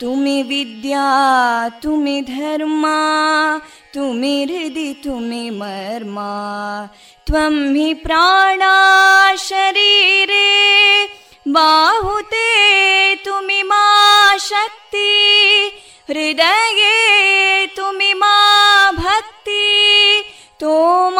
तुमि विद्या तुमि धर्मा तुमि हृदि तुमि मर्मा. त्वं हि प्राणा शरीरे बाहुते तुमि मा शक्ति. हृदये तुमि मा भक्ति. तोमारयी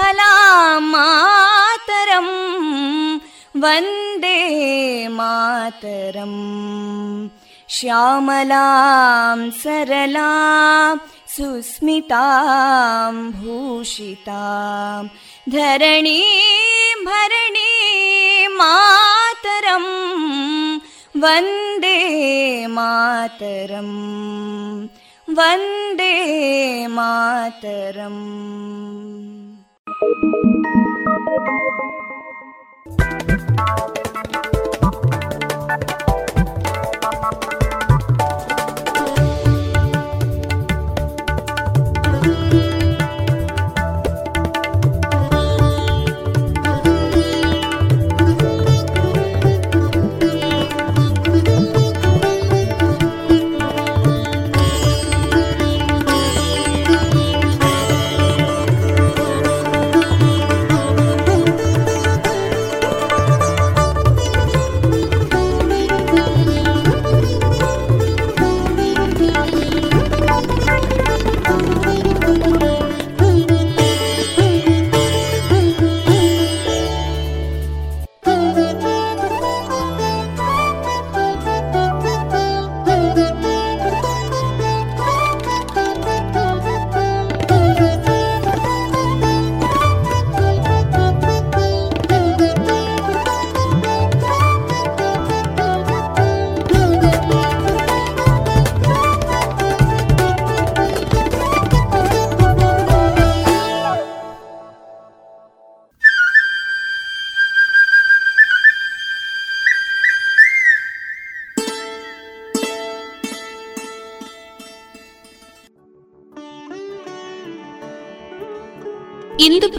सुफलां मातरम् वन्दे मातरम् श्यामलां सरलां सुस्मितां भूषितां धरणीं भरणीं मातरम् वन्दे मातरम् वन्दे मातरम् Thank you.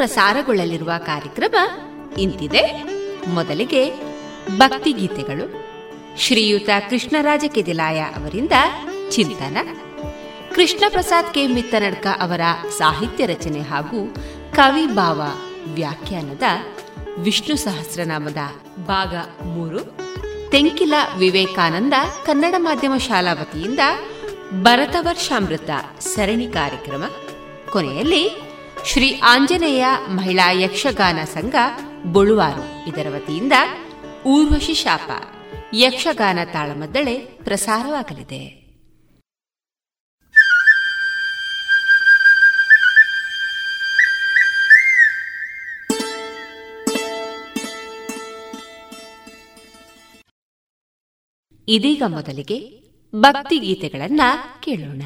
ಪ್ರಸಾರಗೊಳ್ಳಲಿರುವ ಕಾರ್ಯಕ್ರಮ ಇಂತಿದೆ. ಮೊದಲಿಗೆ ಭಕ್ತಿಗೀತೆಗಳು. ಶ್ರೀಯುತ ಕೃಷ್ಣರಾಜ ಕೆದಿಲಾಯ ಅವರಿಂದ ಚಿಂತನ. ಕೃಷ್ಣ ಪ್ರಸಾದ್ ಕೆ. ಮಿತ್ತನಡ್ಕ ಅವರ ಸಾಹಿತ್ಯ ರಚನೆ ಹಾಗೂ ಕವಿ ಭಾವ ವ್ಯಾಖ್ಯಾನದ ವಿಷ್ಣು ಸಹಸ್ರನಾಮದ ಭಾಗ ಮೂರು. ತೆಂಕಿಲ ವಿವೇಕಾನಂದ ಕನ್ನಡ ಮಾಧ್ಯಮ ಶಾಲಾ ವತಿಯಿಂದ ಭರತವರ್ಷಾಮೃತ ಸರಣಿ ಕಾರ್ಯಕ್ರಮ. ಕೊನೆಯಲ್ಲಿ ಶ್ರೀ ಆಂಜನೇಯ ಮಹಿಳಾ ಯಕ್ಷಗಾನ ಸಂಘ ಬೊಳುವಾರು. ಇದರ ವತಿಯಿಂದ ಊರ್ವಶಿ ಶಾಪ, ಯಕ್ಷಗಾನ ತಾಳಮದ್ದಳೆ ಪ್ರಸಾರವಾಗಲಿದೆ. ಇದೀಗ ಮೊದಲಿಗೆ ಭಕ್ತಿ ಗೀತೆಗಳನ್ನ ಕೇಳೋಣ.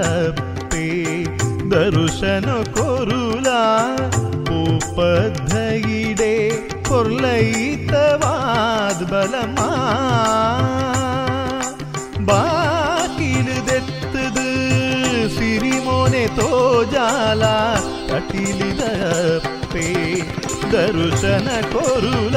ಅಪ್ಪೆ ದರುಶನ ಕೊರುಲ ಒಪ್ಪದ್ದಗಿಡೆ ಕೊರ್ಲೈತವಾದ್ ಬಲಮಾ ಬಾಕಿಲುದೆತ್ತದು ಸಿರಿಮೋನೆ ತೋಜಾಲ ಕಟಿಲಿದಪ್ಪೆ ದರುಶನ ಕೊರುಲ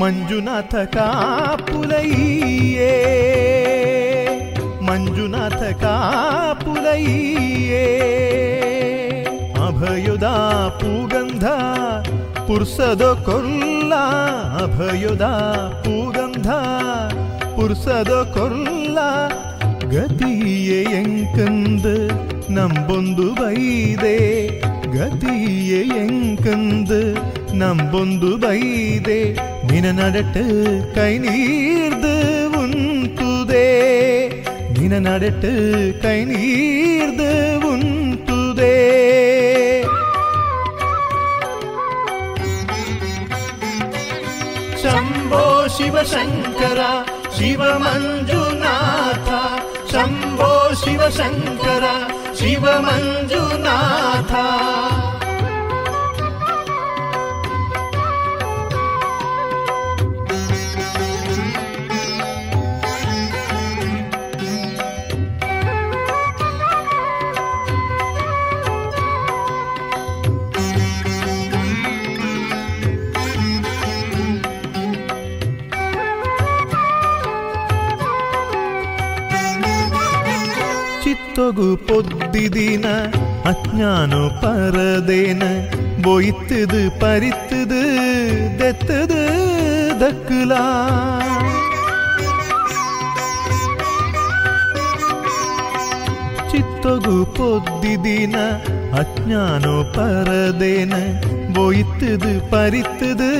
ಮಂಜುನಾಥ ಕಾಪುಲೈಯೇ ಮಂಜುನಾಥ ಕಾಪುಲೈಯೇ ಅಭಯುದ ಪೂಗಂಧ ಪುರ್ಸದ ಕೊಲ್ಲ ಅಭಯುದ ಪೂಗಂಧ ಪುರ್ಸದ ಕೊಲ್ಲ ಗತಿಯೇ ಎಂಕಂದು ನಂಬೊಂದು ಬೈದೆ ಗತಿಯೇ ಎಂಕಂದು ನಂಬೊಂದು ಬೈದೆ நினநடட்டு கை நீர்து உன் துதே. நினநடட்டு கை நீர்து உன் துதே. சம்போ சிவசங்கரா சிவமஞ்சுநாதா. शम्भो शिवशङ्कर शिवमञ्जुनाथा ತೊಗು பொத்திதின அஜானோ பரதேன பொய்த்தது பறித்தது தெத்தது தக்குலா. ಚಿತ್ತೊಗು பொத்திதின அஜானோ பரதேன பொய்த்தது பறித்தது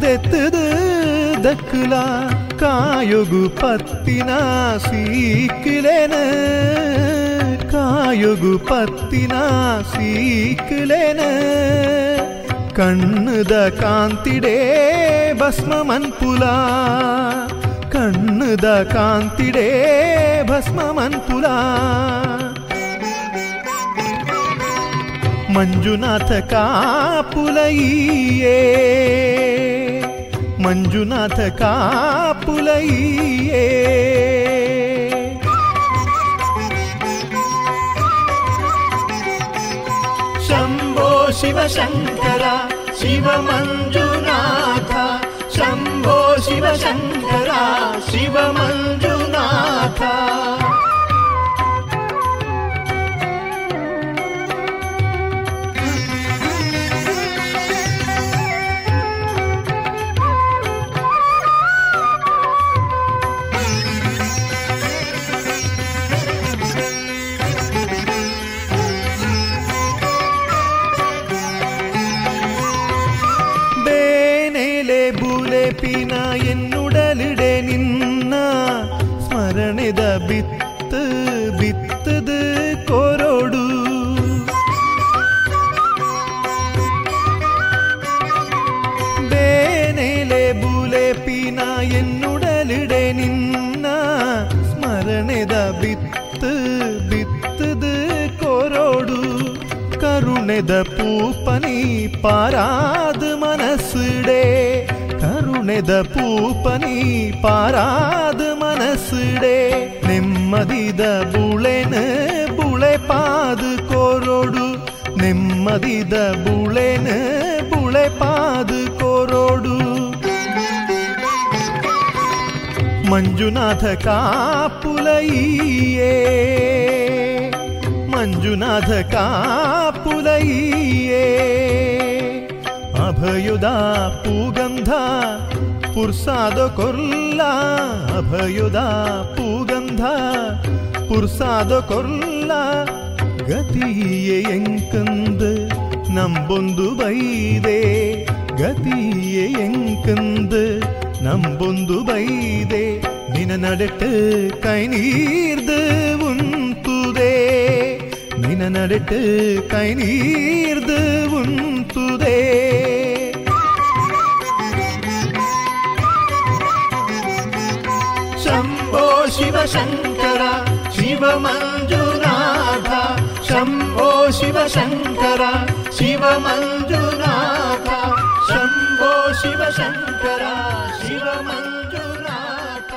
தெத்தது ದಕ್ಕಲಾ ಕಾಯೊಗು ಪತ್ತಿನ ಸೀಕ್ಲೇನ ಕಾಯೊಗು ಪತ್ತಿನ ಸೀಕ್ಲೇನ ಕಣ್ಣದ ಕಾಂತಿಡೇ ಭಸ್ಮ ಮನ್ಪುಲ ಕಣ್ಣದ ಕಾಂತಿಡೇ ಭಸ್ಮ ಮನ್ಪುಲ ಮಂಜುನಾಥ ಕಾಪುಲೈಯೇ ಮಂಜುನಾಥ ಕಾಪುಲೈಯೇ शिवशङ्करा शिवमञ्जुनाथ। शम्भो शिवशङ्करा शिवमञ्जुनाथ। ಪೂಪನಿ ಪಾರಾದ ಮನಸ್ಸುಡೆ ಕರುಣೆದ ಪೂಪನಿ ಪಾರಾದ ಮನಸ್ಸುಡೆ ನೆಮ್ಮದಿದ ಬುಳೆನ ಬುಳೆ ಪಾದು ಕೋರೋಡು ನೆಮ್ಮದಿದ ಬುಳೆನ ಬುಳೆ ಪಾದು ಕೋರೋಡು ಮಂಜುನಾಥ ಕಾಪುಲೈಯೇ ಮಂಜುನಾಥ ಕಾಪುಲೈಯೇ ಅಭಯುದ ಪೂಗಂಧ ಪುರ್ಸಾದ ಕೊರ್ಲ ಅಭಯುದ ಪೂಗಂಧ ಸುಧ ಪುರ್ಸಾದ ಕೊರ್ಲ ಗತಿಯೇ ಎಂಕಂದ ನಂಬೊಂದು ಬೈದೆ ಗತಿಯೇ ಎಂಕಂದ ನಂಬೊಂದು ಬೈದೆ ನಿನ ನಡೆಟ್ಟು ಕೈ ನೀರ್ದು ಉಂತುದೇ ನಿನ ನಡೆಟ್ಟು ಕೈ ನೀರ್ದು ಉಂತುದೇ Shivashankar Shivamanjunath Shambho Shivashankar Shivamanjunath Shambho Shivashankar Shivamanjunath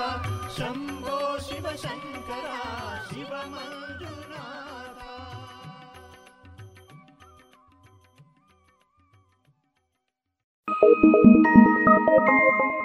Shambho Shivashankar Shivamanjunath Thank you.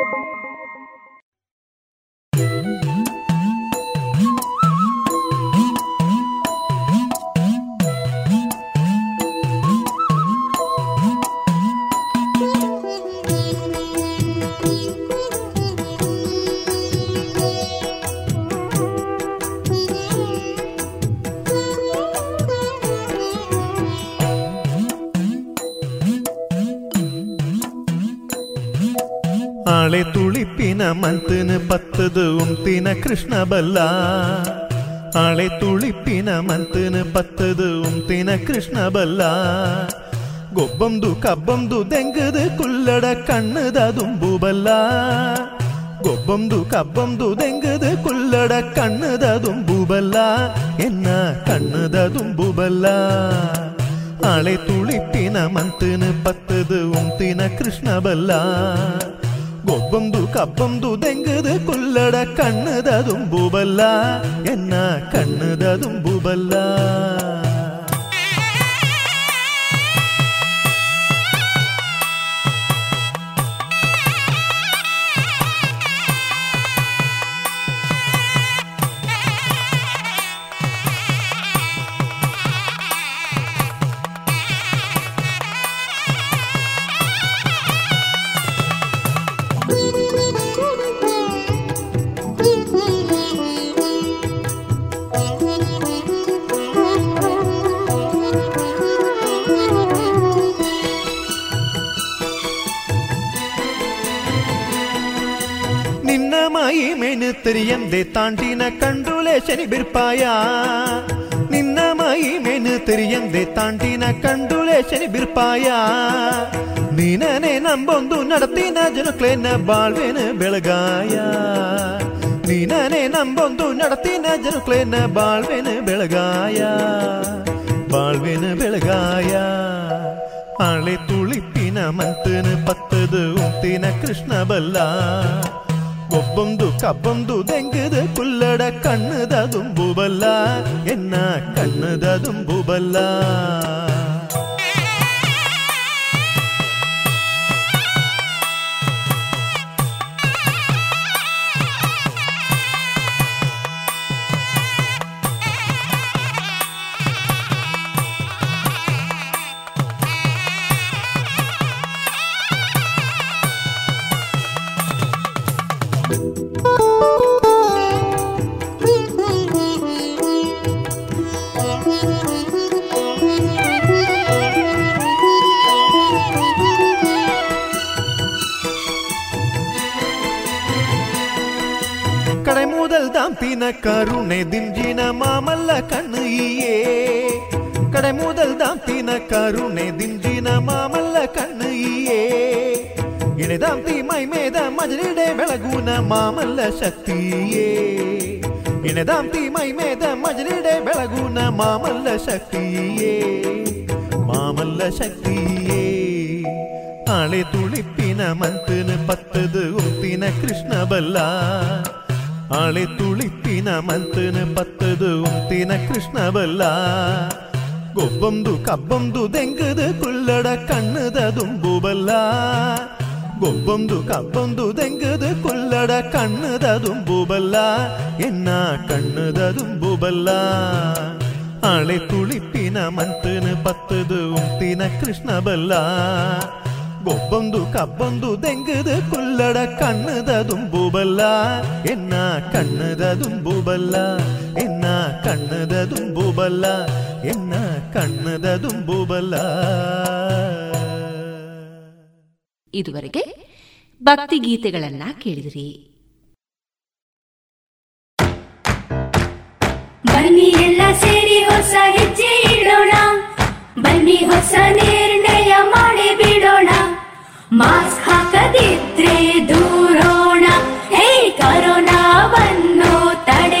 ಮಂತನ ಪತ್ತದು ಉಂತಿನ Krishna ಬಲ್ಲ ಆಳೆ ತುಳಿಪಿನ ಮಂತನ ಪತ್ತದು ಉಂತಿನ ಕೃಷ್ಣ ಬಲ್ಲ ಗೊಬ್ಬಂದು ಕಬ್ಬಂದು ದೆಂಗದು ಕುಲ್ಲಡ ಕಣ್ಣದ ದುಂಬು ಬಲ್ಲ ಗೊಬ್ಬಂದು ಕಬ್ಬಂದು ದೆಂಗದು ಕುಲ್ಲಡ ಕಣ್ಣದ ದುಂಬು ಬಲ್ಲ ಎನ್ನ ಕಣ್ಣದ ದುಂಬು ಬಲ್ಲ ಆಳೆ ತುಳಿಪಿನ ಮಂತನ ಪತ್ತದು ಉಂತಿನ ಕೃಷ್ಣ ಬಲ್ಲ ಗೊಬ್ಬಂದು ಕಬ್ಬಂದು ದೆಂಗದ ಕುಲ್ಲಡ ಕಣ್ಣದ ದುಂಬು ಬಲ್ಲ ಎನ್ನ ಕಣ್ಣದ ದುಂಬು ಬಲ್ಲ ತೆರಿಯಂದೆ ತಾಂಟಿನ ಕಂಡುಲೆ ಶನಿ ಬಿರ್ಪಾಯ ನಿನ್ನ ಮಾಯಿ ಮೇನು ತೆರಿಯಂದೆ ತಾಂಟಿನ ಕಂಡುಲೆ ಶನಿ ಬಿರ್ಪಾಯ ನೀನನೆ ನಂಬೊಂದು ನಡತಿನ ಜನಕ್ಲೇನ ಬಾಳ್ವೇನ ಬೆಳಗಾಯ ನೀನನೆ ನಂಬೊಂದು ನಡತಿನ ಜನಕ್ಲೇನ ಬಾಳ್ವೇನ ಬೆಳಗಾಯ ಬಾಳ್ವೇನ ಬೆಳಗಾಯ ಆಳೆ ತುಳಿಪಿನ ಮಂತನ ಪತ್ತದು ಉಂತಿನ ಕೃಷ್ಣ ಬಲ್ಲ ಒಬ್ಬೊಂದು ಕಬ್ಬೊಂದು ದೆಂಗದ ಕುಲ್ಲಡ ಕಣ್ಣದ ದುಂಬು ಬಲ್ಲ ಎನ್ನ ಕಣ್ಣದ ದುಂಬು ಕಡೆ ಮೂದಲ್ ದಾಂಪಿನ ಕರುಣೆ ದಿಂಜಿನ ಮಾಮಲ್ಲ ಕಣ್ಣು ಈಯೇ ಇಣೆದಾಂತಿ ಮೈ ಮೇದ ಮಜರಿಡೆ ಬೆಳಗುನ ಮಾಮಲ್ಲ ಶಕ್ತಿಯೇ ಇಣೆದಾಂತಿ ಮೈ ಮೇದ ಮಜರಿಡೆ ಬೆಳಗುನ ಮಾಮಲ್ಲ ಶಕ್ತಿಯೇ ಮಾಮಲ್ಲ ಶಕ್ತಿಯೇ ಆಳೆ ತುಳಿಪಿನ ಮಂತನ ಪತ್ತದು ಉಂತಿನ ಕೃಷ್ಣ ಬಲ್ಲ ಆಳೆ ತುಳಿಪಿನ ಮಂತನ ಪತ್ತದು ಉಂತಿನ ಕೃಷ್ಣ ಬಲ್ಲ ಗೊಬ್ಬಂದು ಕಬ್ಬಂದು ದೆಂಗದ ಕುಲ್ಲಡ ಕಣ್ಣದ ದುಂಬು ಬಲ್ಲ ಗೊಬ್ಬಂದು ಕಬ್ಬಂದು ದೆಂಗದ ಕುಲ್ಲಡ ಕಣ್ಣದ ದುಂಬುಬಲ್ಲ ಎನ್ನ ಕಣ್ಣದ ದುಂಬುಬಲ್ಲ ಹಳೆ ತುಳಿಪಿನ ಮಂತನ ಪತ್ತದು ಉಂಟಿನ ಕೃಷ್ಣ ಬಲ್ಲ ಗೊಬ್ಬೊಂದು ಕಬ್ಬೊಂದು ದೆಂಗದ ಕುಲ್ಲಡ ಕಣ್ಣದ ದುಂಬುಬಲ್ಲ ಎನ್ನ ಕಣ್ಣದ ದುಂಬುಬಲ್ಲ ಎನ್ನ ಕಣ್ಣದ ದುಂಬುಬಲ್ಲ ಎನ್ನ ಕಣ್ಣದ ದುಂಬುಬಲ್ಲ. ಇದುವರೆಗೆ ಭಕ್ತಿ ಗೀತೆಗಳನ್ನ ಕೇಳಿದ್ರಿ. ಬನ್ನಿ ಎಲ್ಲ ಸೇರಿ ಹೊಸ ಹೆಜ್ಜೆ ಇಡೋಣ. ಬನ್ನಿ ಹೊಸ ನಿರ್ಣಯ ಮಾಡಿ ಬಿಡೋಣ. ಮಾಸ್ಕ್ ಹಾಕದಿದ್ರೆ ದೂರೋಣ. ಹೇ ಕರೋನಾವನ್ನು ತಡೆಯೋಣ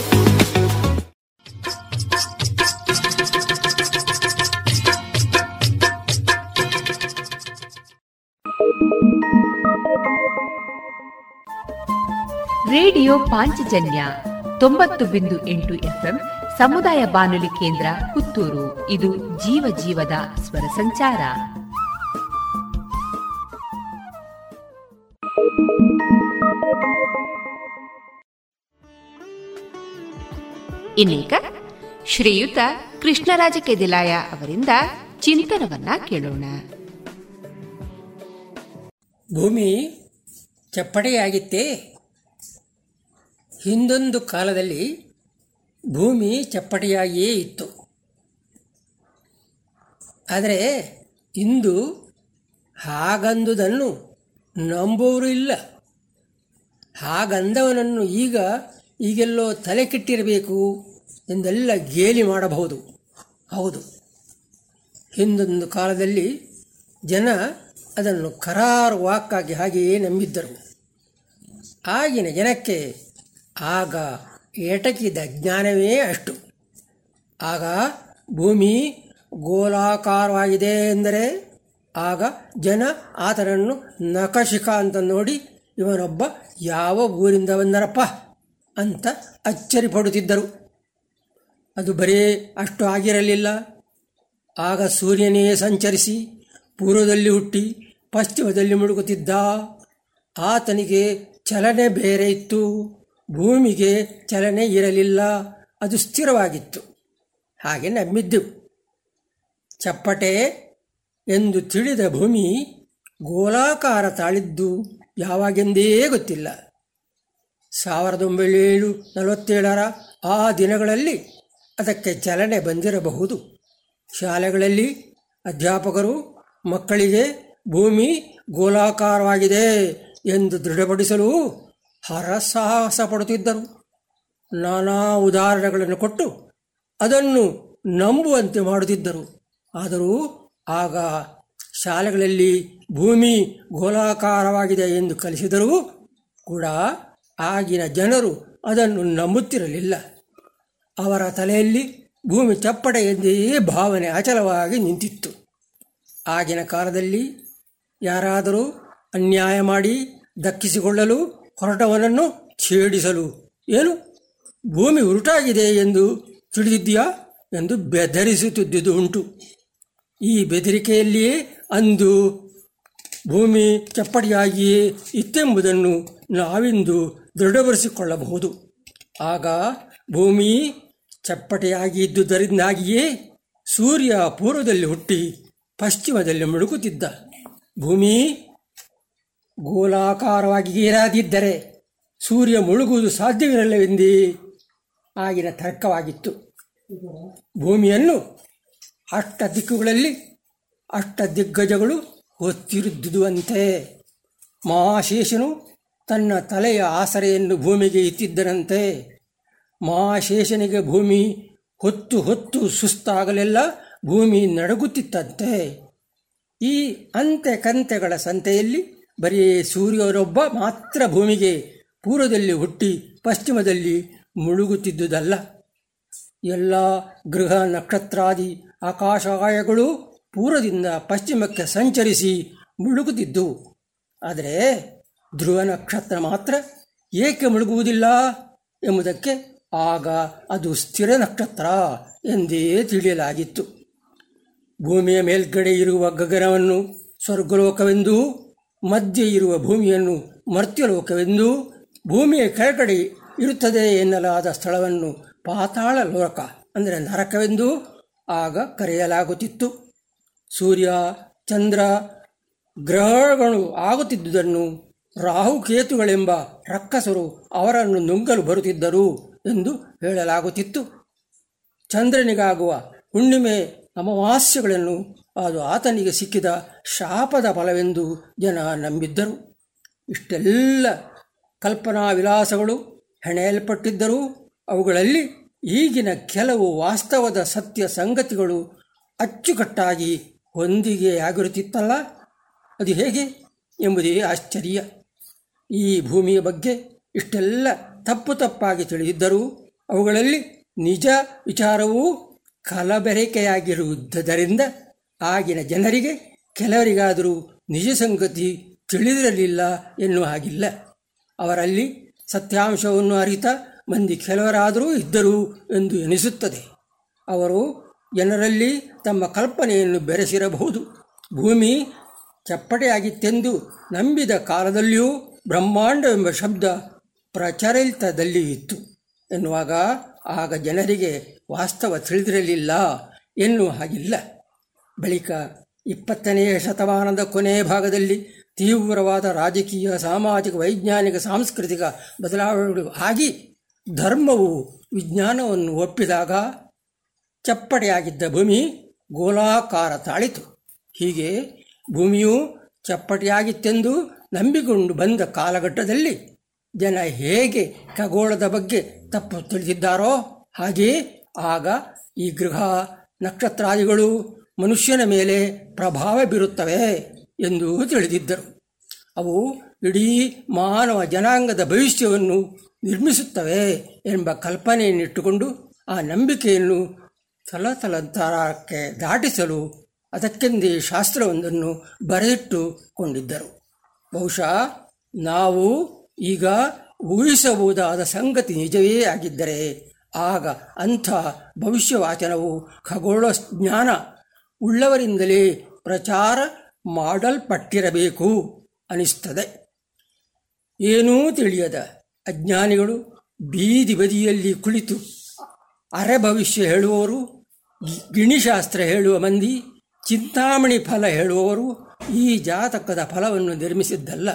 Radio Panchajanya ತೊಂಬತ್ತು ಬಿಂದು ಎಂಟು ಎಫ್ಎಂ ಸಮುದಾಯ ಬಾನುಲಿ ಕೇಂದ್ರ ಪುತ್ತೂರು. ಇದು ಜೀವ ಜೀವದ ಸ್ವರ ಸಂಚಾರ. ಇನ್ನೀಗ ಶ್ರೀಯುತ ಕೃಷ್ಣರಾಜ ಕೆದಿಲಾಯ ಅವರಿಂದ ಚಿಂತನವನ್ನ ಕೇಳೋಣ. ಭೂಮಿ ಚಪ್ಪಟೆಯಾಗಿತ್ತೇ ಹಿಂದೊಂದು ಕಾಲದಲ್ಲಿ ಭೂಮಿ ಚಪ್ಪಟೆಯಾಗಿಯೇ ಇತ್ತು. ಆದರೆ ಇಂದು ಹಾಗಂದುದನ್ನು ನಂಬುವರು ಇಲ್ಲ. ಹಾಗಂದವನನ್ನು ಈಗ ಈಗೆಲ್ಲೋ ತಲೆ ಕೆಟ್ಟಿರಬೇಕು ಎಂದೆಲ್ಲ ಗೇಲಿ ಮಾಡಬಹುದು. ಹೌದು. ಹಿಂದೊಂದು ಕಾಲದಲ್ಲಿ ಜನ ಅದನ್ನು ಕರಾರು ವಾಕ್ಕಾಗಿ ಹಾಗೆಯೇ ನಂಬಿದ್ದರು. ಆಗಿನ ಜನಕ್ಕೆ ಆಗ ಏಟಕಿದ ಜ್ಞಾನವೇ ಅಷ್ಟು. ಆಗ ಭೂಮಿ ಗೋಲಾಕಾರವಾಗಿದೆ ಎಂದರೆ, ಆಗ ಜನ ಆತನನ್ನು ನಕಶಿಕ ಅಂತ ನೋಡಿ, ಇವನೊಬ್ಬ ಯಾವ ಊರಿಂದ ಬಂದರಪ್ಪ ಅಂತ ಅಚ್ಚರಿ ಪಡುತ್ತಿದ್ದರು ಅದು ಬರೀ ಅಷ್ಟು ಆಗಿರಲಿಲ್ಲ. ಆಗ ಸೂರ್ಯನೇ ಸಂಚರಿಸಿ ಪೂರ್ವದಲ್ಲಿ ಹುಟ್ಟಿ ಪಶ್ಚಿಮದಲ್ಲಿ ಮುಳುಗುತ್ತಿದ್ದ. ಆತನಿಗೆ ಚಲನೆ ಬೇರೆ ಇತ್ತು. ಭೂಮಿಗೆ ಚಲನೆ ಇರಲಿಲ್ಲ. ಅದು ಸ್ಥಿರವಾಗಿತ್ತು. ಹಾಗೆ ನಂಬಿದ್ದೆವು ಚಪ್ಪಟೆ ಎಂದು ತಿಳಿದ ಭೂಮಿ ಗೋಲಾಕಾರ ತಾಳಿದ್ದು ಯಾವಾಗೆಂದೇ ಗೊತ್ತಿಲ್ಲ. ಸಾವಿರದ ಒಂಬೈನೂರ ನಲವತ್ತೇಳರ ಆ ದಿನಗಳಲ್ಲಿ ಅದಕ್ಕೆ ಚಲನೆ ಬಂದಿರಬಹುದು. ಶಾಲೆಗಳಲ್ಲಿ ಅಧ್ಯಾಪಕರು, ಮಕ್ಕಳಿಗೆ ಭೂಮಿ ಗೋಲಾಕಾರವಾಗಿದೆ ಎಂದು ದೃಢಪಡಿಸಲು ಹರಸಾಹಸ ಪಡುತ್ತಿದ್ದರು ನಾನಾ ಉದಾಹರಣೆಗಳನ್ನು ಕೊಟ್ಟು ಅದನ್ನು ನಂಬುವಂತೆ ಮಾಡುತ್ತಿದ್ದರು. ಆದರೂ ಆಗ ಶಾಲೆಗಳಲ್ಲಿ ಭೂಮಿ ಗೋಲಾಕಾರವಾಗಿದೆ ಎಂದು ಕಲಿಸಿದರೂ ಕೂಡ ಆಗಿನ ಜನರು ಅದನ್ನು ನಂಬುತ್ತಿರಲಿಲ್ಲ. ಅವರ ತಲೆಯಲ್ಲಿ ಭೂಮಿ ಚಪ್ಪಟೆ ಎಂದೇ ಭಾವನೆ ಅಚಲವಾಗಿ ನಿಂತಿತ್ತು. ಆಗಿನ ಕಾಲದಲ್ಲಿ ಯಾರಾದರೂ ಅನ್ಯಾಯ ಮಾಡಿ ದಕ್ಕಿಸಿಕೊಳ್ಳಲು ಹೊರಟವನನ್ನು ಛೇಡಿಸಲು. ಏನು? ಭೂಮಿ ಉರುಟಾಗಿದೆ ಎಂದು ತಿಳಿದಿದ್ದೀಯಾ? ಎಂದು ಬೆದರಿಸುತ್ತಿದ್ದುದು ಉಂಟು. ಈ ಬೆದರಿಕೆಯಲ್ಲಿಯೇ ಅಂದು ಭೂಮಿ ಚಪ್ಪಡಿಯಾಗಿಯೇ ಇತ್ತೆಂಬುದನ್ನು ನಾವಿಂದು ದೃಢಪಡಿಸಿಕೊಳ್ಳಬಹುದು. ಆಗ ಭೂಮಿ ಚಪ್ಪಟೆಯಾಗಿ ಇದ್ದುದರಿಂದಾಗಿಯೇ ಸೂರ್ಯ ಪೂರ್ವದಲ್ಲಿ ಹುಟ್ಟಿ ಪಶ್ಚಿಮದಲ್ಲಿ ಮುಳುಗುತ್ತಿದ್ದ. ಭೂಮಿ ಗೋಲಾಕಾರವಾಗಿ ಏರಾದಿದ್ದರೆ ಸೂರ್ಯ ಮುಳುಗುವುದು ಸಾಧ್ಯವಿರಲ್ಲವೆಂದೇ ಆಗಿನ ತರ್ಕವಾಗಿತ್ತು. ಭೂಮಿಯನ್ನು ಅಷ್ಟ ದಿಕ್ಕುಗಳಲ್ಲಿ ಅಷ್ಟ ದಿಗ್ಗಜಗಳು ಹೊತ್ತಿರುದ್ದುವಂತೆ ಮಹಾಶೇಷನು ತನ್ನ ತಲೆಯ ಆಸರೆಯನ್ನು ಭೂಮಿಗೆ ಇತ್ತಿದ್ದರಂತೆ ಮಹಾಶೇಷನಿಗೆ ಭೂಮಿ ಹೊತ್ತು ಹೊತ್ತು ಸುಸ್ತಾಗಲೆಲ್ಲ ಭೂಮಿ ನಡಗುತ್ತಿತ್ತಂತೆ. ಈ ಅಂತೆ ಕಂತೆಗಳ ಸಂತೆಯಲ್ಲಿ ಬರೀ ಸೂರ್ಯರೊಬ್ಬ ಮಾತ್ರ ಭೂಮಿಗೆ ಪೂರ್ವದಲ್ಲಿ ಹುಟ್ಟಿ ಪಶ್ಚಿಮದಲ್ಲಿ ಮುಳುಗುತ್ತಿದ್ದುದಲ್ಲ. ಎಲ್ಲ ಗೃಹ ನಕ್ಷತ್ರಾದಿ ಆಕಾಶಾಯಗಳು ಪೂರ್ವದಿಂದ ಪಶ್ಚಿಮಕ್ಕೆ ಸಂಚರಿಸಿ ಮುಳುಗುತ್ತಿದ್ದು. ಆದರೆ ಧ್ರುವ ನಕ್ಷತ್ರ ಮಾತ್ರ ಏಕೆ ಮುಳುಗುವುದಿಲ್ಲ ಎಂಬುದಕ್ಕೆ ಆಗ ಅದು ಸ್ಥಿರ ನಕ್ಷತ್ರ ಎಂದೇ ತಿಳಿಯಲಾಗಿತ್ತು. ಭೂಮಿಯ ಮೇಲ್ಗಡೆ ಇರುವ ಗಗನವನ್ನು ಸ್ವರ್ಗಲೋಕವೆಂದೂ ಮಧ್ಯೆ ಇರುವ ಭೂಮಿಯನ್ನು ಮರ್ತ್ಯಲೋಕವೆಂದೂ ಭೂಮಿಯ ಕೆಳಗಡೆ ಇರುತ್ತದೆ ಎನ್ನಲಾದ ಸ್ಥಳವನ್ನು ಪಾತಾಳ ಲೋಕ ಅಂದರೆ ನರಕವೆಂದೂ ಆಗ ಕರೆಯಲಾಗುತ್ತಿತ್ತು. ಸೂರ್ಯ, ಚಂದ್ರ, ಗ್ರಹಗಳು ಆಗುತ್ತಿದ್ದುದನ್ನು ರಾಹುಕೇತುಗಳೆಂಬ ರಕ್ಕಸರು ಅವರನ್ನು ನುಂಗಲು ಬರುತ್ತಿದ್ದರು ಎಂದು ಹೇಳಲಾಗುತ್ತಿತ್ತು. ಚಂದ್ರನಿಗಾಗುವ ಹುಣ್ಣಿಮೆ ಅಮಾವಾಸ್ಯಗಳನ್ನು ಅದು ಆತನಿಗೆ ಸಿಕ್ಕಿದ ಶಾಪದ ಫಲವೆಂದು ಜನ ನಂಬಿದ್ದರು. ಇಷ್ಟೆಲ್ಲ ಕಲ್ಪನಾ ವಿಲಾಸಗಳು ಹೆಣೆಯಲ್ಪಟ್ಟಿದ್ದರೂ ಅವುಗಳಲ್ಲಿ ಈಗಿನ ಕೆಲವು ವಾಸ್ತವದ ಸತ್ಯ ಸಂಗತಿಗಳು ಅಚ್ಚುಕಟ್ಟಾಗಿ ಹೊಂದಿಗೆಯಾಗಿರುತ್ತಿತ್ತಲ್ಲ ಅದು ಹೇಗೆ ಎಂಬುದೇ ಆಶ್ಚರ್ಯ. ಈ ಭೂಮಿಯ ಬಗ್ಗೆ ಇಷ್ಟೆಲ್ಲ ತಪ್ಪು ತಪ್ಪಾಗಿ ತಿಳಿದಿದ್ದರೂ ಅವುಗಳಲ್ಲಿ ನಿಜ ವಿಚಾರವೂ ಕಲಬೆರಕೆಯಾಗಿರುವುದರಿಂದ ಆಗಿನ ಜನರಿಗೆ ಕೆಲವರಿಗಾದರೂ ನಿಜ ಸಂಗತಿ ತಿಳಿದಿರಲಿಲ್ಲ ಎನ್ನುವ ಹಾಗಿಲ್ಲ. ಅವರಲ್ಲಿ ಸತ್ಯಾಂಶವನ್ನು ಅರಿತ ಮಂದಿ ಕೆಲವರಾದರೂ ಇದ್ದರು ಎಂದು ಎನಿಸುತ್ತದೆ. ಅವರು ಜನರಲ್ಲಿ ತಮ್ಮ ಕಲ್ಪನೆಯನ್ನು ಬೆರೆಸಿರಬಹುದು. ಭೂಮಿ ಚಪ್ಪಟೆಯಾಗಿತ್ತೆಂದು ನಂಬಿದ ಕಾಲದಲ್ಲಿಯೂ ಬ್ರಹ್ಮಾಂಡವೆಂಬ ಶಬ್ದ ಪ್ರಚಲಿತದಲ್ಲಿ ಇತ್ತು. ಎನ್ನುವಾಗ ಆಗ ಜನರಿಗೆ ವಾಸ್ತವ ತಿಳಿದಿರಲಿಲ್ಲ ಎನ್ನುವ ಹಾಗಿಲ್ಲ. ಬಳಿಕ ಇಪ್ಪತ್ತನೆಯ ಶತಮಾನದ ಕೊನೆಯ ಭಾಗದಲ್ಲಿ ತೀವ್ರವಾದ ರಾಜಕೀಯ, ಸಾಮಾಜಿಕ, ವೈಜ್ಞಾನಿಕ, ಸಾಂಸ್ಕೃತಿಕ ಬದಲಾವಣೆಗಳು ಆಗಿ ಧರ್ಮವು ವಿಜ್ಞಾನವನ್ನು ಒಪ್ಪಿದಾಗ ಚಪ್ಪಟೆಯಾಗಿದ್ದ ಭೂಮಿ ಗೋಲಾಕಾರ ತಾಳಿತು. ಹೀಗೆ ಭೂಮಿಯು ಚಪ್ಪಟೆಯಾಗಿತ್ತೆಂದು ನಂಬಿಕೊಂಡು ಬಂದ ಕಾಲಘಟ್ಟದಲ್ಲಿ ಜನ ಹೇಗೆ ಖಗೋಳದ ಬಗ್ಗೆ ತಪ್ಪು ತಿಳಿದಿದ್ದಾರೋ ಹಾಗೆಯೇ ಆಗ ಈ ಗೃಹ ನಕ್ಷತ್ರಾದಿಗಳು ಮನುಷ್ಯನ ಮೇಲೆ ಪ್ರಭಾವ ಬೀರುತ್ತವೆ ಎಂದು ತಿಳಿದಿದ್ದರು. ಅವು ಇಡೀ ಮಾನವ ಜನಾಂಗದ ಭವಿಷ್ಯವನ್ನು ನಿರ್ಮಿಸುತ್ತವೆ ಎಂಬ ಕಲ್ಪನೆಯನ್ನಿಟ್ಟುಕೊಂಡು ಆ ನಂಬಿಕೆಯನ್ನು ತಲತಲಂತರಕ್ಕೆ ದಾಟಿಸಲು ಅದಕ್ಕೆಂದೇ ಶಾಸ್ತ್ರವೊಂದನ್ನು ಬರೆದಿಟ್ಟುಕೊಂಡಿದ್ದರು. ಬಹುಶಃ ನಾವು ಈಗ ಊಹಿಸಬಹುದಾದ ಸಂಗತಿ ನಿಜವೇ ಆಗಿದ್ದರೆ ಆಗ ಅಂಥ ಭವಿಷ್ಯವಾಚನವು ಖಗೋಳ ಜ್ಞಾನ ಉಳ್ಳವರಿಂದಲೇ ಪ್ರಚಾರ ಮಾಡಲ್ಪಟ್ಟಿರಬೇಕು ಅನಿಸ್ತದೆ. ಏನೂ ತಿಳಿಯದ ಅಜ್ಞಾನಿಗಳು ಬೀದಿ ಬದಿಯಲ್ಲಿ ಕುಳಿತು ಅರೆ ಭವಿಷ್ಯ ಹೇಳುವವರು ಗಿಣಿಶಾಸ್ತ್ರ ಹೇಳುವ ಮಂದಿ, ಚಿಂತಾಮಣಿ ಫಲ ಹೇಳುವವರು ಈ ಜಾತಕದ ಫಲವನ್ನು ನಿರ್ಮಿಸಿದ್ದಲ್ಲ.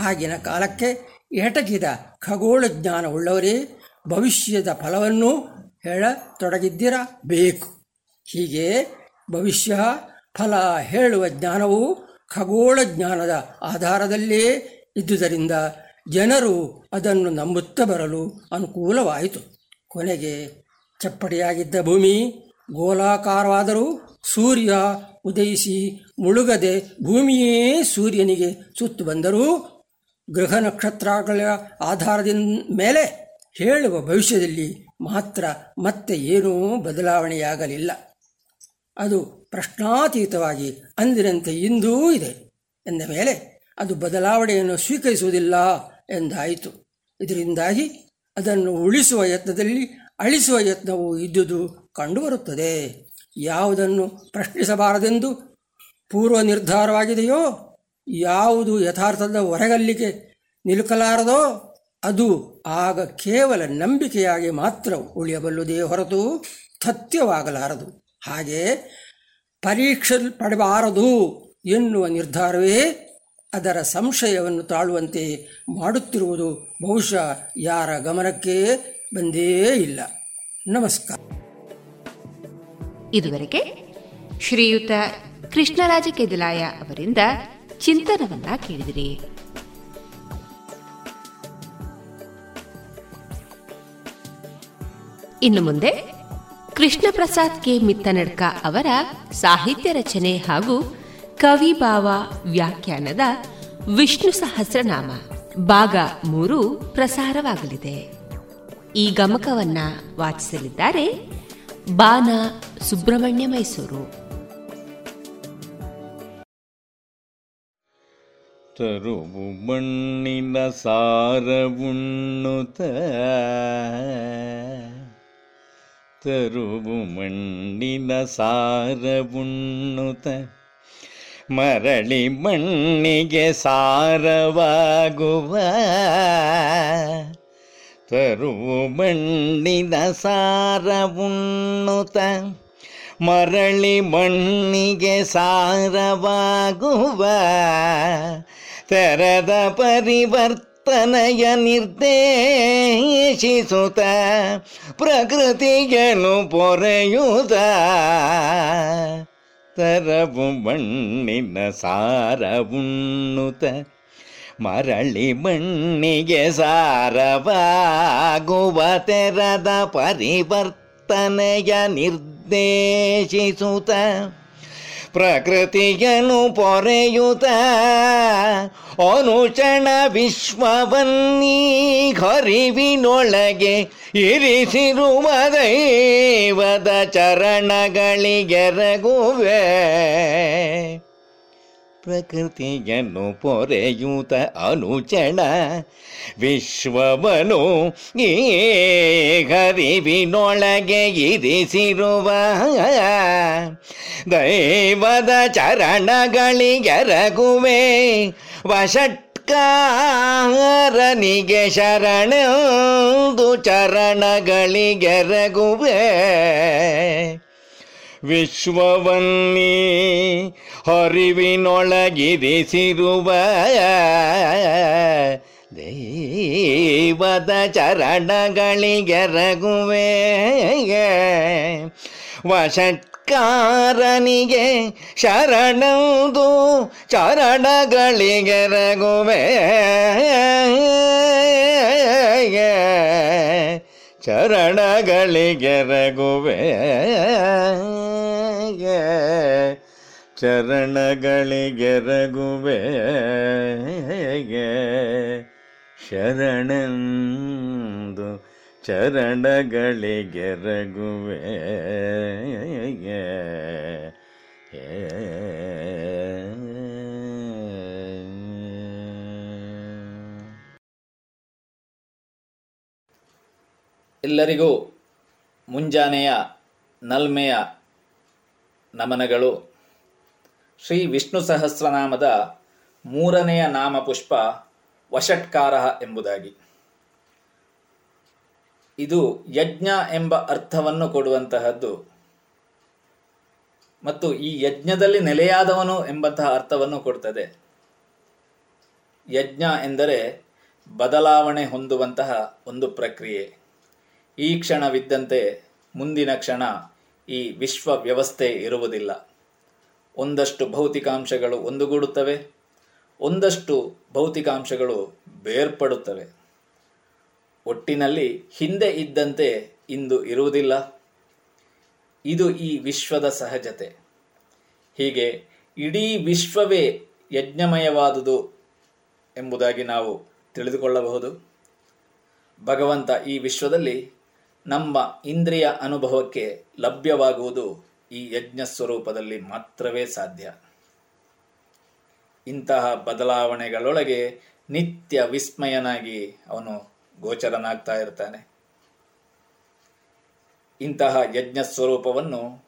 ಆಗಿನ ಕಾಲಕ್ಕೆ ಎಟಕಿದ ಖಗೋಳ ಜ್ಞಾನ ಉಳ್ಳವರೇ ಭವಿಷ್ಯದ ಫಲವನ್ನು ಹೇಳತೊಡಗಿದ್ದಿರಬೇಕು ಹೀಗೆ ಭವಿಷ್ಯ ಫಲ ಹೇಳುವ ಜ್ಞಾನವು ಖಗೋಳ ಜ್ಞಾನದ ಆಧಾರದಲ್ಲೇ ಇದ್ದುದರಿಂದ ಜನರು ಅದನ್ನು ನಂಬುತ್ತಾ ಬರಲು ಅನುಕೂಲವಾಯಿತು. ಕೊನೆಗೆ ಚಪ್ಪಡಿಯಾಗಿದ್ದ ಭೂಮಿ ಗೋಲಾಕಾರವಾದರೂ ಸೂರ್ಯ ಉದಯಿಸಿ ಮುಳುಗದೆ ಭೂಮಿಯೇ ಸೂರ್ಯನಿಗೆ ಸುತ್ತು ಬಂದರೂ ಗೃಹ ನಕ್ಷತ್ರಗಳ ಆಧಾರದಿಂದ ಮೇಲೆ ಹೇಳುವ ಭವಿಷ್ಯದಲ್ಲಿ ಮಾತ್ರ ಮತ್ತೆ ಏನೂ ಬದಲಾವಣೆಯಾಗಲಿಲ್ಲ. ಅದು ಪ್ರಶ್ನಾತೀತವಾಗಿ ಅಂದಿನಂತೆ ಇಂದೂ ಇದೆ ಎಂದ ಮೇಲೆ ಅದು ಬದಲಾವಣೆಯನ್ನು ಸ್ವೀಕರಿಸುವುದಿಲ್ಲ ಎಂದಾಯಿತು. ಇದರಿಂದಾಗಿ ಅದನ್ನು ಉಳಿಸುವ ಯತ್ನದಲ್ಲಿ ಅಳಿಸುವ ಯತ್ನವು ಇದ್ದುದು ಕಂಡುಬರುತ್ತದೆ. ಯಾವುದನ್ನು ಪ್ರಶ್ನಿಸಬಾರದೆಂದು ಪೂರ್ವ ನಿರ್ಧಾರವಾಗಿದೆಯೋ, ಯಾವುದು ಯಥಾರ್ಥದ ಹೊರಗಲ್ಲಿಗೆ ನಿಲುಕಲಾರದೋ, ಅದು ಆಗ ಕೇವಲ ನಂಬಿಕೆಯಾಗಿ ಮಾತ್ರ ಉಳಿಯಬಲ್ಲುದೇ ಹೊರತು ತಥ್ಯವಾಗಲಾರದು ಹಾಗೆ ಪರೀಕ್ಷಿಸಲ್ಪಡಬಾರದು ಎನ್ನುವ ನಿರ್ಧಾರವೇ ಅದರ ಸಂಶಯವನ್ನು ತಾಳುವಂತೆ ಮಾಡುತ್ತಿರುವುದು ಬಹುಶಃ ಯಾರ ಗಮನಕ್ಕೆ ಬಂದೇ ಇಲ್ಲ. ನಮಸ್ಕಾರ. ಇದುವರೆಗೆ ಶ್ರೀಯುತ ಕೃಷ್ಣರಾಜ ಕೆದಿಲಾಯ ಅವರಿಂದ ಚಿಂತನವನ್ನ ಕೇಳಿದಿರಿ. ಇನ್ನು ಮುಂದೆ ಕೃಷ್ಣ ಪ್ರಸಾದ್ ಕೆ. ಮಿತ್ತನಡ್ಕ ಅವರ ಸಾಹಿತ್ಯ ರಚನೆ ಹಾಗೂ ಕವಿಭಾವ ವ್ಯಾಖ್ಯಾನದ ವಿಷ್ಣು ಸಹಸ್ರನಾಮ ಭಾಗ ಮೂರು ಪ್ರಸಾರವಾಗಲಿದೆ. ಈ ಗಮಕವನ್ನ ವಾಚಿಸಲಿದ್ದಾರೆ ಬಾನ ಸುಬ್ರಹ್ಮಣ್ಯ ಮೈಸೂರು. ತರುವು ಮಣ್ಣಿನ ಸಾರವುಣ್ಣುತ ತರುವು ಮಣ್ಣಿನ ಸಾರವುಣ್ಣುತ. ಮರಳಿ ಮಣ್ಣಿಗೆ ಸಾರವಾಗುವ. ತರುವು ಮಣ್ಣಿನ ಸಾರವುಣ್ಣುತ. ಮರಳಿ ಮಣ್ಣಿಗೆ ಸಾರವಾಗುವ. ತೆರದ ಪರಿವರ್ತನೆಯ ನಿರ್ದೇಶಿಸುತ್ತ ಪ್ರಕೃತಿಯನ್ನು ಪೊರೆಯುತ್ತ ತರವು ಮಣ್ಣಿನ ಸಾರವುಣ್ಣುತ ಮರಳಿ ಮಣ್ಣಿಗೆ ಸಾರವಾಗುವ ತೆರದ ಪರಿವರ್ತನೆಯ ನಿರ್ದೇಶಿಸುತ್ತ ಪ್ರಕೃತಿಯನು ಪೊರೆಯುತ ಅನುಚಣ ವಿಶ್ವವನ್ನೀ ಹರಿವಿನೊಳಗೆ ಇರಿಸಿರುವ ದೈವದ ಚರಣಗಳಿಗೆರಗುವೆ ಪ್ರಕೃತಿಯನ್ನು ಪೊರೆಯೂತ ಅನುಚಣ. ವಿಶ್ವವನು ಈ ಹರಿವಿನೊಳಗೆ ಇರಿಸಿರುವ ದೈವದ ಚರಣಗಳಿಗೆರಗುವೆ ವಷಟ್ಕಾರನಿಗೆ ಶರಣದು ಚರಣಗಳಿಗೆರಗುವೆ ವಿಶ್ವವನ್ನೀ ಹರಿವಿನೊಳಗಿರಿಸಿರುವ ದೇವದ ಚರಣಗಳಿಗೆರಗುವೆ ವಷಟ್ಕಾರನಿಗೆ ಶರಣದು ಚರಣಗಳಿಗೆರಗುವೆ ಚರಣಗಳಿಗೆರಗುವೆ ಚರಣಗಳಿಗೆರಗುವೆ ಶರಣಂದು ಚರಣಗಳಿಗೆರಗುವೆ ಎಲ್ಲರಿಗೂ ಮುಂಜಾನೆಯ ನಲ್ಮೆಯ ನಮನಗಳು. ಶ್ರೀ ವಿಷ್ಣು ಸಹಸ್ರನಾಮದ ಮೂರನೆಯ ನಾಮ ಪುಷ್ಪ ವಷಟ್ಕಾರ ಎಂಬುದಾಗಿ. ಇದು ಯಜ್ಞ ಎಂಬ ಅರ್ಥವನ್ನು ಕೊಡುವಂತಹದ್ದು. ಮತ್ತು ಈ ಯಜ್ಞದಲ್ಲಿ ನೆಲೆಯಾದವನು ಎಂಬಂತಹ ಅರ್ಥವನ್ನು ಕೊಡ್ತದೆ. ಯಜ್ಞ ಎಂದರೆ ಬದಲಾವಣೆ ಹೊಂದುವಂತಹ ಒಂದು ಪ್ರಕ್ರಿಯೆ. ಈ ಕ್ಷಣವಿದ್ದಂತೆ ಮುಂದಿನ ಕ್ಷಣ ಈ ವಿಶ್ವ ವ್ಯವಸ್ಥೆ ಇರುವುದಿಲ್ಲ. ಒಂದಷ್ಟು ಭೌತಿಕಾಂಶಗಳು ಒಂದುಗೂಡುತ್ತವೆ, ಒಂದಷ್ಟು ಭೌತಿಕಾಂಶಗಳು ಬೇರ್ಪಡುತ್ತವೆ. ಒಟ್ಟಿನಲ್ಲಿ ಹಿಂದೆ ಇದ್ದಂತೆ ಇಂದು ಇರುವುದಿಲ್ಲ. ಇದು ಈ ವಿಶ್ವದ ಸಹಜತೆ. ಹೀಗೆ ಇಡೀ ವಿಶ್ವವೇ ಯಜ್ಞಮಯವಾದುದು ಎಂಬುದಾಗಿ ನಾವು ತಿಳಿದುಕೊಳ್ಳಬಹುದು. ಭಗವಂತ ಈ ವಿಶ್ವದಲ್ಲಿ ನಮ್ಮ ಇಂದ್ರಿಯ ಅನುಭವಕ್ಕೆ ಲಭ್ಯವಾಗುವುದು ಈ ಯಜ್ಞ ಸ್ವರೂಪದಲ್ಲಿ ಮಾತ್ರವೇ ಸಾಧ್ಯ. ಇಂತಹ ಬದಲಾವಣೆಗಳೊಳಗೆ ನಿತ್ಯ ವಿಸ್ಮಯನಾಗಿ ಅವನು ಗೋಚರನಾಗ್ತಾ ಇರ್ತಾನೆ. ಇಂತಹ ಯಜ್ಞ ಸ್ವರೂಪವನ್ನು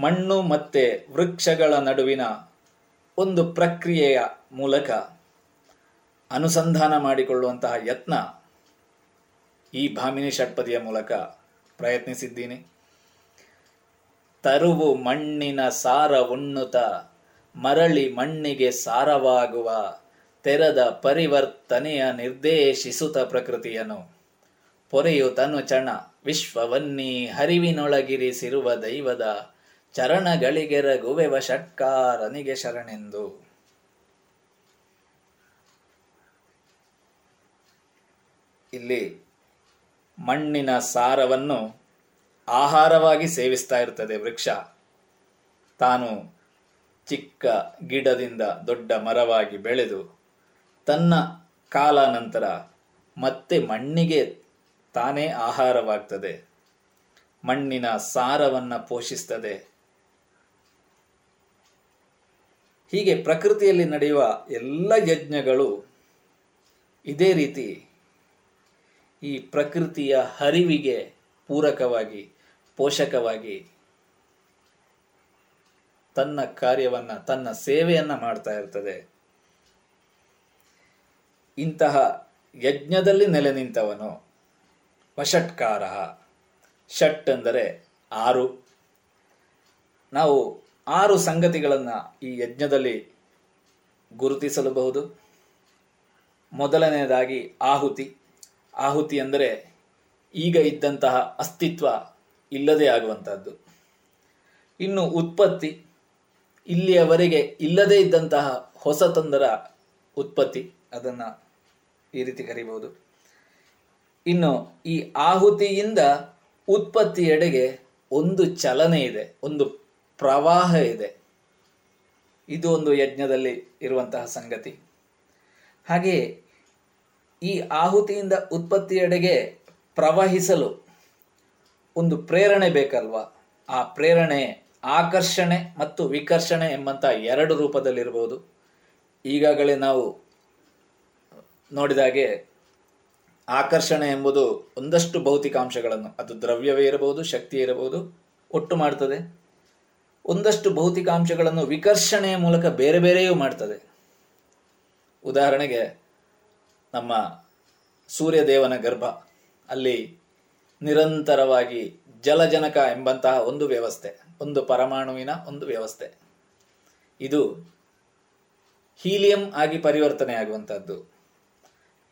ಮಣ್ಣು ಮತ್ತೆ ವೃಕ್ಷಗಳ ನಡುವಿನ ಒಂದು ಪ್ರಕ್ರಿಯೆಯ ಮೂಲಕ ಅನುಸಂಧಾನ ಮಾಡಿಕೊಳ್ಳುವಂತಹ ಯತ್ನ ಈ ಭಾಮಿನಿ ಷಟ್ಪದಿಯ ಮೂಲಕ ಪ್ರಯತ್ನಿಸಿದ್ದೀನಿ. ತರುವು ಮಣ್ಣಿನ ಸಾರ ಉಣ್ಣುತ, ಮರಳಿ ಮಣ್ಣಿಗೆ ಸಾರವಾಗುವ, ತೆರದ ಪರಿವರ್ತನೆಯ ನಿರ್ದೇಶಿಸುತ ಪ್ರಕೃತಿಯನು ಪೊರೆಯು ತನು ಚಣ ವಿಶ್ವವನ್ನೀ ಹರಿವಿನೊಳಗಿರಿಸಿರುವ ದೈವದ ಚರಣಗಳಿಗೆರಗುವೆವ ಷಟ್ಕಾರನಿಗೆ ಶರಣೆಂದು. ಇಲ್ಲಿ ಮಣ್ಣಿನ ಸಾರವನ್ನು ಆಹಾರವಾಗಿ ಸೇವಿಸ್ತಾ ಇರ್ತದೆ ವೃಕ್ಷ. ತಾನು ಚಿಕ್ಕ ಗಿಡದಿಂದ ದೊಡ್ಡ ಮರವಾಗಿ ಬೆಳೆದು ತನ್ನ ಕಾಲ ನಂತರ ಮತ್ತೆ ಮಣ್ಣಿಗೆ ತಾನೇ ಆಹಾರವಾಗ್ತದೆ. ಮಣ್ಣಿನ ಸಾರವನ್ನ ಪೋಷಿಸ್ತದೆ. ಹೀಗೆ ಪ್ರಕೃತಿಯಲ್ಲಿ ನಡೆಯುವ ಎಲ್ಲ ಯಜ್ಞಗಳು ಇದೇ ರೀತಿ ಈ ಪ್ರಕೃತಿಯ ಹರಿವಿಗೆ ಪೂರಕವಾಗಿ, ಪೋಷಕವಾಗಿ ತನ್ನ ಕಾರ್ಯವನ್ನ, ತನ್ನ ಸೇವೆಯನ್ನ ಮಾಡ್ತಾ ಇರ್ತದೆ. ಇಂತಹ ಯಜ್ಞದಲ್ಲಿ ನೆಲೆ ನಿಂತವನು ವಷಟ್ಕಾರ ಷಟ್ ಅಂದರೆ ಆರು. ನಾವು ಆರು ಸಂಗತಿಗಳನ್ನು ಈ ಯಜ್ಞದಲ್ಲಿ ಗುರುತಿಸಲಬಹುದು. ಮೊದಲನೆಯದಾಗಿ ಆಹುತಿ. ಆಹುತಿ ಅಂದರೆ ಈಗ ಇದ್ದಂತಹ ಅಸ್ತಿತ್ವ ಇಲ್ಲದೆ ಆಗುವಂಥದ್ದು. ಇನ್ನು ಉತ್ಪತ್ತಿ, ಇಲ್ಲಿಯವರೆಗೆ ಇಲ್ಲದೇ ಇದ್ದಂತಹ ಹೊಸತಂದರ ಉತ್ಪತ್ತಿ, ಅದನ್ನ ಈ ರೀತಿ ಕರಿಬಹುದು. ಇನ್ನು ಈ ಆಹುತಿಯಿಂದ ಉತ್ಪತ್ತಿಯೆಡೆಗೆ ಒಂದು ಚಲನೆ ಇದೆ, ಒಂದು ಪ್ರವಾಹ ಇದೆ. ಇದು ಒಂದು ಯಜ್ಞದಲ್ಲಿ ಇರುವಂತಹ ಸಂಗತಿ. ಹಾಗೆ ಈ ಆಹುತಿಯಿಂದ ಉತ್ಪತ್ತಿಯೆಡೆಗೆ ಪ್ರವಹಿಸಲು ಒಂದು ಪ್ರೇರಣೆ ಬೇಕಲ್ವಾ? ಆ ಪ್ರೇರಣೆ, ಆಕರ್ಷಣೆ ಮತ್ತು ವಿಕರ್ಷಣೆ ಎಂಬಂಥ ಎರಡು ರೂಪದಲ್ಲಿರ್ಬೋದು. ಈಗಾಗಲೇ ನಾವು ನೋಡಿದಾಗೆ ಆಕರ್ಷಣೆ ಎಂಬುದು ಒಂದಷ್ಟು ಭೌತಿಕಾಂಶಗಳನ್ನು, ಅದು ದ್ರವ್ಯವೇ ಇರಬಹುದು ಶಕ್ತಿ ಇರಬಹುದು, ಒಟ್ಟು ಮಾಡ್ತದೆ. ಒಂದಷ್ಟು ಭೌತಿಕಾಂಶಗಳನ್ನು ವಿಕರ್ಷಣೆಯ ಮೂಲಕ ಬೇರೆ ಬೇರೆಯೂ ಮಾಡ್ತದೆ. ಉದಾಹರಣೆಗೆ ನಮ್ಮ ಸೂರ್ಯದೇವನ ಗರ್ಭ. ಅಲ್ಲಿ ನಿರಂತರವಾಗಿ ಜಲಜನಕ ಎಂಬಂತಹ ಒಂದು ವ್ಯವಸ್ಥೆ, ಒಂದು ಪರಮಾಣುವಿನ ಒಂದು ವ್ಯವಸ್ಥೆ. ಇದು ಹೀಲಿಯಂ ಆಗಿ ಪರಿವರ್ತನೆ ಆಗುವಂತಹದ್ದು.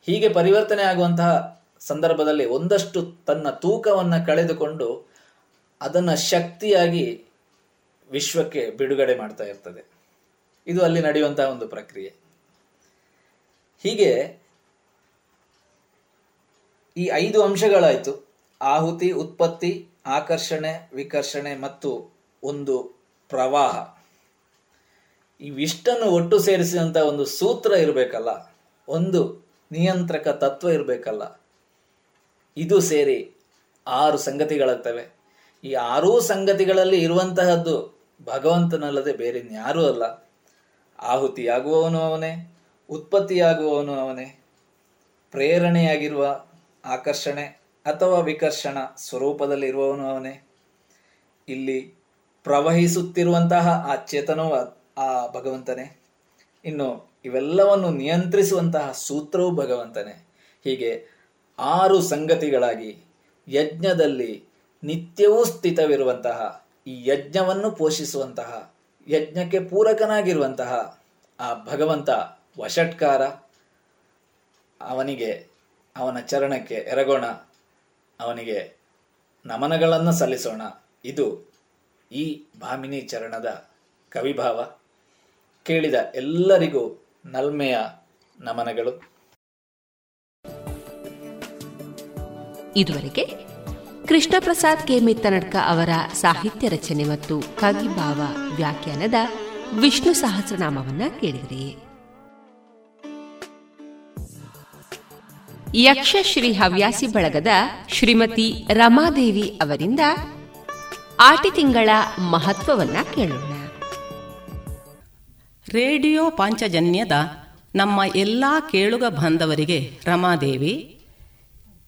ಹೀಗೆ ಪರಿವರ್ತನೆ ಆಗುವಂತಹ ಸಂದರ್ಭದಲ್ಲಿ ಒಂದಷ್ಟು ತನ್ನ ತೂಕವನ್ನು ಕಳೆದುಕೊಂಡು ಅದನ್ನ ಶಕ್ತಿಯಾಗಿ ವಿಶ್ವಕ್ಕೆ ಬಿಡುಗಡೆ ಮಾಡ್ತಾ ಇರ್ತದೆ. ಇದು ಅಲ್ಲಿ ನಡೆಯುವಂತಹ ಒಂದು ಪ್ರಕ್ರಿಯೆ. ಹೀಗೆ ಈ ಐದು ಅಂಶಗಳಾಯ್ತು. ಆಹುತಿ, ಉತ್ಪತ್ತಿ, ಆಕರ್ಷಣೆ, ವಿಕರ್ಷಣೆ ಮತ್ತು ಒಂದು ಪ್ರವಾಹ. ಇವಿಷ್ಟನ್ನು ಒಟ್ಟು ಸೇರಿಸಿದಂತ ಒಂದು ಸೂತ್ರ ಇರಬೇಕಲ್ಲ. ಒಂದು ನಿಯಂತ್ರಕ ತತ್ವ ಇರಬೇಕಲ್ಲ. ಇದು ಸೇರಿ ಆರು ಸಂಗತಿಗಳಾಗ್ತವೆ. ಈ ಆರೂ ಸಂಗತಿಗಳಲ್ಲಿ ಇರುವಂತಹದ್ದು ಭಗವಂತನಲ್ಲದೆ ಬೇರೆ ಯಾರೂ ಅಲ್ಲ. ಆಹುತಿಯಾಗುವವನು ಅವನೇ, ಉತ್ಪತ್ತಿಯಾಗುವವನು ಅವನೇ, ಪ್ರೇರಣೆಯಾಗಿರುವ ಆಕರ್ಷಣೆ ಅಥವಾ ವಿಕರ್ಷಣ ಸ್ವರೂಪದಲ್ಲಿ ಇರುವವನು ಅವನೇ. ಇಲ್ಲಿ ಪ್ರವಹಿಸುತ್ತಿರುವಂತಹ ಆ ಚೇತನವು ಆ ಭಗವಂತನೇ. ಇನ್ನು ಇವೆಲ್ಲವನ್ನು ನಿಯಂತ್ರಿಸುವಂತಹ ಸೂತ್ರವು ಭಗವಂತನೇ. ಹೀಗೆ ಆರು ಸಂಗತಿಗಳಾಗಿ ಯಜ್ಞದಲ್ಲಿ ನಿತ್ಯವೂ ಸ್ಥಿತವಿರುವಂತಹ, ಈ ಯಜ್ಞವನ್ನು ಪೋಷಿಸುವಂತಹ, ಯಜ್ಞಕ್ಕೆ ಪೂರಕನಾಗಿರುವಂತಹ ಆ ಭಗವಂತ ವಷಟ್ಕಾರ ಅವನಿಗೆ ಅವನ ಚರಣಕ್ಕೆ ಎರಗೋಣ. ಅವನಿಗೆ ನಮನಗಳನ್ನು ಸಲ್ಲಿಸೋಣ. ಇದು ಈ ಭಾಮಿನಿ ಚರಣದ ಕವಿಭಾವ. ಕೇಳಿದ ಎಲ್ಲರಿಗೂ ನಲ್ಮೆಯ ನಮನಗಳು. ಇದುವರೆಗೆ ಕೃಷ್ಣ ಪ್ರಸಾದ್ ಕೆ. ಮಿತ್ತನಡ್ಕ ಅವರ ಸಾಹಿತ್ಯ ರಚನೆ ಮತ್ತು ಕವಿಭಾವ ವ್ಯಾಖ್ಯಾನದ ವಿಷ್ಣು ಸಹಸ್ರನಾಮವನ್ನ ಕೇಳಿದ್ರಿ. ಯಕ್ಷಶ್ರೀ ಹವ್ಯಾಸಿ ಬಳಗದ ಶ್ರೀಮತಿ ರಮಾದೇವಿ ಅವರಿಂದ ಆಟಿ ತಿಂಗಳ ಮಹತ್ವವನ್ನ ಕೇಳೋಣ. ರೇಡಿಯೋ ಪಾಂಚಜನ್ಯದ ನಮ್ಮ ಎಲ್ಲ ಕೇಳುಗ ಬಾಂಧವರಿಗೆ ರಮಾದೇವಿ,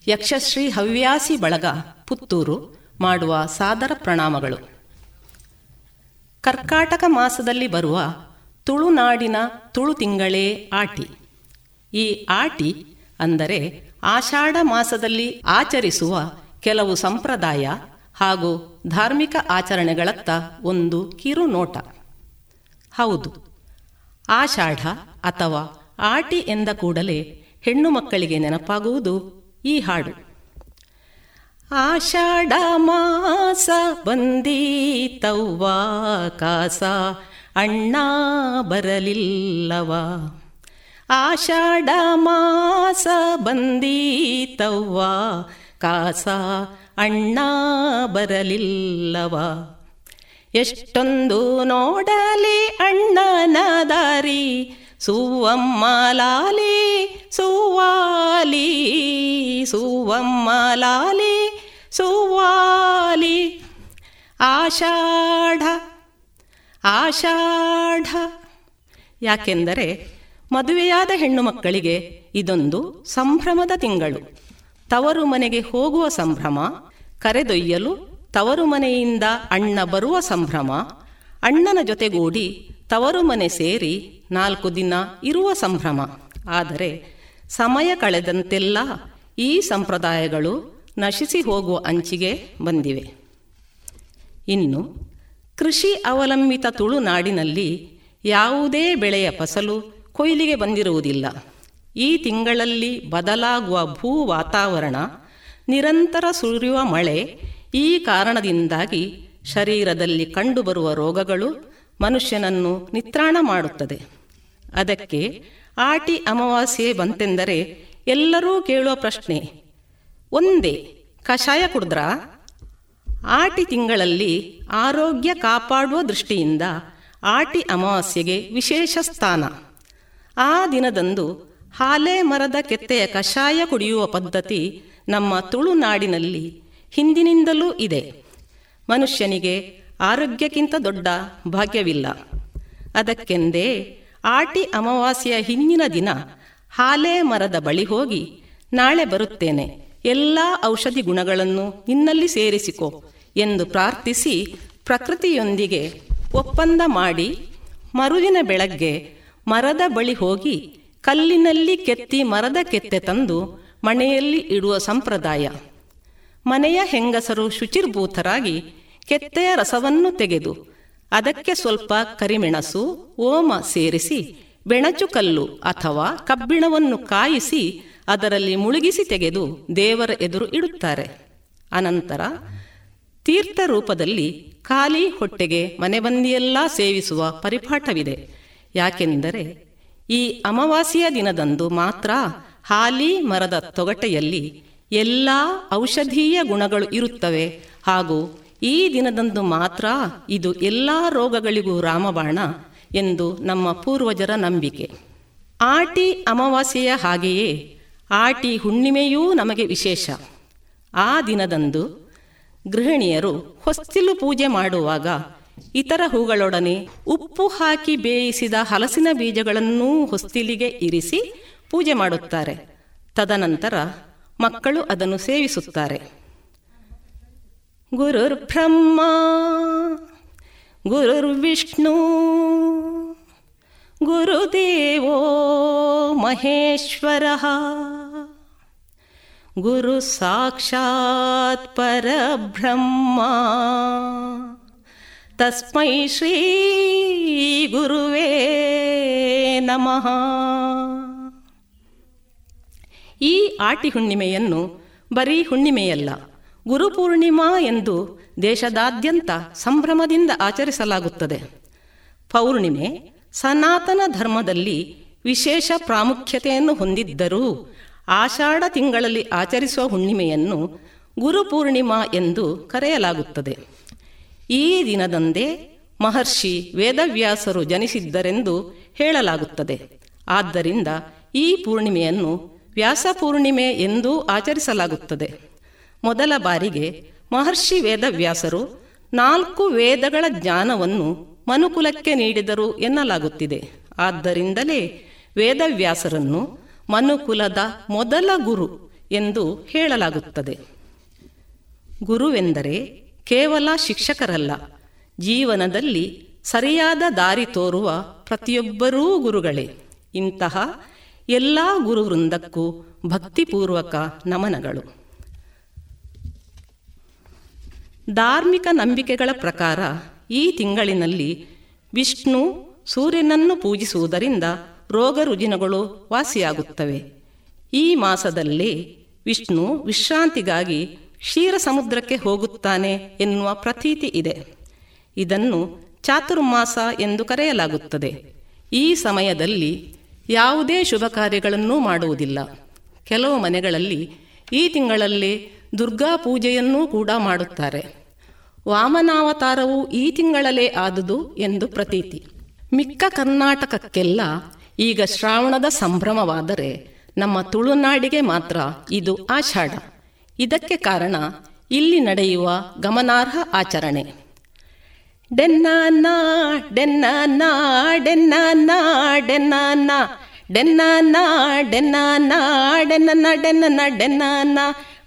ಯಕ್ಷಶ್ರೀ ಹವ್ಯಾಸಿ ಬಳಗ ಪುತ್ತೂರು ಮಾಡುವ ಸಾದರ ಪ್ರಣಾಮಗಳು. ಕರ್ಕಾಟಕ ಮಾಸದಲ್ಲಿ ಬರುವ ತುಳುನಾಡಿನ ತುಳು ತಿಂಗಳೇ ಆಟಿ. ಈ ಆಟಿ ಅಂದರೆ ಆಷಾಢ ಮಾಸದಲ್ಲಿ ಆಚರಿಸುವ ಕೆಲವು ಸಂಪ್ರದಾಯ ಹಾಗೂ ಧಾರ್ಮಿಕ ಆಚರಣೆಗಳತ್ತ ಒಂದು ಕಿರು ನೋಟ ಹೌದು, ಆಷಾಢ ಅಥವಾ ಆಟಿ ಎಂದ ಕೂಡಲೇ ಹೆಣ್ಣು ಮಕ್ಕಳಿಗೆ ನೆನಪಾಗುವುದು ಈ ಹಾಡು. ಆಷಾಢ ಮಾಸ ಬಂದೀತವ್ವ ಕಾಸ, ಅಣ್ಣ ಬರಲಿಲ್ಲವ ಆಷಾಢ ಮಾಸ ಬಂದೀತವ್ವ. ಕಾಸ ಅಣ್ಣ ಬರಲಿಲ್ಲವ ಎಷ್ಟೊಂದು ನೋಡಲಿ ಅಣ್ಣನ ದಾರಿ. ಸುವಮ್ಮ ಲಾಲಿ ಸುವಾಲಿ ಸುವಮ್ಮ ಲಾಲಿ ಸುವಾಲಿ ಆಷಾಢ ಆಷಾಢ. ಯಾಕೆಂದರೆ ಮದುವೆಯಾದ ಹೆಣ್ಣು ಮಕ್ಕಳಿಗೆ ಇದೊಂದು ಸಂಭ್ರಮದ ತಿಂಗಳು. ತವರು ಮನೆಗೆ ಹೋಗುವ ಸಂಭ್ರಮ, ಕರೆದೊಯ್ಯಲು ತವರು ಮನೆಯಿಂದ ಅಣ್ಣ ಬರುವ ಸಂಭ್ರಮ, ಅಣ್ಣನ ಜೊತೆಗೂಡಿ ತವರು ಮನೆ ಸೇರಿ ನಾಲ್ಕು ದಿನ ಇರುವ ಸಂಭ್ರಮ. ಆದರೆ ಸಮಯ ಕಳೆದಂತೆಲ್ಲ ಈ ಸಂಪ್ರದಾಯಗಳು ನಶಿಸಿ ಹೋಗುವ ಅಂಚಿಗೆ ಬಂದಿವೆ. ಇನ್ನು ಕೃಷಿ ಅವಲಂಬಿತ ತುಳುನಾಡಿನಲ್ಲಿ ಯಾವುದೇ ಬೆಳೆಯ ಫಸಲು ಕೊಯ್ಲಿಗೆ ಬಂದಿರುವುದಿಲ್ಲ. ಈ ತಿಂಗಳಲ್ಲಿ ಬದಲಾಗುವ ಭೂ ವಾತಾವರಣ, ನಿರಂತರ ಸುರಿಯುವ ಮಳೆ ಈ ಕಾರಣದಿಂದಾಗಿ ಶರೀರದಲ್ಲಿ ಕಂಡುಬರುವ ರೋಗಗಳು ಮನುಷ್ಯನನ್ನು ನಿತ್ರಾಣ ಮಾಡುತ್ತದೆ. ಅದಕ್ಕೆ ಆಟಿ ಅಮಾವಾಸ್ಯೆ ಬಂತೆಂದರೆ ಎಲ್ಲರೂ ಕೇಳುವ ಪ್ರಶ್ನೆ, ಒಂದೇ ಕಷಾಯ ಕುಡಿದ್ರಾ? ಆಟಿ ತಿಂಗಳಲ್ಲಿ ಆರೋಗ್ಯ ಕಾಪಾಡುವ ದೃಷ್ಟಿಯಿಂದ ಆಟಿ ಅಮಾವಾಸ್ಯೆಗೆ ವಿಶೇಷ ಸ್ಥಾನ. ಆ ದಿನದಂದು ಹಾಲೆ ಮರದ ಕೆತ್ತೆಯ ಕಷಾಯ ಕುಡಿಯುವ ಪದ್ಧತಿ ನಮ್ಮ ತುಳುನಾಡಿನಲ್ಲಿ ಹಿಂದಿನಿಂದಲೂ ಇದೆ. ಮನುಷ್ಯನಿಗೆ ಆರೋಗ್ಯಕ್ಕಿಂತ ದೊಡ್ಡ ಭಾಗ್ಯವಿಲ್ಲ. ಅದಕ್ಕೆಂದೇ ಆಟಿ ಅಮಾವಾಸ್ಯೆಯ ಹಿಂದಿನ ದಿನ ಹಾಲೆ ಮರದ ಬಳಿ ಹೋಗಿ ನಾಳೆ ಬರುತ್ತೇನೆ. ಎಲ್ಲ ಔಷಧಿ ಗುಣಗಳನ್ನು ನಿನ್ನಲ್ಲಿ ಸೇರಿಸಿಕೊ ಎಂದು ಪ್ರಾರ್ಥಿಸಿ ಪ್ರಕೃತಿಯೊಂದಿಗೆ ಒಪ್ಪಂದ ಮಾಡಿ ಮರುದಿನ ಬೆಳಗ್ಗೆ ಮರದ ಬಳಿ ಹೋಗಿ ಕಲ್ಲಿನಲ್ಲಿ ಕೆತ್ತಿ ಮರದ ಕೆತ್ತೆ ತಂದು ಮನೆಯಲ್ಲಿ ಇಡುವ ಸಂಪ್ರದಾಯ. ಮನೆಯ ಹೆಂಗಸರು ಶುಚಿರ್ಭೂತರಾಗಿ ಕೆತ್ತೆಯ ರಸವನ್ನು ತೆಗೆದು ಅದಕ್ಕೆ ಸ್ವಲ್ಪ ಕರಿಮೆಣಸು, ಓಮ ಸೇರಿಸಿ ಬೆಣಚುಕಲ್ಲು ಅಥವಾ ಕಬ್ಬಿಣವನ್ನು ಕಾಯಿಸಿ ಅದರಲ್ಲಿ ಮುಳುಗಿಸಿ ತೆಗೆದು ದೇವರ ಎದುರು ಇಡುತ್ತಾರೆ. ಅನಂತರ ತೀರ್ಥ ರೂಪದಲ್ಲಿ ಖಾಲಿ ಹೊಟ್ಟೆಗೆ ಮನೆಬಂದಿಯೆಲ್ಲ ಸೇವಿಸುವ ಪರಿಪಾಠವಿದೆ. ಯಾಕೆಂದರೆ ಈ ಅಮಾವಾಸ್ಯೆಯ ದಿನದಂದು ಮಾತ್ರ ಹಾಲಿ ಮರದ ತೊಗಟೆಯಲ್ಲಿ ಎಲ್ಲ ಔಷಧೀಯ ಗುಣಗಳು ಇರುತ್ತವೆ. ಹಾಗೂ ಈ ದಿನದಂದು ಮಾತ್ರ ಇದು ಎಲ್ಲ ರೋಗಗಳಿಗೂ ರಾಮಬಾಣ ಎಂದು ನಮ್ಮ ಪೂರ್ವಜರ ನಂಬಿಕೆ. ಆಟಿ ಅಮಾವಾಸ್ಯೆಯ ಹಾಗೆಯೇ ಆಟಿ ಹುಣ್ಣಿಮೆಯೂ ನಮಗೆ ವಿಶೇಷ. ಆ ದಿನದಂದು ಗೃಹಿಣಿಯರು ಹೊಸ್ತಿಲು ಪೂಜೆ ಮಾಡುವಾಗ ಇತರ ಹೂಗಳೊಡನೆ ಉಪ್ಪು ಹಾಕಿ ಬೇಯಿಸಿದ ಹಲಸಿನ ಬೀಜಗಳನ್ನೂ ಹೊಸ್ತಿಲಿಗೆ ಇರಿಸಿ ಪೂಜೆ ಮಾಡುತ್ತಾರೆ. ತದನಂತರ ಮಕ್ಕಳು ಅದನ್ನು ಸೇವಿಸುತ್ತಾರೆ. ಗುರುರ್ ಬ್ರಹ್ಮ, ಗುರುರ್ ವಿಷ್ಣು, ಗುರುದೇವೋ ಮಹೇಶ್ವರ, ಗುರು ಸಾಕ್ಷಾತ್ ಪರಬ್ರಹ್ಮ. ತಸ್ಮೈ ಶ್ರೀ ಗುರುವೇ ನಮಃ ಈ ಆಟಿ ಹುಣ್ಣಿಮೆಯನ್ನು ಬರೀ ಹುಣ್ಣಿಮೆಯಲ್ಲ ಗುರುಪೂರ್ಣಿಮಾ ಎಂದು ದೇಶದಾದ್ಯಂತ ಸಂಭ್ರಮದಿಂದ ಆಚರಿಸಲಾಗುತ್ತದೆ. ಪೌರ್ಣಿಮೆ ಸನಾತನ ಧರ್ಮದಲ್ಲಿ ವಿಶೇಷ ಪ್ರಾಮುಖ್ಯತೆಯನ್ನು ಹೊಂದಿದ್ದರೂ ಆಷಾಢ ತಿಂಗಳಲ್ಲಿ ಆಚರಿಸುವ ಹುಣ್ಣಿಮೆಯನ್ನು ಗುರುಪೂರ್ಣಿಮಾ ಎಂದು ಕರೆಯಲಾಗುತ್ತದೆ. ಈ ದಿನದಂದೇ ಮಹರ್ಷಿ ವೇದವ್ಯಾಸರು ಜನಿಸಿದ್ದರೆಂದು ಹೇಳಲಾಗುತ್ತದೆ. ಆದ್ದರಿಂದ ಈ ಪೂರ್ಣಿಮೆಯನ್ನು ವ್ಯಾಸ ಪೂರ್ಣಿಮೆ ಎಂದೂ ಆಚರಿಸಲಾಗುತ್ತದೆ. ಮೊದಲ ಬಾರಿಗೆ ಮಹರ್ಷಿ ವೇದವ್ಯಾಸರು ನಾಲ್ಕು ವೇದಗಳ ಜ್ಞಾನವನ್ನು ಮನುಕುಲಕ್ಕೆ ನೀಡಿದರು ಎನ್ನಲಾಗುತ್ತಿದೆ. ಆದ್ದರಿಂದಲೇ ವೇದವ್ಯಾಸರನ್ನು ಮನುಕುಲದ ಮೊದಲ ಗುರು ಎಂದು ಹೇಳಲಾಗುತ್ತದೆ. ಗುರುವೆಂದರೆ ಕೇವಲ ಶಿಕ್ಷಕರಲ್ಲ, ಜೀವನದಲ್ಲಿ ಸರಿಯಾದ ದಾರಿ ತೋರುವ ಪ್ರತಿಯೊಬ್ಬರೂ ಗುರುಗಳೇ. ಇಂತಹ ಎಲ್ಲ ಗುರುವೃಂದಕ್ಕೂ ಭಕ್ತಿಪೂರ್ವಕ ನಮನಗಳು. ಧಾರ್ಮಿಕ ನಂಬಿಕೆಗಳ ಪ್ರಕಾರ ಈ ತಿಂಗಳಿನಲ್ಲಿ ವಿಷ್ಣು ಸೂರ್ಯನನ್ನು ಪೂಜಿಸುವುದರಿಂದ ರೋಗ ರುಜಿನಗಳು ವಾಸಿಯಾಗುತ್ತವೆ. ಈ ಮಾಸದಲ್ಲಿ ವಿಷ್ಣು ವಿಶ್ರಾಂತಿಗಾಗಿ ಕ್ಷೀರ ಸಮುದ್ರಕ್ಕೆ ಹೋಗುತ್ತಾನೆ ಎನ್ನುವ ಪ್ರತೀತಿ ಇದೆ. ಇದನ್ನು ಚಾತುರ್ಮಾಸ ಎಂದು ಕರೆಯಲಾಗುತ್ತದೆ. ಈ ಸಮಯದಲ್ಲಿ ಯಾವುದೇ ಶುಭ ಕಾರ್ಯಗಳನ್ನೂ ಮಾಡುವುದಿಲ್ಲ. ಕೆಲವು ಮನೆಗಳಲ್ಲಿ ಈ ತಿಂಗಳಲ್ಲಿ ದುರ್ಗಾ ಪೂಜೆಯನ್ನೂ ಕೂಡ ಮಾಡುತ್ತಾರೆ. ವಾಮನಾವತಾರವು ಈ ತಿಂಗಳಲ್ಲೇ ಆದುದು ಎಂದು ಪ್ರತೀತಿ. ಮಿಕ್ಕ ಕರ್ನಾಟಕಕ್ಕೆಲ್ಲ ಈಗ ಶ್ರಾವಣದ ಸಂಭ್ರಮವಾದರೆ ನಮ್ಮ ತುಳುನಾಡಿಗೆ ಮಾತ್ರ ಇದು ಆಷಾಢ. ಇದಕ್ಕೆ ಕಾರಣ ಇಲ್ಲಿ ನಡೆಯುವ ಗಮನಾರ್ಹ ಆಚರಣೆ ಡೆನ್ನ ಡೆನ್ನ ಡೆನ್ನ ಡೆನ್ನ ಡೆನ್ನ ಡೆನ್ನ ಡೆನ್ನ ಡೆನ್ನ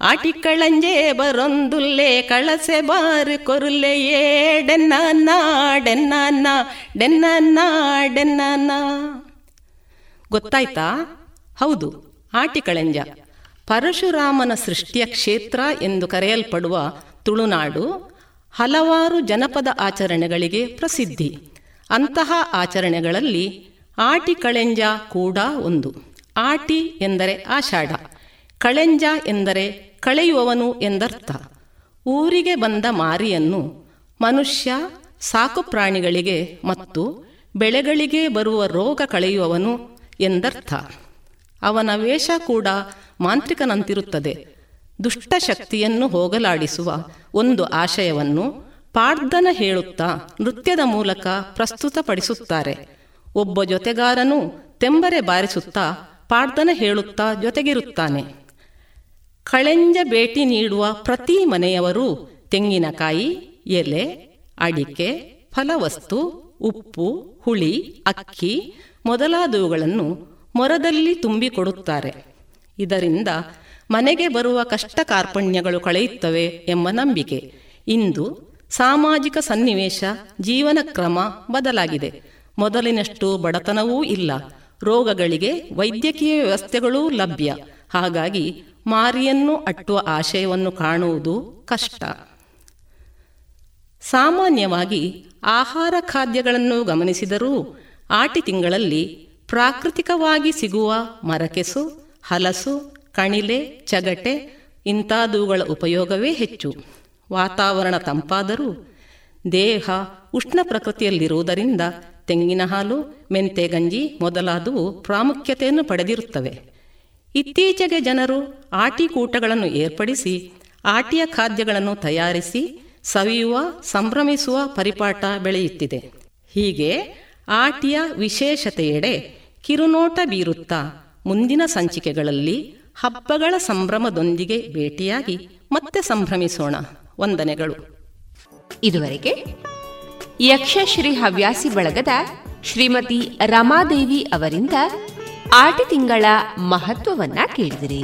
ಆಟಿಕಳಂಜೆ ಬರೊಂದುಲ್ಲೆ ಕಳಸೆ ಬಾರು ಕೊರುಲೆಯೇ ಡೆನ್ನ ಡೆನ್ನ ಡೆನ್ನ ಡೆನ್ನ ಗೊತ್ತಾಯ್ತಾ ಹೌದು ಆಟಿಕಳಂಜ ಪರಶುರಾಮನ ಸೃಷ್ಟಿಯ ಕ್ಷೇತ್ರ ಎಂದು ಕರೆಯಲ್ಪಡುವ ತುಳುನಾಡು ಹಲವಾರು ಜನಪದ ಆಚರಣೆಗಳಿಗೆ ಪ್ರಸಿದ್ಧಿ. ಅಂತಹ ಆಚರಣೆಗಳಲ್ಲಿ ಆಟಿ ಕಳೆಂಜ ಕೂಡ ಒಂದು. ಆಟಿ ಎಂದರೆ ಆಷಾಢ, ಕಳೆಂಜ ಎಂದರೆ ಕಳೆಯುವವನು ಎಂದರ್ಥ. ಊರಿಗೆ ಬಂದ ಮಾರಿಯನ್ನು ಮನುಷ್ಯ, ಸಾಕು ಪ್ರಾಣಿಗಳಿಗೆ ಮತ್ತು ಬೆಳೆಗಳಿಗೆ ಬರುವ ರೋಗ ಕಳೆಯುವವನು ಎಂದರ್ಥ. ಅವನ ವೇಷ ಕೂಡ ಮಾಂತ್ರಿಕನಂತಿರುತ್ತದೆ. ದುಷ್ಟಶಕ್ತಿಯನ್ನು ಹೋಗಲಾಡಿಸುವ ಒಂದು ಆಶಯವನ್ನು ಪಾಡ್ದನ ಹೇಳುತ್ತಾ ನೃತ್ಯದ ಮೂಲಕ ಪ್ರಸ್ತುತಪಡಿಸುತ್ತಾರೆ. ಒಬ್ಬ ಜೊತೆಗಾರನು ತೆಂಬರೆ ಬಾರಿಸುತ್ತಾ ಪಾಡ್ದನ ಹೇಳುತ್ತಾ ಜೊತೆಗಿರುತ್ತಾನೆ. ಕಳೆಂಜ ಭೇಟಿ ನೀಡುವ ಪ್ರತಿ ಮನೆಯವರು ತೆಂಗಿನಕಾಯಿ, ಎಲೆ, ಅಡಿಕೆ, ಫಲವಸ್ತು, ಉಪ್ಪು, ಹುಳಿ, ಅಕ್ಕಿ ಮೊದಲಾದವುಗಳನ್ನು ಮೊರದಲ್ಲಿ ತುಂಬಿಕೊಡುತ್ತಾರೆ. ಇದರಿಂದ ಮನೆಗೆ ಬರುವ ಕಷ್ಟ ಕಾರ್ಪಣ್ಯಗಳು ಕಳೆಯುತ್ತವೆ ಎಂಬ ನಂಬಿಕೆ. ಇಂದು ಸಾಮಾಜಿಕ ಸನ್ನಿವೇಶ, ಜೀವನ ಕ್ರಮ ಬದಲಾಗಿದೆ. ಮೊದಲಿನಷ್ಟು ಬಡತನವೂ ಇಲ್ಲ. ರೋಗಗಳಿಗೆ ವೈದ್ಯಕೀಯ ವ್ಯವಸ್ಥೆಗಳೂ ಲಭ್ಯ. ಹಾಗಾಗಿ ಮಾರಿಯನ್ನು ಅಟ್ಟುವ ಆಶಯವನ್ನು ಕಾಣುವುದು ಕಷ್ಟ. ಸಾಮಾನ್ಯವಾಗಿ ಆಹಾರ ಖಾದ್ಯಗಳನ್ನು ಗಮನಿಸಿದರೂ ಆಟಿ ತಿಂಗಳಲ್ಲಿ ಪ್ರಾಕೃತಿಕವಾಗಿ ಸಿಗುವ ಮರಕೆಸು, ಹಲಸು, ಕಣಿಲೆ, ಚಗಟೆ ಇಂತಾದವುಗಳ ಉಪಯೋಗವೇ ಹೆಚ್ಚು. ವಾತಾವರಣ ತಂಪಾದರೂ ದೇಹ ಉಷ್ಣ ಪ್ರಕೃತಿಯಲ್ಲಿರುವುದರಿಂದ ತೆಂಗಿನ ಹಾಲು, ಮೆಂತೆ ಗಂಜಿ ಮೊದಲಾದವು ಪ್ರಾಮುಖ್ಯತೆಯನ್ನು ಪಡೆದಿರುತ್ತವೆ. ಇತ್ತೀಚೆಗೆ ಜನರು ಆಟಿ ಕೂಟಗಳನ್ನು ಏರ್ಪಡಿಸಿ ಆಟಿಯ ಖಾದ್ಯಗಳನ್ನು ತಯಾರಿಸಿ ಸವಿಯುವ, ಸಂಭ್ರಮಿಸುವ ಪರಿಪಾಠ ಬೆಳೆಯುತ್ತಿದೆ. ಹೀಗೆ ಆಟಿಯ ವಿಶೇಷತೆಯೆಡೆ ಕಿರುನೋಟ ಬೀರುತ್ತಾ ಮುಂದಿನ ಸಂಚಿಕೆಗಳಲ್ಲಿ ಹಬ್ಬಗಳ ಸಂಭ್ರಮದೊಂದಿಗೆ ಭೇಟಿಯಾಗಿ ಮತ್ತೆ ಸಂಭ್ರಮಿಸೋಣ. ವಂದನೆಗಳು. ಇದುವರೆಗೆ ಯಕ್ಷಶ್ರೀ ಹವ್ಯಾಸಿ ಬಳಗದ ಶ್ರೀಮತಿ ರಮಾದೇವಿ ಅವರಿಂದ ಆಟಿ ತಿಂಗಳ ಮಹತ್ವವನ್ನ ಕೇಳಿದಿರಿ.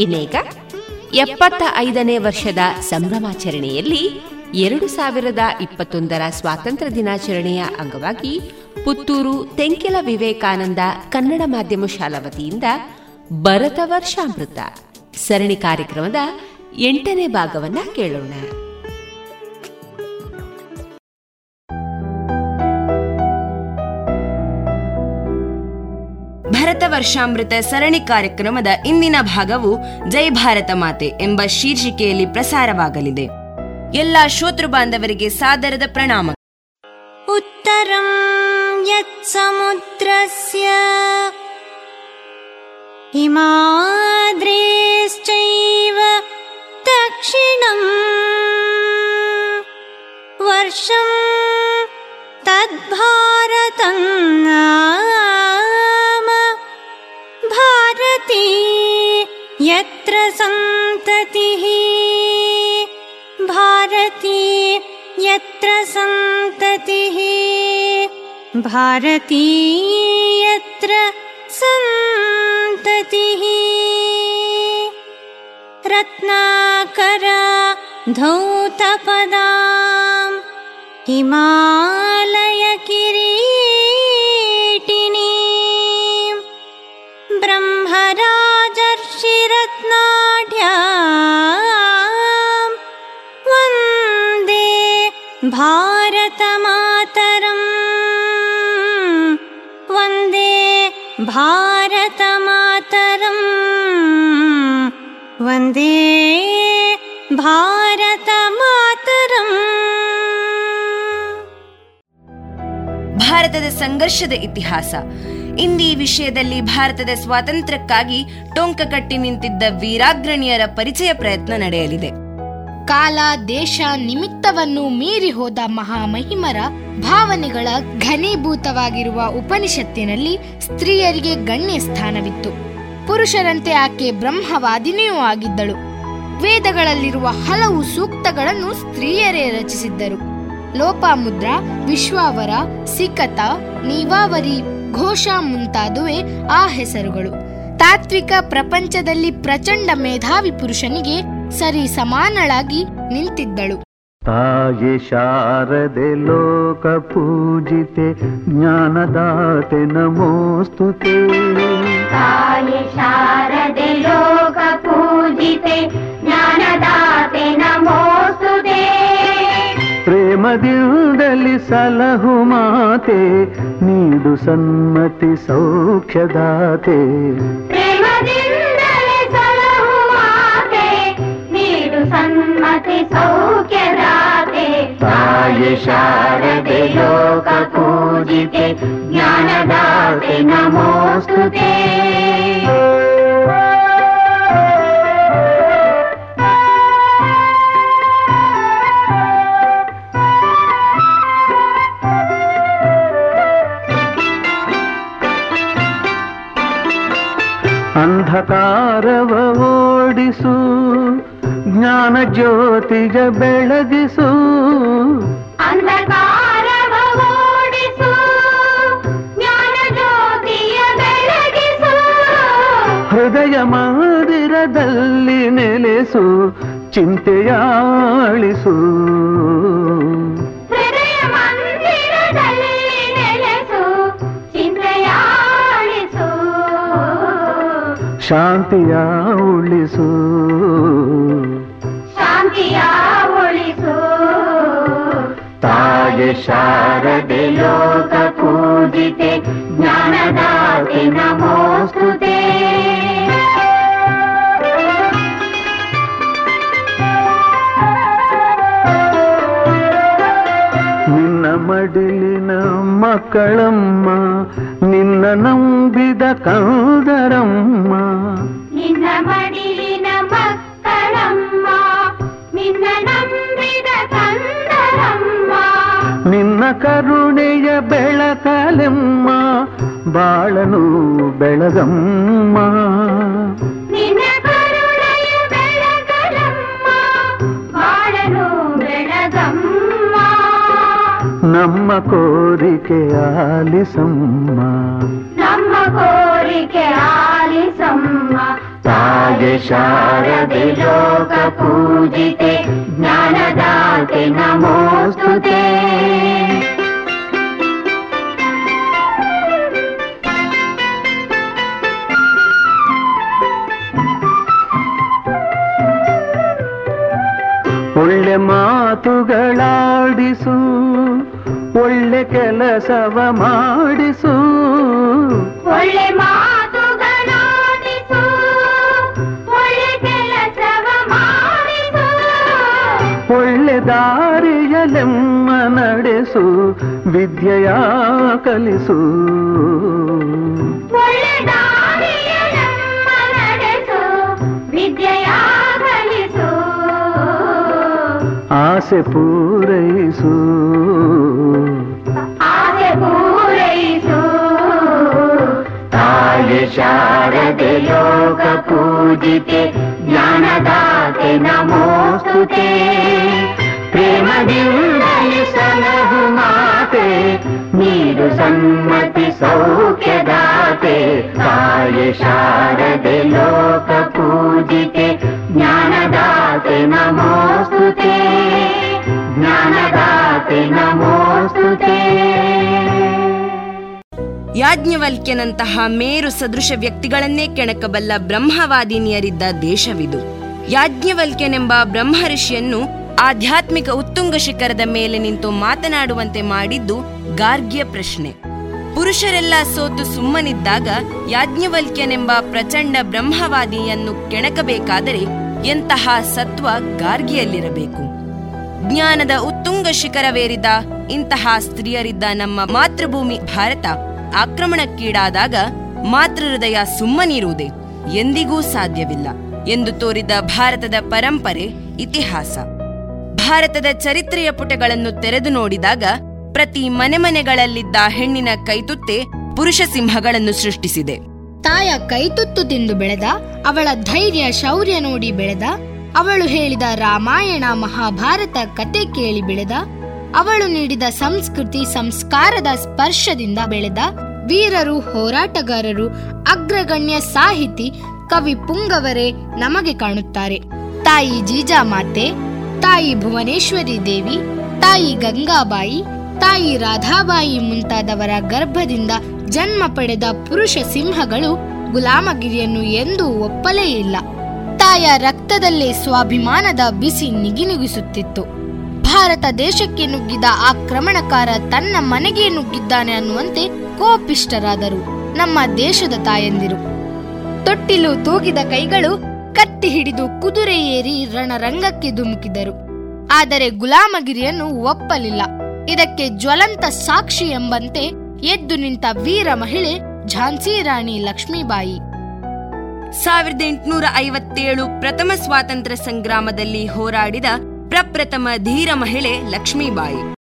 ಇನ್ನೀಗ ಎಪ್ಪತ್ತ ಐದನೇ ವರ್ಷದ ಸಂಭ್ರಮಾಚರಣೆಯಲ್ಲಿ ಎರಡು ಸಾವಿರದ ಇಪ್ಪತ್ತೊಂದರ ಸ್ವಾತಂತ್ರ್ಯ ದಿನಾಚರಣೆಯ ಅಂಗವಾಗಿ ಪುತ್ತೂರು ತೆಂಕೆಲ ವಿವೇಕಾನಂದ ಕನ್ನಡ ಮಾಧ್ಯಮ ಶಾಲಾ ವತಿಯಿಂದ ಭರತ ಸರಣಿ ಕಾರ್ಯಕ್ರಮದ ಎಂಟನೇ ಭಾಗವನ್ನ ಕೇಳೋಣ. ಭರತ ವರ್ಷಾಮೃತ ಸರಣಿ ಕಾರ್ಯಕ್ರಮದ ಇಂದಿನ ಭಾಗವು ಜೈ ಭಾರತ ಮಾತೆ ಎಂಬ ಶೀರ್ಷಿಕೆಯಲ್ಲಿ ಪ್ರಸಾರವಾಗಲಿದೆ. ಎಲ್ಲ ಶ್ರೋತೃ ಬಾಂಧವರಿಗೆ ಸಾದರದ ಪ್ರಣಾಮ. ಉತ್ತರಂ ಯತ್ ಸಮುದ್ರಸ್ಯ ಹಿಮಾದ್ರೇಶ್ಚೈವ ದಕ್ಷಿಣಂ ವರ್ಷಂ ತದ್ಭಾರತಂ. यत्र सन्ततिः। भारती यत्र सन्ततिः। भारती यत्र सन्ततिः। रत्नाकरा धौतपदाम् हिमालयकिरीटिनी ब्रह्मराजर्षिरत्नाढ्याम् वन्दे भारतमातरम् वन्दे भारतमातरम् वन्दे भारतमातरम् ಭಾರತದ ಸಂಘರ್ಷದ ಇತಿಹಾಸ ಇಂದು ವಿಷಯದಲ್ಲಿ ಭಾರತದ ಸ್ವಾತಂತ್ರ್ಯಕ್ಕಾಗಿ ಟೊಂಕ ಕಟ್ಟಿ ನಿಂತಿದ್ದ ವೀರಾಗ್ರಣಿಯರ ಪರಿಚಯ ಪ್ರಯತ್ನ ನಡೆಯಲಿದೆ. ಕಾಲ, ದೇಶ ನಿಮಿತ್ತವನ್ನು ಮೀರಿ ಹೋದ ಮಹಾಮಹಿಮರ ಭಾವನೆಗಳ ಘನೀಭೂತವಾಗಿರುವ ಉಪನಿಷತ್ತಿನಲ್ಲಿ ಸ್ತ್ರೀಯರಿಗೆ ಗಣ್ಯ ಸ್ಥಾನವಿತ್ತು. ಪುರುಷರಂತೆ ಆಕೆ ಬ್ರಹ್ಮವಾದಿನಿಯೂ ಆಗಿದ್ದಳು. ವೇದಗಳಲ್ಲಿರುವ ಹಲವು ಸೂಕ್ತಗಳನ್ನು ಸ್ತ್ರೀಯರೇ ರಚಿಸಿದ್ದರು. ಲೋಪಾಮುದ್ರ ವಿಶ್ವಾವರ ಸಿಕತ ನೀವಾವರಿ ಘೋಷ ಮುಂತಾದುವೆ ಆ ಹೆಸರುಗಳು. ತಾತ್ವಿಕ ಪ್ರಪಂಚದಲ್ಲಿ ಪ್ರಚಂಡ ಮೇಧಾವಿ ಪುರುಷನಿಗೆ ಸರಿ ಸಮಾನಳಾಗಿ ನಿಂತಿದ್ದಳು. ತಾಯಿ ಶಾರದೆ ಲೋಕ ಪೂಜಿತೆ ಜ್ಞಾನದಾತೆ ನಮೋಸ್ತುತೆ. ತಾಯಿ ಪ್ರೇಮದಿಂದಲಿ ಸಲಹು ಮಾತೆ ನೀಡು ಸನ್ಮತಿ ಸೌಖ್ಯದಾತೆ ಪ್ರೇಮದಿಂದಲೇ ಸಲಹು ಮಾತೆ ನೀಡು ಅಂಧಕಾರವ ಓಡಿಸು ಜ್ಞಾನ ಜ್ಯೋತಿಗ ಬೆಳಗಿಸು. ಅಂಧಕಾರವ ಓಡಿಸು ಜ್ಞಾನ ಜ್ಯೋತಿಯ ಬೆಳಗಿಸು. ಹೃದಯ ಮಾದಿರದಲ್ಲಿ ನೆಲೆಸು ಚಿಂತೆಯಾಳಿಸು. ಶಾಂತಿಯ ಉಳಿಸು ಶಾಂತಿಯ ಉಳಿಸು ತಾಯಿ ಶಾರದೆ ಲೋಕ ಪೂಜಿತೆ ಜ್ಞಾನದಾತೆ ನಮೋಸ್ತುತೆ ನಿನ್ನ ಮಡಿಲಿನ ಮಕ್ಕಳಮ್ಮ ನಿನ್ನ ನಂಬಿದ ಕಂದರಮ್ಮ ನಿನ್ನ ನಂಬಿದ ಕಂದರಮ್ಮ ನಿನ್ನ ಕರುಣೆಯ ಬೆಳಕಲೆಮ್ಮ ಬಾಳನು ಬೆಳಗಮ್ಮ ನಿನ್ನ ಕರುಣೆಯ ಬೆಳಗಲಮ್ಮ ಬಾಳನು ಬೆಳಗಮ್ಮ ನಮ್ಮ ಕೋರಿಕೆ ಆಲಿಸಮ್ಮ ನಮ್ಮ ಕೋರಿಕೆ ಆಲಿಸಮ್ಮ ತಾಯಿ ಶಾರದೆ ಲೋಕ ಪೂಜಿತೆ ಜ್ಞಾನದಾತೆ ನಮೋಸ್ತುತೆ ಒಳ್ಳೆ ಮಾತುಗಳಾಡಿಸು ಒಳ್ಳೆ ಕೆಲಸವ ಮಾಡಿಸು. ಒಳ್ಳೆ ದಾರಿಯಲೆಮ್ಮ ನಡೆಸು ವಿದ್ಯೆಯ ಕಲಿಸು ಒಳ್ಳೆ ದಾರಿಯ ನಮ್ಮ ನಡೆಸು ವಿದ್ಯೆಯ ಕಲಿಸು ಆಸೆ ಪೂರೈಸು ಆಸೆ ಪೂರೈಸು ತಾಯಿ ಶಾರದೆ ಲೋಕ ಪೂಜಿತೆ ಜ್ಞಾನದಾತೆ ನಮೋಸ್ತುತೆ ಪ್ರೇಮದಿಂದಲೇ ಸಲಹು ಮಾತೆ ನೀರು ಸಮ್ಮತಿ ಸೌಖ್ಯದಾತೆ, ತಾಯಿ ಶಾರದೆ ಲೋಕ ಪೂಜಿತೆ, ಜ್ಞಾನದಾತೆ ನಮೋಸ್ತುತೆ ಜ್ಞಾನದಾತೆ ನಮೋಸ್ತುತೆ. ಯಾಜ್ಞವಲ್ಕ್ಯನಂತಹ ಮೇರು ಸದೃಶ ವ್ಯಕ್ತಿಗಳನ್ನೇ ಕೆಣಕಬಲ್ಲ ಬ್ರಹ್ಮವಾದಿನಿಯರಿದ್ದ ದೇಶವಿದು. ಯಾಜ್ಞವಲ್ಕ್ಯನೆಂಬ ಬ್ರಹ್ಮಋಷಿಯನ್ನು ಆಧ್ಯಾತ್ಮಿಕ ಉತ್ತುಂಗ ಶಿಖರದ ಮೇಲೆ ನಿಂತು ಮಾತನಾಡುವಂತೆ ಮಾಡಿದ್ದು ಗಾರ್ಗ್ಯ ಪ್ರಶ್ನೆ. ಪುರುಷರೆಲ್ಲ ಸೋತು ಸುಮ್ಮನಿದ್ದಾಗ ಯಾಜ್ಞವಲ್ಕ್ಯನೆಂಬ ಪ್ರಚಂಡ ಬ್ರಹ್ಮವಾದಿಯನ್ನು ಕೆಣಕಬೇಕಾದರೆ ಎಂತಹ ಸತ್ವ ಗಾರ್ಗಿಯಲ್ಲಿರಬೇಕು ಜ್ಞಾನದ ಉತ್ತುಂಗ ಶಿಖರವೇರಿದ ಇಂತಹ ಸ್ತ್ರೀಯರಿದ್ದ ನಮ್ಮ ಮಾತೃಭೂಮಿ ಭಾರತ ಆಕ್ರಮಣಕ್ಕೀಡಾದಾಗ ಮಾತೃಹೃದಯ ಸುಮ್ಮನಿರುವುದೇ ಎಂದಿಗೂ ಸಾಧ್ಯವಿಲ್ಲ ಎಂದು ತೋರಿದ ಭಾರತದ ಪರಂಪರೆ ಇತಿಹಾಸ. ಭಾರತದ ಚರಿತ್ರೆಯ ಪುಟಗಳನ್ನು ತೆರೆದು ನೋಡಿದಾಗ ಪ್ರತಿ ಮನೆ ಮನೆಗಳಲ್ಲಿದ್ದ ಹೆಣ್ಣಿನ ಕೈತುತ್ತೆ ಪುರುಷ ಸಿಂಹಗಳನ್ನು ಸೃಷ್ಟಿಸಿದೆ. ತಾಯ ಕೈತುತ್ತು ತಿಂದು ಬೆಳೆದ, ಅವಳ ಧೈರ್ಯ ಶೌರ್ಯ ನೋಡಿ ಬೆಳೆದ, ಅವಳು ಹೇಳಿದ ರಾಮಾಯಣ ಮಹಾಭಾರತ ಕತೆ ಕೇಳಿ ಬೆಳೆದ, ಅವಳು ನೀಡಿದ ಸಂಸ್ಕೃತಿ ಸಂಸ್ಕಾರದ ಸ್ಪರ್ಶದಿಂದ ಬೆಳೆದ, ವೀರರು ಹೋರಾಟಗಾರರು ಅಗ್ರಗಣ್ಯ ಸಾಹಿತಿ ಕವಿ ಪುಂಗವರೇ ನಮಗೆ ಕಾಣುತ್ತಾರೆ. ತಾಯಿ ಜೀಜಾಮಾತೆ ತಾಯಿ ಭುವನೇಶ್ವರಿ ದೇವಿ, ತಾಯಿ ಗಂಗಾಬಾಯಿ, ತಾಯಿ ರಾಧಾಬಾಯಿ ಮುಂತಾದವರ ಗರ್ಭದಿಂದ ಜನ್ಮ ಪಡೆದ ಪುರುಷ ಸಿಂಹಗಳು ಗುಲಾಮಗಿರಿಯನ್ನು ಎಂದೂ ಒಪ್ಪಲೇ ಇಲ್ಲ. ತಾಯ ರಕ್ತದಲ್ಲೇ ಸ್ವಾಭಿಮಾನದ ಬಿಸಿ ನಿಗಿನುಗಿಸುತ್ತಿತ್ತು ಭಾರತ ದೇಶಕ್ಕೆ ನುಗ್ಗಿದ ಆಕ್ರಮಣಕಾರ ತನ್ನ ಮನೆಗೆ ನುಗ್ಗಿದ್ದಾನೆ ಅನ್ನುವಂತೆ ಕೋಪಿಷ್ಟರಾದರು ನಮ್ಮ ದೇಶದ ತಾಯಂದಿರು. ತೊಟ್ಟಿಲು ತೂಗಿದ ಕೈಗಳು ಕತ್ತಿ ಹಿಡಿದು ಕುದುರೆ ಏರಿ ರಣರಂಗಕ್ಕೆ ಧುಮುಕಿದರು. ಆದರೆ ಗುಲಾಮಗಿರಿಯನ್ನು ಒಪ್ಪಲಿಲ್ಲ. ಇದಕ್ಕೆ ಜ್ವಲಂತ ಸಾಕ್ಷಿ ಎಂಬಂತೆ ಎದ್ದು ನಿಂತ ವೀರ ಮಹಿಳೆ ಝಾನ್ಸಿ ರಾಣಿ ಲಕ್ಷ್ಮೀಬಾಯಿ. ಸಾವಿರದ ಎಂಟುನೂರ ಐವತ್ತೇಳು ಪ್ರಥಮ ಸ್ವಾತಂತ್ರ್ಯ ಸಂಗ್ರಾಮದಲ್ಲಿ ಹೋರಾಡಿದ ಪ್ರಪ್ರಥಮ ಧೀರ ಮಹಿಳೆ ಲಕ್ಷ್ಮೀಬಾಯಿ.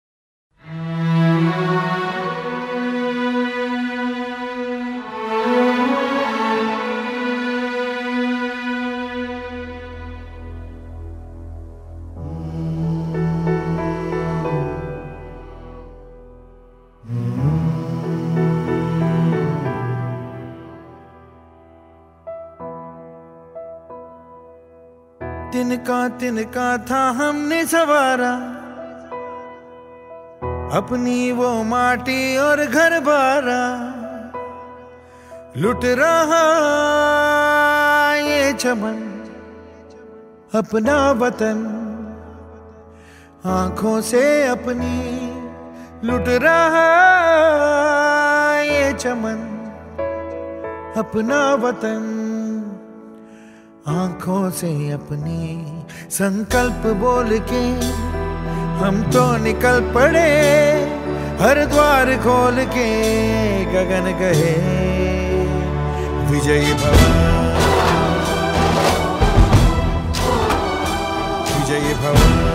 तिनका तिनका था हमने सवारा। अपनी वो माटी और घर बारा। लुट रहा ये चमन, अपना वतन। आँखों से अपनी लुट रहा ये चमन, अपना वतन। आँखों से अपनी संकल्प बोल के हम तो निकल पड़े, हर द्वार खोल के गगन कहे, विजय भव विजय भव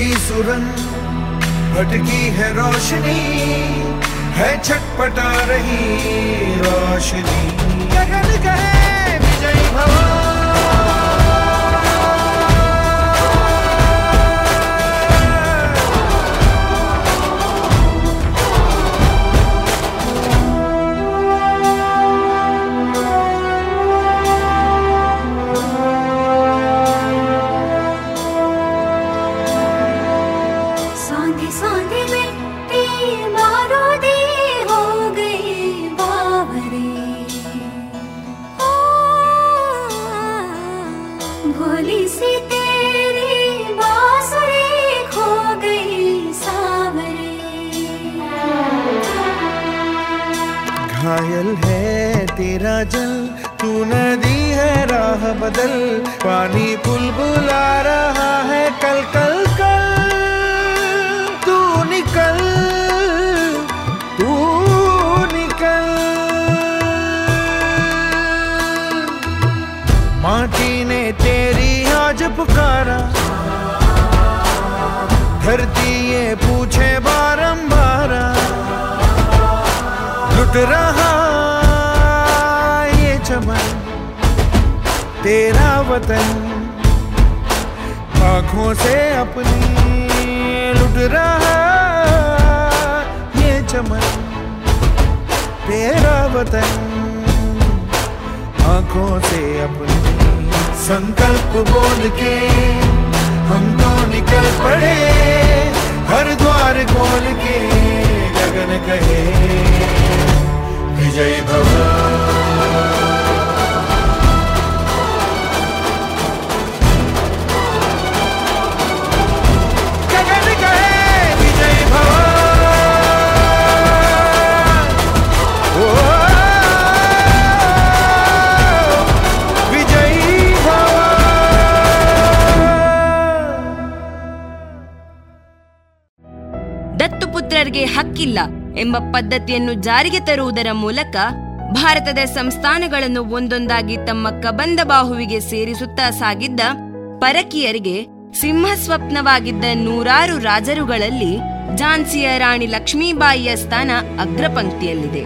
की सुरन भटकी है रोशनी है छटपटा रही रोशनी। गगन गए विजयी भव बदल पानी बुलबुला रहा है कल कल वतन। आँखों से अपनी लुट रहा ये चमन, तेरा वतन। आँखों से अपनी संकल्प बोल के हम तो निकल पड़े, हर द्वार खोल के गगन कहे, विजय भव ಹಕ್ಕಿಲ್ಲ ಎಂಬ ಪದ್ಧತಿಯನ್ನು ಜಾರಿಗೆ ತರುವುದರ ಮೂಲಕ ಭಾರತದ ಸಂಸ್ಥಾನಗಳನ್ನು ಒಂದೊಂದಾಗಿ ತಮ್ಮ ಕಬಂದ ಬಾಹುವಿಗೆ ಸೇರಿಸುತ್ತಾ ಸಾಗಿದ್ದ ಪರಕೀಯರಿಗೆ ಸಿಂಹಸ್ವಪ್ನವಾಗಿದ್ದ ನೂರಾರು ರಾಜರುಗಳಲ್ಲಿ ಝಾನ್ಸಿಯ ರಾಣಿ ಲಕ್ಷ್ಮೀಬಾಯಿಯ ಸ್ಥಾನ ಅಗ್ರಪಂಕ್ತಿಯಲ್ಲಿದೆ.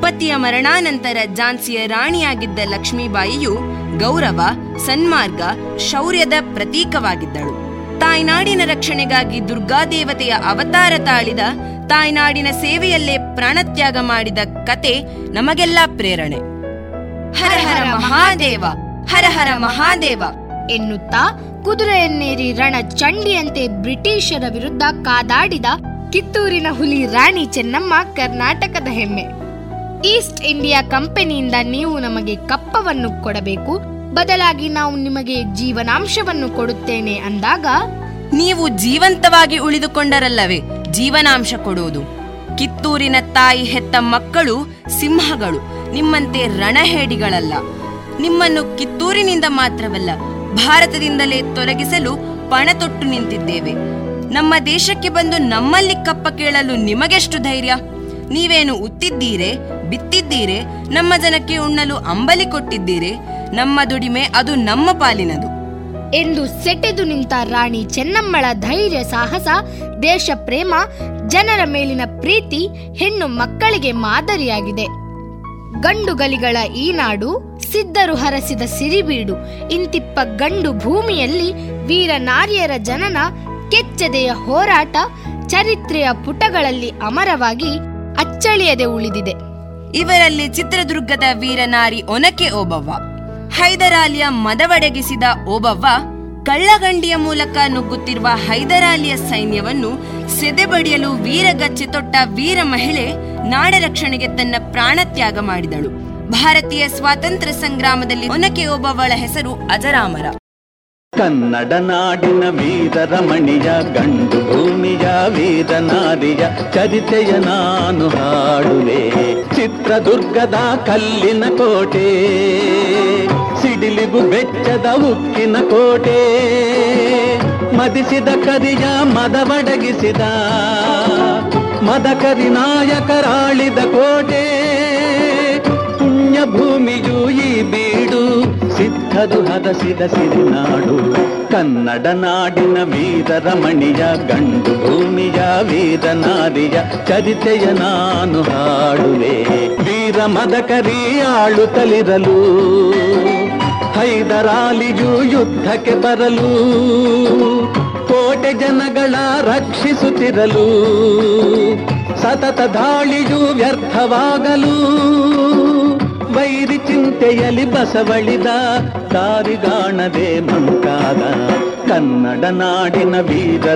ಪತಿಯ ಮರಣಾನಂತರ ಝಾನ್ಸಿಯ ರಾಣಿಯಾಗಿದ್ದ ಲಕ್ಷ್ಮೀಬಾಯಿಯು ಗೌರವ, ಸನ್ಮಾರ್ಗ, ಶೌರ್ಯದ ಪ್ರತೀಕವಾಗಿದ್ದಳು. ತಾಯ್ನಾಡಿನ ರಕ್ಷಣೆಗಾಗಿ ದುರ್ಗಾದೇವತೆಯ ಅವತಾರ ತಾಳಿದ ತಾಯ್ನಾಡಿನ ಸೇವೆಯಲ್ಲೇ ಪ್ರಾಣತ್ಯಾಗ ಮಾಡಿದ ಕತೆ ನಮಗೆಲ್ಲ ಪ್ರೇರಣೆ. ಹರ ಹರ ಮಹಾದೇವ, ಹರ ಹರ ಮಹಾದೇವ ಎನ್ನುತ್ತಾ ಕುದುರೆಯನ್ನೇರಿ ರಣ ಚಂಡಿಯಂತೆ ಬ್ರಿಟಿಷರ ವಿರುದ್ಧ ಕಾದಾಡಿದ ಕಿತ್ತೂರಿನ ಹುಲಿ ರಾಣಿ ಚೆನ್ನಮ್ಮ ಕರ್ನಾಟಕದ ಹೆಮ್ಮೆ. ಈಸ್ಟ್ ಇಂಡಿಯಾ ಕಂಪನಿಯಿಂದ ನೀವು ನಮಗೆ ಕಪ್ಪವನ್ನು ಕೊಡಬೇಕು, ಬದಲಾಗಿ ನಾವು ನಿಮಗೆ ಜೀವನಾಂಶವನ್ನು ಕೊಡುತ್ತೇನೆ ಅಂದಾಗ, ನೀವು ಜೀವಂತವಾಗಿ ಉಳಿದುಕೊಂಡರಲ್ಲವೇ? ಜೀವನಾಂಶ ಕೊಡುವುದು. ಕಿತ್ತೂರಿನ ತಾಯಿ ಹೆತ್ತ ಮಕ್ಕಳು ಸಿಂಹಗಳು, ನಿಮ್ಮಂತೆ ರಣಹೇಡಿಗಳಲ್ಲ. ನಿಮ್ಮನ್ನು ಕಿತ್ತೂರಿನಿಂದ ಮಾತ್ರವಲ್ಲ, ಭಾರತದಿಂದಲೇ ತೊಲಗಿಸಲು ಪಣ ತೊಟ್ಟು ನಿಂತಿದ್ದೇವೆ. ನಮ್ಮ ದೇಶಕ್ಕೆ ಬಂದು ನಮ್ಮಲ್ಲಿ ಕಪ್ಪ ಕೇಳಲು ನಿಮಗೆಷ್ಟು ಧೈರ್ಯ? ನೀವೇನು ಉತ್ತಿದ್ದೀರೆ, ಬಿತ್ತಿದ್ದೀರೆ, ನಮ್ಮ ಜನಕ್ಕೆ ಉಣ್ಣಲು ಅಂಬಲಿ ಕೊಟ್ಟಿದ್ದೀರೆ? ನಮ್ಮ ದುಡಿಮೆ ಅದು ನಮ್ಮ ಪಾಲಿನದು. ಎಂದು ಸೆಟೆದು ನಿಂತ ರಾಣಿ ಚೆನ್ನಮ್ಮಳ ಧೈರ್ಯ, ಸಾಹಸ, ದೇಶ ಪ್ರೇಮ, ಜನರ ಮೇಲಿನ ಪ್ರೀತಿ ಹೆಣ್ಣು ಮಕ್ಕಳಿಗೆ ಮಾದರಿಯಾಗಿದೆ. ಗಂಡು ಗಲಿಗಳ ಈ ನಾಡು ಸಿದ್ಧರು ಹರಸಿದ ಸಿರಿಬೀಡು, ಇಂತಿಪ್ಪ ಗಂಡು ಭೂಮಿಯಲ್ಲಿ ವೀರ ನಾರಿಯರ ಜನನ, ಕೆಚ್ಚದೆಯ ಹೋರಾಟ, ಚರಿತ್ರೆಯ ಪುಟಗಳಲ್ಲಿ ಅಮರವಾಗಿ ಅಚ್ಚಳಿಯದೆ ಉಳಿದಿದೆ. ಇವರಲ್ಲಿ ಚಿತ್ರದುರ್ಗದ ವೀರನಾರಿ ಒನಕೆ ಓಬವ್ವ. ಹೈದರಾಲಿಯ ಮದವಡಗಿಸಿದ ಓಬವ್ವ ಕಳ್ಳಗಂಡಿಯ ಮೂಲಕ ನುಗ್ಗುತ್ತಿರುವ ಹೈದರಾಲಿಯ ಸೈನ್ಯವನ್ನು ಸೆದೆಬಡಿಯಲು ವೀರಗಚ್ಚೆ ತೊಟ್ಟ ವೀರ ಮಹಿಳೆ ನಾಡ ರಕ್ಷಣೆಗೆ ತನ್ನ ಪ್ರಾಣತ್ಯಾಗ ಮಾಡಿದಳು. ಭಾರತೀಯ ಸ್ವಾತಂತ್ರ್ಯ ಸಂಗ್ರಾಮದಲ್ಲಿ ಒನಕೆ ಓಬವ್ವಳ ಹೆಸರು ಅಜರಾಮರ. ಕನ್ನಡ ನಾಡಿನ ವೀರ ರಮಣಿಯ, ಗಂಡು ಭೂಮಿಯ ವೀರ ನಾರಿಯ ಚರಿತೆಯ ನಾನು ಹಾಡುವೆ. ಚಿತ್ರದುರ್ಗದ ಕಲ್ಲಿನ ಕೋಟೆ. ಸಿಡಿಲಿಗು ಬೆಚ್ಚದ ಉಕ್ಕಿನ ಕೋಟೆ. ಮದಿಸಿದ ಕರಿಯ ಮದವಡಗಿಸಿದ ಮದಕರಿ ನಾಯಕರಾಳಿದ ಕೋಟೆ. ಪುಣ್ಯ ಭೂಮಿಯು ಈ ಬೀಡು ಸಿದ್ಧದು ಹದಸಿದ ಸಿರಿನಾಡು ಕನ್ನಡ ನಾಡಿನ ವೀರ ರಮಣಿಯ, ಗಂಡು ಭೂಮಿಯ ವೀರ ನಾರಿಯ ಚರಿತೆಯ ನಾನು ಹಾಡುವೆ. ವೀರ ಮದಕರಿ ಆಳುತ್ತಲಿರಲು ಹೈದರಾಲಿಯು ಯುದ್ಧಕ್ಕೆ ಬರಲು, ಕೋಟೆ ಜನಗಳ ರಕ್ಷಿಸುತ್ತಿರಲು, ಸತತ ದಾಳಿಯು ವ್ಯರ್ಥವಾಗಲು, ವೈರಿ ಚಿಂತೆಯಲ್ಲಿ ಬಸವಳಿದ ದಾರಿಗಾಣದೆ ಮಂಕಾದ ಕನ್ನಡ ನಾಡಿನ ವೀರ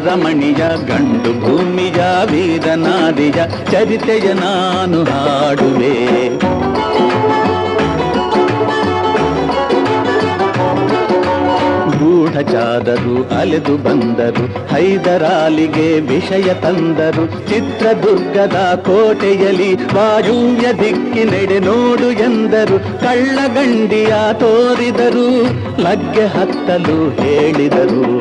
ಗಂಡು ಭೂಮಿಯ ವೀರನಾದಿಯ ಚರಿತೆಯ ನಾನು ಹಾಡುವೆ. ಚಾದರು ಅಲೆದು ಬಂದರು, ಹೈದರಾಲಿಗೆ ವಿಷಯ ತಂದರು. ಚಿತ್ರದುರ್ಗದ ಕೋಟೆಯಲ್ಲಿ ವಾಯುವ್ಯ ದಿಕ್ಕಿನೆಡೆ ನೋಡು ಎಂದರು. ಕಳ್ಳಗಂಡಿಯ ತೋರಿದರು, ಲಗ್ಗೆ ಹತ್ತಲು ಹೇಳಿದರು.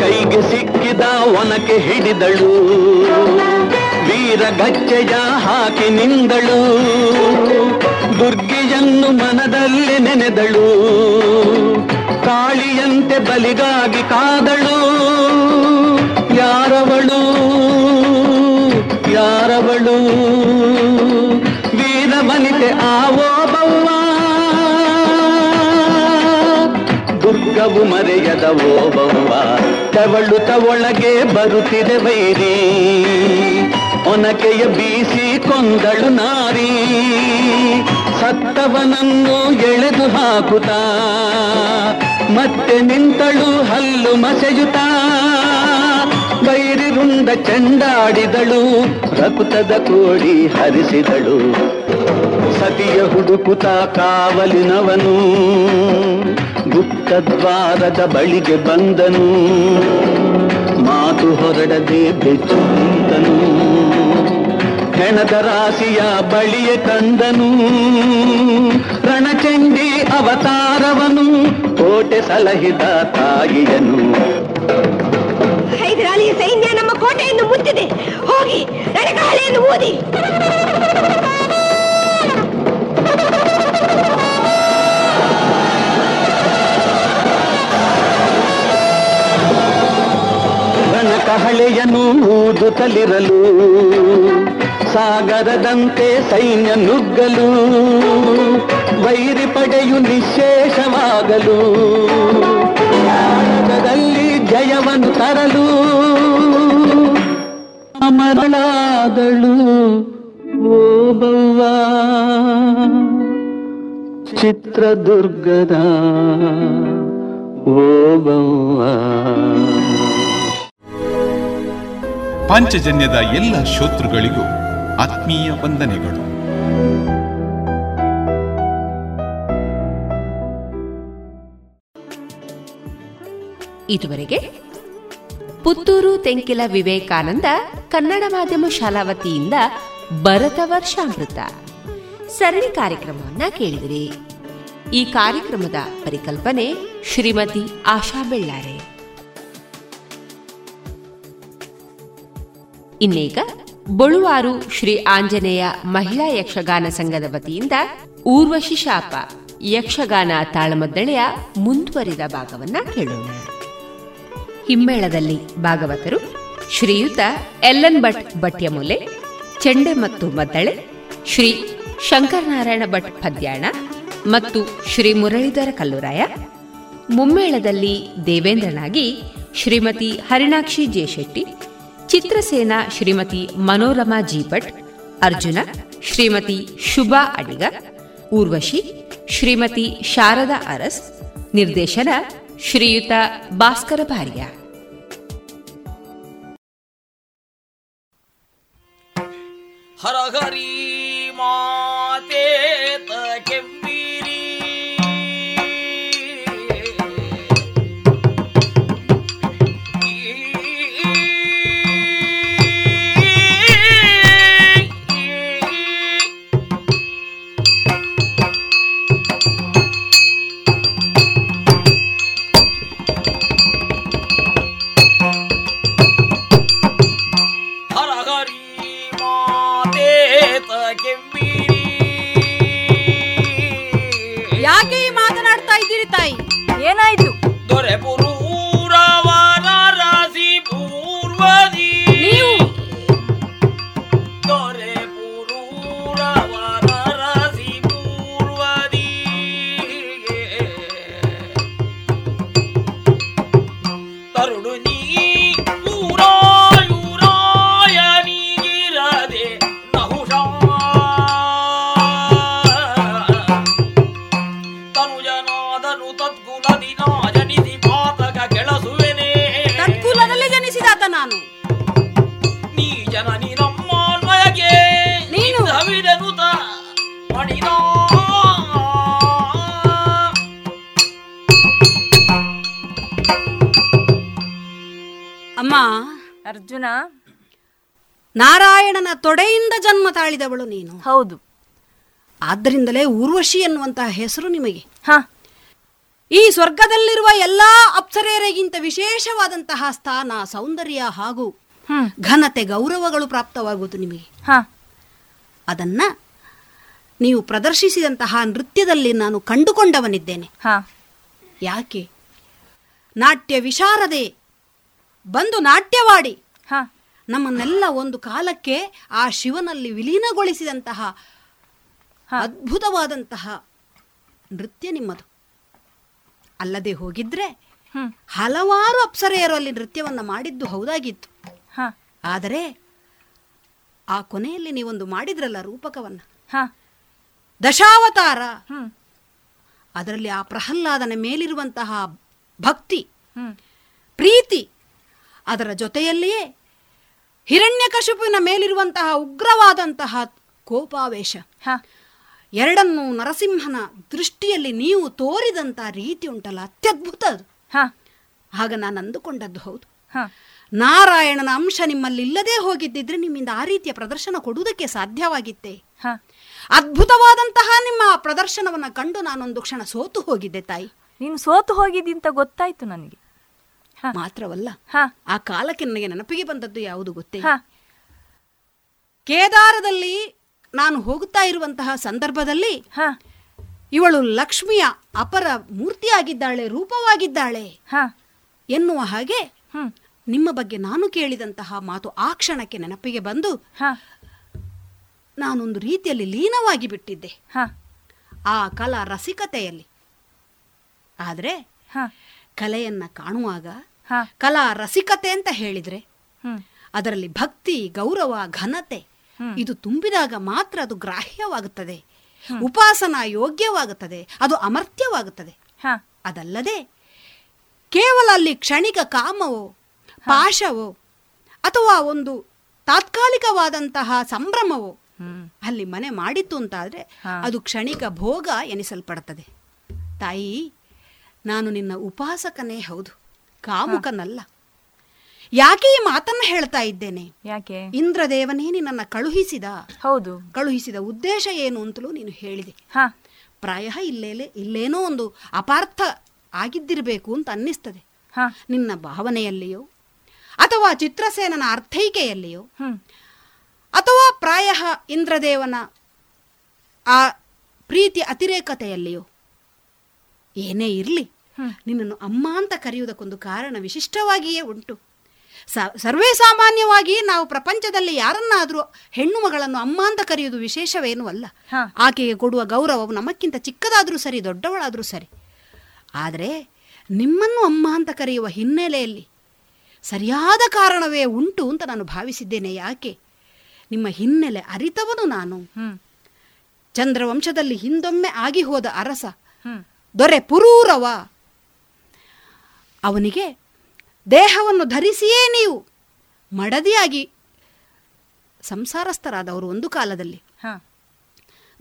ಕೈಗೆ ಸಿಕ್ಕಿದ ಒನಕೆ ಹಿಡಿದಳು. ವೀರ ಗಚ್ಚೆಯ ಹಾಕಿ ನಿಂದಳು ದುರ್ಗಿಯನ್ನು ಮನದಲ್ಲಿ ನೆನೆದಳು. ಕಾಳಿಯಂತೆ ಬಲಿಗಾಗಿ ಕಾದಳು. ಯಾರವಳು? ಯಾರವಳು? ವೀರ ವನಿತೆ ಆವೋ ಬವ್ವ ದುರ್ಗವು ಮರೆಯದ ಬವ್ವ ತವಳುತ ಒಳಗೆ ಬರುತ್ತಿದೆ ವೈರಿ. ಒನಕೆಯ ಬೀಸಿ ಕೊಂದಳು ನಾರಿ, ಸತ್ತವನನ್ನು ಎಳೆದು ಹಾಕುತ್ತಾ, ಮತ್ತೆ ನಿಂತಳು ಹಲ್ಲು ಮಸೆಯುತ್ತ ವೈರಿರುಂದ ಚೆಂಡಾಡಿದಳು, ರಕುತದ ಕೋಡಿ ಹರಿಸಿದಳು. ಸತಿಯ ಹುಡುಕುತ ಕಾವಲಿನವನು, ಗುಪ್ತದ್ವಾರದ ಬಳಿಗೆ ಬಂದನು, ಮಾತು ಹೊರಡದೆ ಬೆಚ್ಚು ಹೆಣದ ರಾಶಿಯ ಬಳಿಯ ತಂದನು. ರಣಚಂಡಿ ಅವತಾರವನು ಕೋಟೆ ಸಲಹಿದ ತಾಯಿಯನು. ಹೈದರಾಲಿಯ ಸೈನ್ಯ ನಮ್ಮ ಕೋಟೆಯನ್ನು ಮುತ್ತಿದೆ ಹೋಗಿ ರಣಗಾಳೆಯನ್ನು ಊದಿ. ರಣಕಹಳೆಯನ್ನು ಊದುತ್ತಲಿರಲು. ಸಾಗರದಂತೆ ಸೈನ್ಯ ನುಗ್ಗಲು, ವೈರಿ ಪಡೆಯು ನಿಶೇಷವಾಗಲು ಭಾರತದಲ್ಲಿ ಜಯವನ್ನು ತರಲು, ಅಮರಳಾದಳು. ಓಬವ್ವ ಬವ್ವ, ಚಿತ್ರದುರ್ಗದ ಓ ಪಂಚಜನ್ಯದ ಎಲ್ಲ ಶ್ರೋತೃಗಳಿಗೂ ಆತ್ಮೀಯ ವಂದನೆಗಳು. ಇದುವರೆಗೆ ಪುತ್ತೂರು ತೆಂಕಿಲ ವಿವೇಕಾನಂದ ಕನ್ನಡ ಮಾಧ್ಯಮ ಶಾಲಾ ವತಿಯಿಂದ ಭರತ ವರ್ಷಾಮೃತ. ಸರಣಿ ಕಾರ್ಯಕ್ರಮವನ್ನ ಕೇಳಿದಿರಿ. ಈ ಕಾರ್ಯಕ್ರಮದ ಪರಿಕಲ್ಪನೆ ಶ್ರೀಮತಿ ಆಶಾ ಬೆಳ್ಳಾರೆ. ಇನ್ನೀಗ ಬೊಳುವಾರು ಶ್ರೀ ಆಂಜನೇಯ ಮಹಿಳಾ ಯಕ್ಷಗಾನ ಸಂಘದ ವತಿಯಿಂದ ಊರ್ವಶಿ ಶಾಪ, ಯಕ್ಷಗಾನ ತಾಳಮದ್ದಳೆಯ ಮುಂದುವರಿದ ಭಾಗವನ್ನ ಕೇಳೋಣ. ಹಿಮ್ಮೇಳದಲ್ಲಿ ಭಾಗವತರು ಶ್ರೀಯುತ ಎಲ್ಎನ್ ಭಟ್ ಭಟ್ಯಮೂಲೆ, ಚೆಂಡೆ ಮತ್ತು ಮದ್ದಳೆ, ಶ್ರೀ ಶಂಕರನಾರಾಯಣ ಭಟ್ ಪದ್ಯಾಣ ಮತ್ತು ಶ್ರೀ ಮುರಳೀಧರ ಕಲ್ಲುರಾಯ, ಮುಮ್ಮೇಳದಲ್ಲಿ ದೇವೇಂದ್ರನಾಗಿ ಶ್ರೀಮತಿ ಹರಿಣಾಕ್ಷಿ ಜೆ ಶೆಟ್ಟಿ ಚಿತ್ರಸೇನಾ ಶ್ರೀಮತಿ ಮನೋರಮಾ ಜೀಪಟ್ ಅರ್ಜುನ, ಶ್ರೀಮತಿ ಶುಭಾ ಅಡಿಗ, ಊರ್ವಶಿ, ಶ್ರೀಮತಿ ಶಾರದಾ ಅರಸ್, ನಿರ್ದೇಶನ ಶ್ರೀಯುತ ಭಾಸ್ಕರ ಭಾರ್ಯ. ಹರ ಹರಿ ಅಮ್ಮ. ಅರ್ಜುನ. ನಾರಾಯಣನ ತೊಡೆಯಿಂದ ಜನ್ಮ ತಾಳಿದವಳು ನೀನು. ಹೌದು. ಆದ್ದರಿಂದಲೇ ಊರ್ವಶಿ ಎನ್ನುವಂತಹ ಹೆಸರು ನಿಮಗೆ. ಹ. ಈ ಸ್ವರ್ಗದಲ್ಲಿರುವ ಎಲ್ಲಾ ಅಪ್ಸರೆಯರಿಗಿಂತ ವಿಶೇಷವಾದಂತಹ ಸ್ಥಾನ ಸೌಂದರ್ಯ ಹಾಗೂ ಘನತೆ ಗೌರವಗಳು ಪ್ರಾಪ್ತವಾಗುವುದು ನಿಮಗೆ. ಹ. ಅದನ್ನ ನೀವು ಪ್ರದರ್ಶಿಸಿದಂತಹ ನೃತ್ಯದಲ್ಲಿ ನಾನು ಕಂಡುಕೊಂಡವನಿದ್ದೇನೆ. ಹ. ಯಾಕೆ? ನಾಟ್ಯ ವಿಶಾರದೆ ಬಂದು ನಾಟ್ಯವಾಡಿ. ಹ. ನಮ್ಮನ್ನೆಲ್ಲ ಒಂದು ಕಾಲಕ್ಕೆ ಆ ಶಿವನಲ್ಲಿ ವಿಲೀನಗೊಳಿಸಿದಂತಹ ಅದ್ಭುತವಾದಂತಹ ನೃತ್ಯ ನಿಮ್ಮದು. ಅಲ್ಲದೆ ಹೋಗಿದ್ರೆ ಹಲವಾರು ಅಪ್ಸರೆಯರು ಅಲ್ಲಿ ನೃತ್ಯವನ್ನ ಮಾಡಿದ್ದು ಹೌದಾಗಿತ್ತು. ಹ. ಆದರೆ ಆ ಕೊನೆಯಲ್ಲಿ ನೀವೊಂದು ಮಾಡಿದ್ರಲ್ಲ ರೂಪಕವನ್ನ. ಹ. ದಶಾವತಾರ. ಅದರಲ್ಲಿ ಆ ಪ್ರಹ್ಲಾದನ ಮೇಲಿರುವಂತಹ ಭಕ್ತಿ. ಪ್ರೀತಿ. ಅದರ ಜೊತೆಯಲ್ಲಿಯೇ ಹಿರಣ್ಯಕಶಿಪುವಿನ ಮೇಲಿರುವಂತಹ ಉಗ್ರವಾದಂತಹ ಕೋಪಾವೇಶ. ಎರಡನ್ನು ನರಸಿಂಹನ ದೃಷ್ಟಿಯಲ್ಲಿ ನೀವು ತೋರಿದಂತಹ ರೀತಿ ಉಂಟಲ್ಲ ಅತ್ಯದ್ಭುತ ಅದು. ಆಗ ನಾನು ಅಂದುಕೊಂಡದ್ದು ಹೌದು. ನಾರಾಯಣನ ಅಂಶ ನಿಮ್ಮಲ್ಲಿ ಇಲ್ಲದೆ ಹೋಗಿದ್ದಿದ್ರೆ ನಿಮ್ಮಿಂದ ಆ ರೀತಿಯ ಪ್ರದರ್ಶನ ಕೊಡುವುದಕ್ಕೆ ಸಾಧ್ಯವಾಗಿತ್ತೆ. ಅದ್ಭುತವಾದಂತಹ ನಿಮ್ಮ ಪ್ರದರ್ಶನವನ್ನು ಕಂಡು ನಾನೊಂದು ಕ್ಷಣ ಸೋತು ಹೋಗಿದ್ದೆ ತಾಯಿ. ನೀನು ಸೋತು ಹೋಗಿದ್ದಿಂತ ಗೊತ್ತಾಯ್ತು ನನಗೆ. ಮಾತ್ರವಲ್ಲ ಆ ಕಾಲಕ್ಕೆ ನನಗೆ ನೆನಪಿಗೆ ಬಂದದ್ದು ಯಾವುದು ಗೊತ್ತೇ? ಕೇದಾರದಲ್ಲಿ ನಾನು ಹೋಗುತ್ತಾ ಇರುವಂತಹ ಸಂದರ್ಭದಲ್ಲಿ ಇವಳು ಲಕ್ಷ್ಮಿಯ ಅಪರ ಮೂರ್ತಿಯಾಗಿದ್ದಾಳೆ ರೂಪವಾಗಿದ್ದಾಳೆ ಎನ್ನುವ ಹಾಗೆ ನಿಮ್ಮ ಬಗ್ಗೆ ನಾನು ಕೇಳಿದಂತಹ ಮಾತು ಆ ಕ್ಷಣಕ್ಕೆ ನೆನಪಿಗೆ ಬಂದು ನಾನೊಂದು ರೀತಿಯಲ್ಲಿ ಲೀನವಾಗಿ ಬಿಟ್ಟಿದ್ದೆ. ಆ ಕಲಾ ರಸಿಕತೆಯಲ್ಲಿ. ಆದರೆ ಕಲೆಯನ್ನ ಕಾಣುವಾಗ ಕಲಾ ರಸಿಕತೆ ಅಂತ ಹೇಳಿದ್ರೆ ಅದರಲ್ಲಿ ಭಕ್ತಿ ಗೌರವ ಘನತೆ ಇದು ತುಂಬಿದಾಗ ಮಾತ್ರ ಅದು ಗ್ರಾಹ್ಯವಾಗುತ್ತದೆ. ಉಪಾಸನ ಯೋಗ್ಯವಾಗುತ್ತದೆ. ಅದು ಅಮರ್ತ್ಯವಾಗುತ್ತದೆ ಅದಲ್ಲದೆ ಕೇವಲ ಅಲ್ಲಿ ಕ್ಷಣಿಕ ಕಾಮವೋ ಪಾಶವೋ ಅಥವಾ ಒಂದು ತಾತ್ಕಾಲಿಕವಾದಂತಹ ಸಂಭ್ರಮವೋ ಅಲ್ಲಿ ಮನೆ ಮಾಡಿತ್ತು ಅಂತಾದ್ರೆ ಅದು ಕ್ಷಣಿಕ ಭೋಗ ಎನಿಸಲ್ಪಡುತ್ತದೆ ತಾಯಿ ನಾನು ನಿನ್ನ ಉಪಾಸಕನೇ ಹೌದು. ಕಾಮುಕನಲ್ಲ. ಯಾಕೆ ಈ ಮಾತನ್ನ ಹೇಳ್ತಾ ಇದ್ದೇನೆ? ಯಾಕೆ? ಇಂದ್ರದೇವನೇ ನಿನ್ನ ಕಳುಹಿಸಿದ. ಹೌದು. ಕಳುಹಿಸಿದ ಉದ್ದೇಶ ಏನು ಅಂತಲೂ ನೀನು ಹೇಳಿದೆ. ಪ್ರಾಯ ಇಲ್ಲೇ ಇಲ್ಲೇನೋ ಒಂದು ಅಪಾರ್ಥ ಆಗಿದ್ದಿರಬೇಕು ಅಂತ ಅನ್ನಿಸ್ತದೆ. ನಿನ್ನ ಭಾವನೆಯಲ್ಲಿಯೋ ಅಥವಾ ಚಿತ್ರಸೇನನ ಅರ್ಥೈಕೆಯಲ್ಲಿಯೋ ಅಥವಾ ಪ್ರಾಯ ಇಂದ್ರದೇವನ ಆ ಪ್ರೀತಿ ಅತಿರೇಕತೆಯಲ್ಲಿಯೋ ಏನೇ ಇರಲಿ ನಿನ್ನನ್ನು ಅಮ್ಮ ಅಂತ ಕರೆಯುವುದಕ್ಕೊಂದು ಕಾರಣ ವಿಶಿಷ್ಟವಾಗಿಯೇ ಉಂಟು. ಸ ಸರ್ವೇ ಸಾಮಾನ್ಯವಾಗಿ ನಾವು ಪ್ರಪಂಚದಲ್ಲಿ ಯಾರನ್ನಾದರೂ ಹೆಣ್ಣು ಮಗಳನ್ನು ಅಮ್ಮ ಅಂತ ಕರೆಯುವುದು ವಿಶೇಷವೇನೂ ಅಲ್ಲ. ಆಕೆಗೆ ಕೊಡುವ ಗೌರವವು ನಮಕ್ಕಿಂತ ಚಿಕ್ಕದಾದರೂ ಸರಿ ದೊಡ್ಡವಳಾದರೂ ಸರಿ. ಆದರೆ ನಿಮ್ಮನ್ನು ಅಮ್ಮ ಅಂತ ಕರೆಯುವ ಹಿನ್ನೆಲೆಯಲ್ಲಿ ಸರಿಯಾದ ಕಾರಣವೇ ಉಂಟು ಅಂತ ನಾನು ಭಾವಿಸಿದ್ದೇನೆ ಯಾಕೆ? ನಿಮ್ಮ ಹಿನ್ನೆಲೆ ಅರಿತವನು ನಾನು. ಚಂದ್ರವಂಶದಲ್ಲಿ ಹಿಂದೊಮ್ಮೆ ಆಗಿ ಹೋದ ಅರಸ. ದೊರೆ ಪುರೂರವ. ಅವನಿಗೆ ದೇಹವನ್ನು ಧರಿಸಿಯೇ ನೀವು. ಮಡದಿಯಾಗಿ ಸಂಸಾರಸ್ಥರಾದವರು ಒಂದು ಕಾಲದಲ್ಲಿ.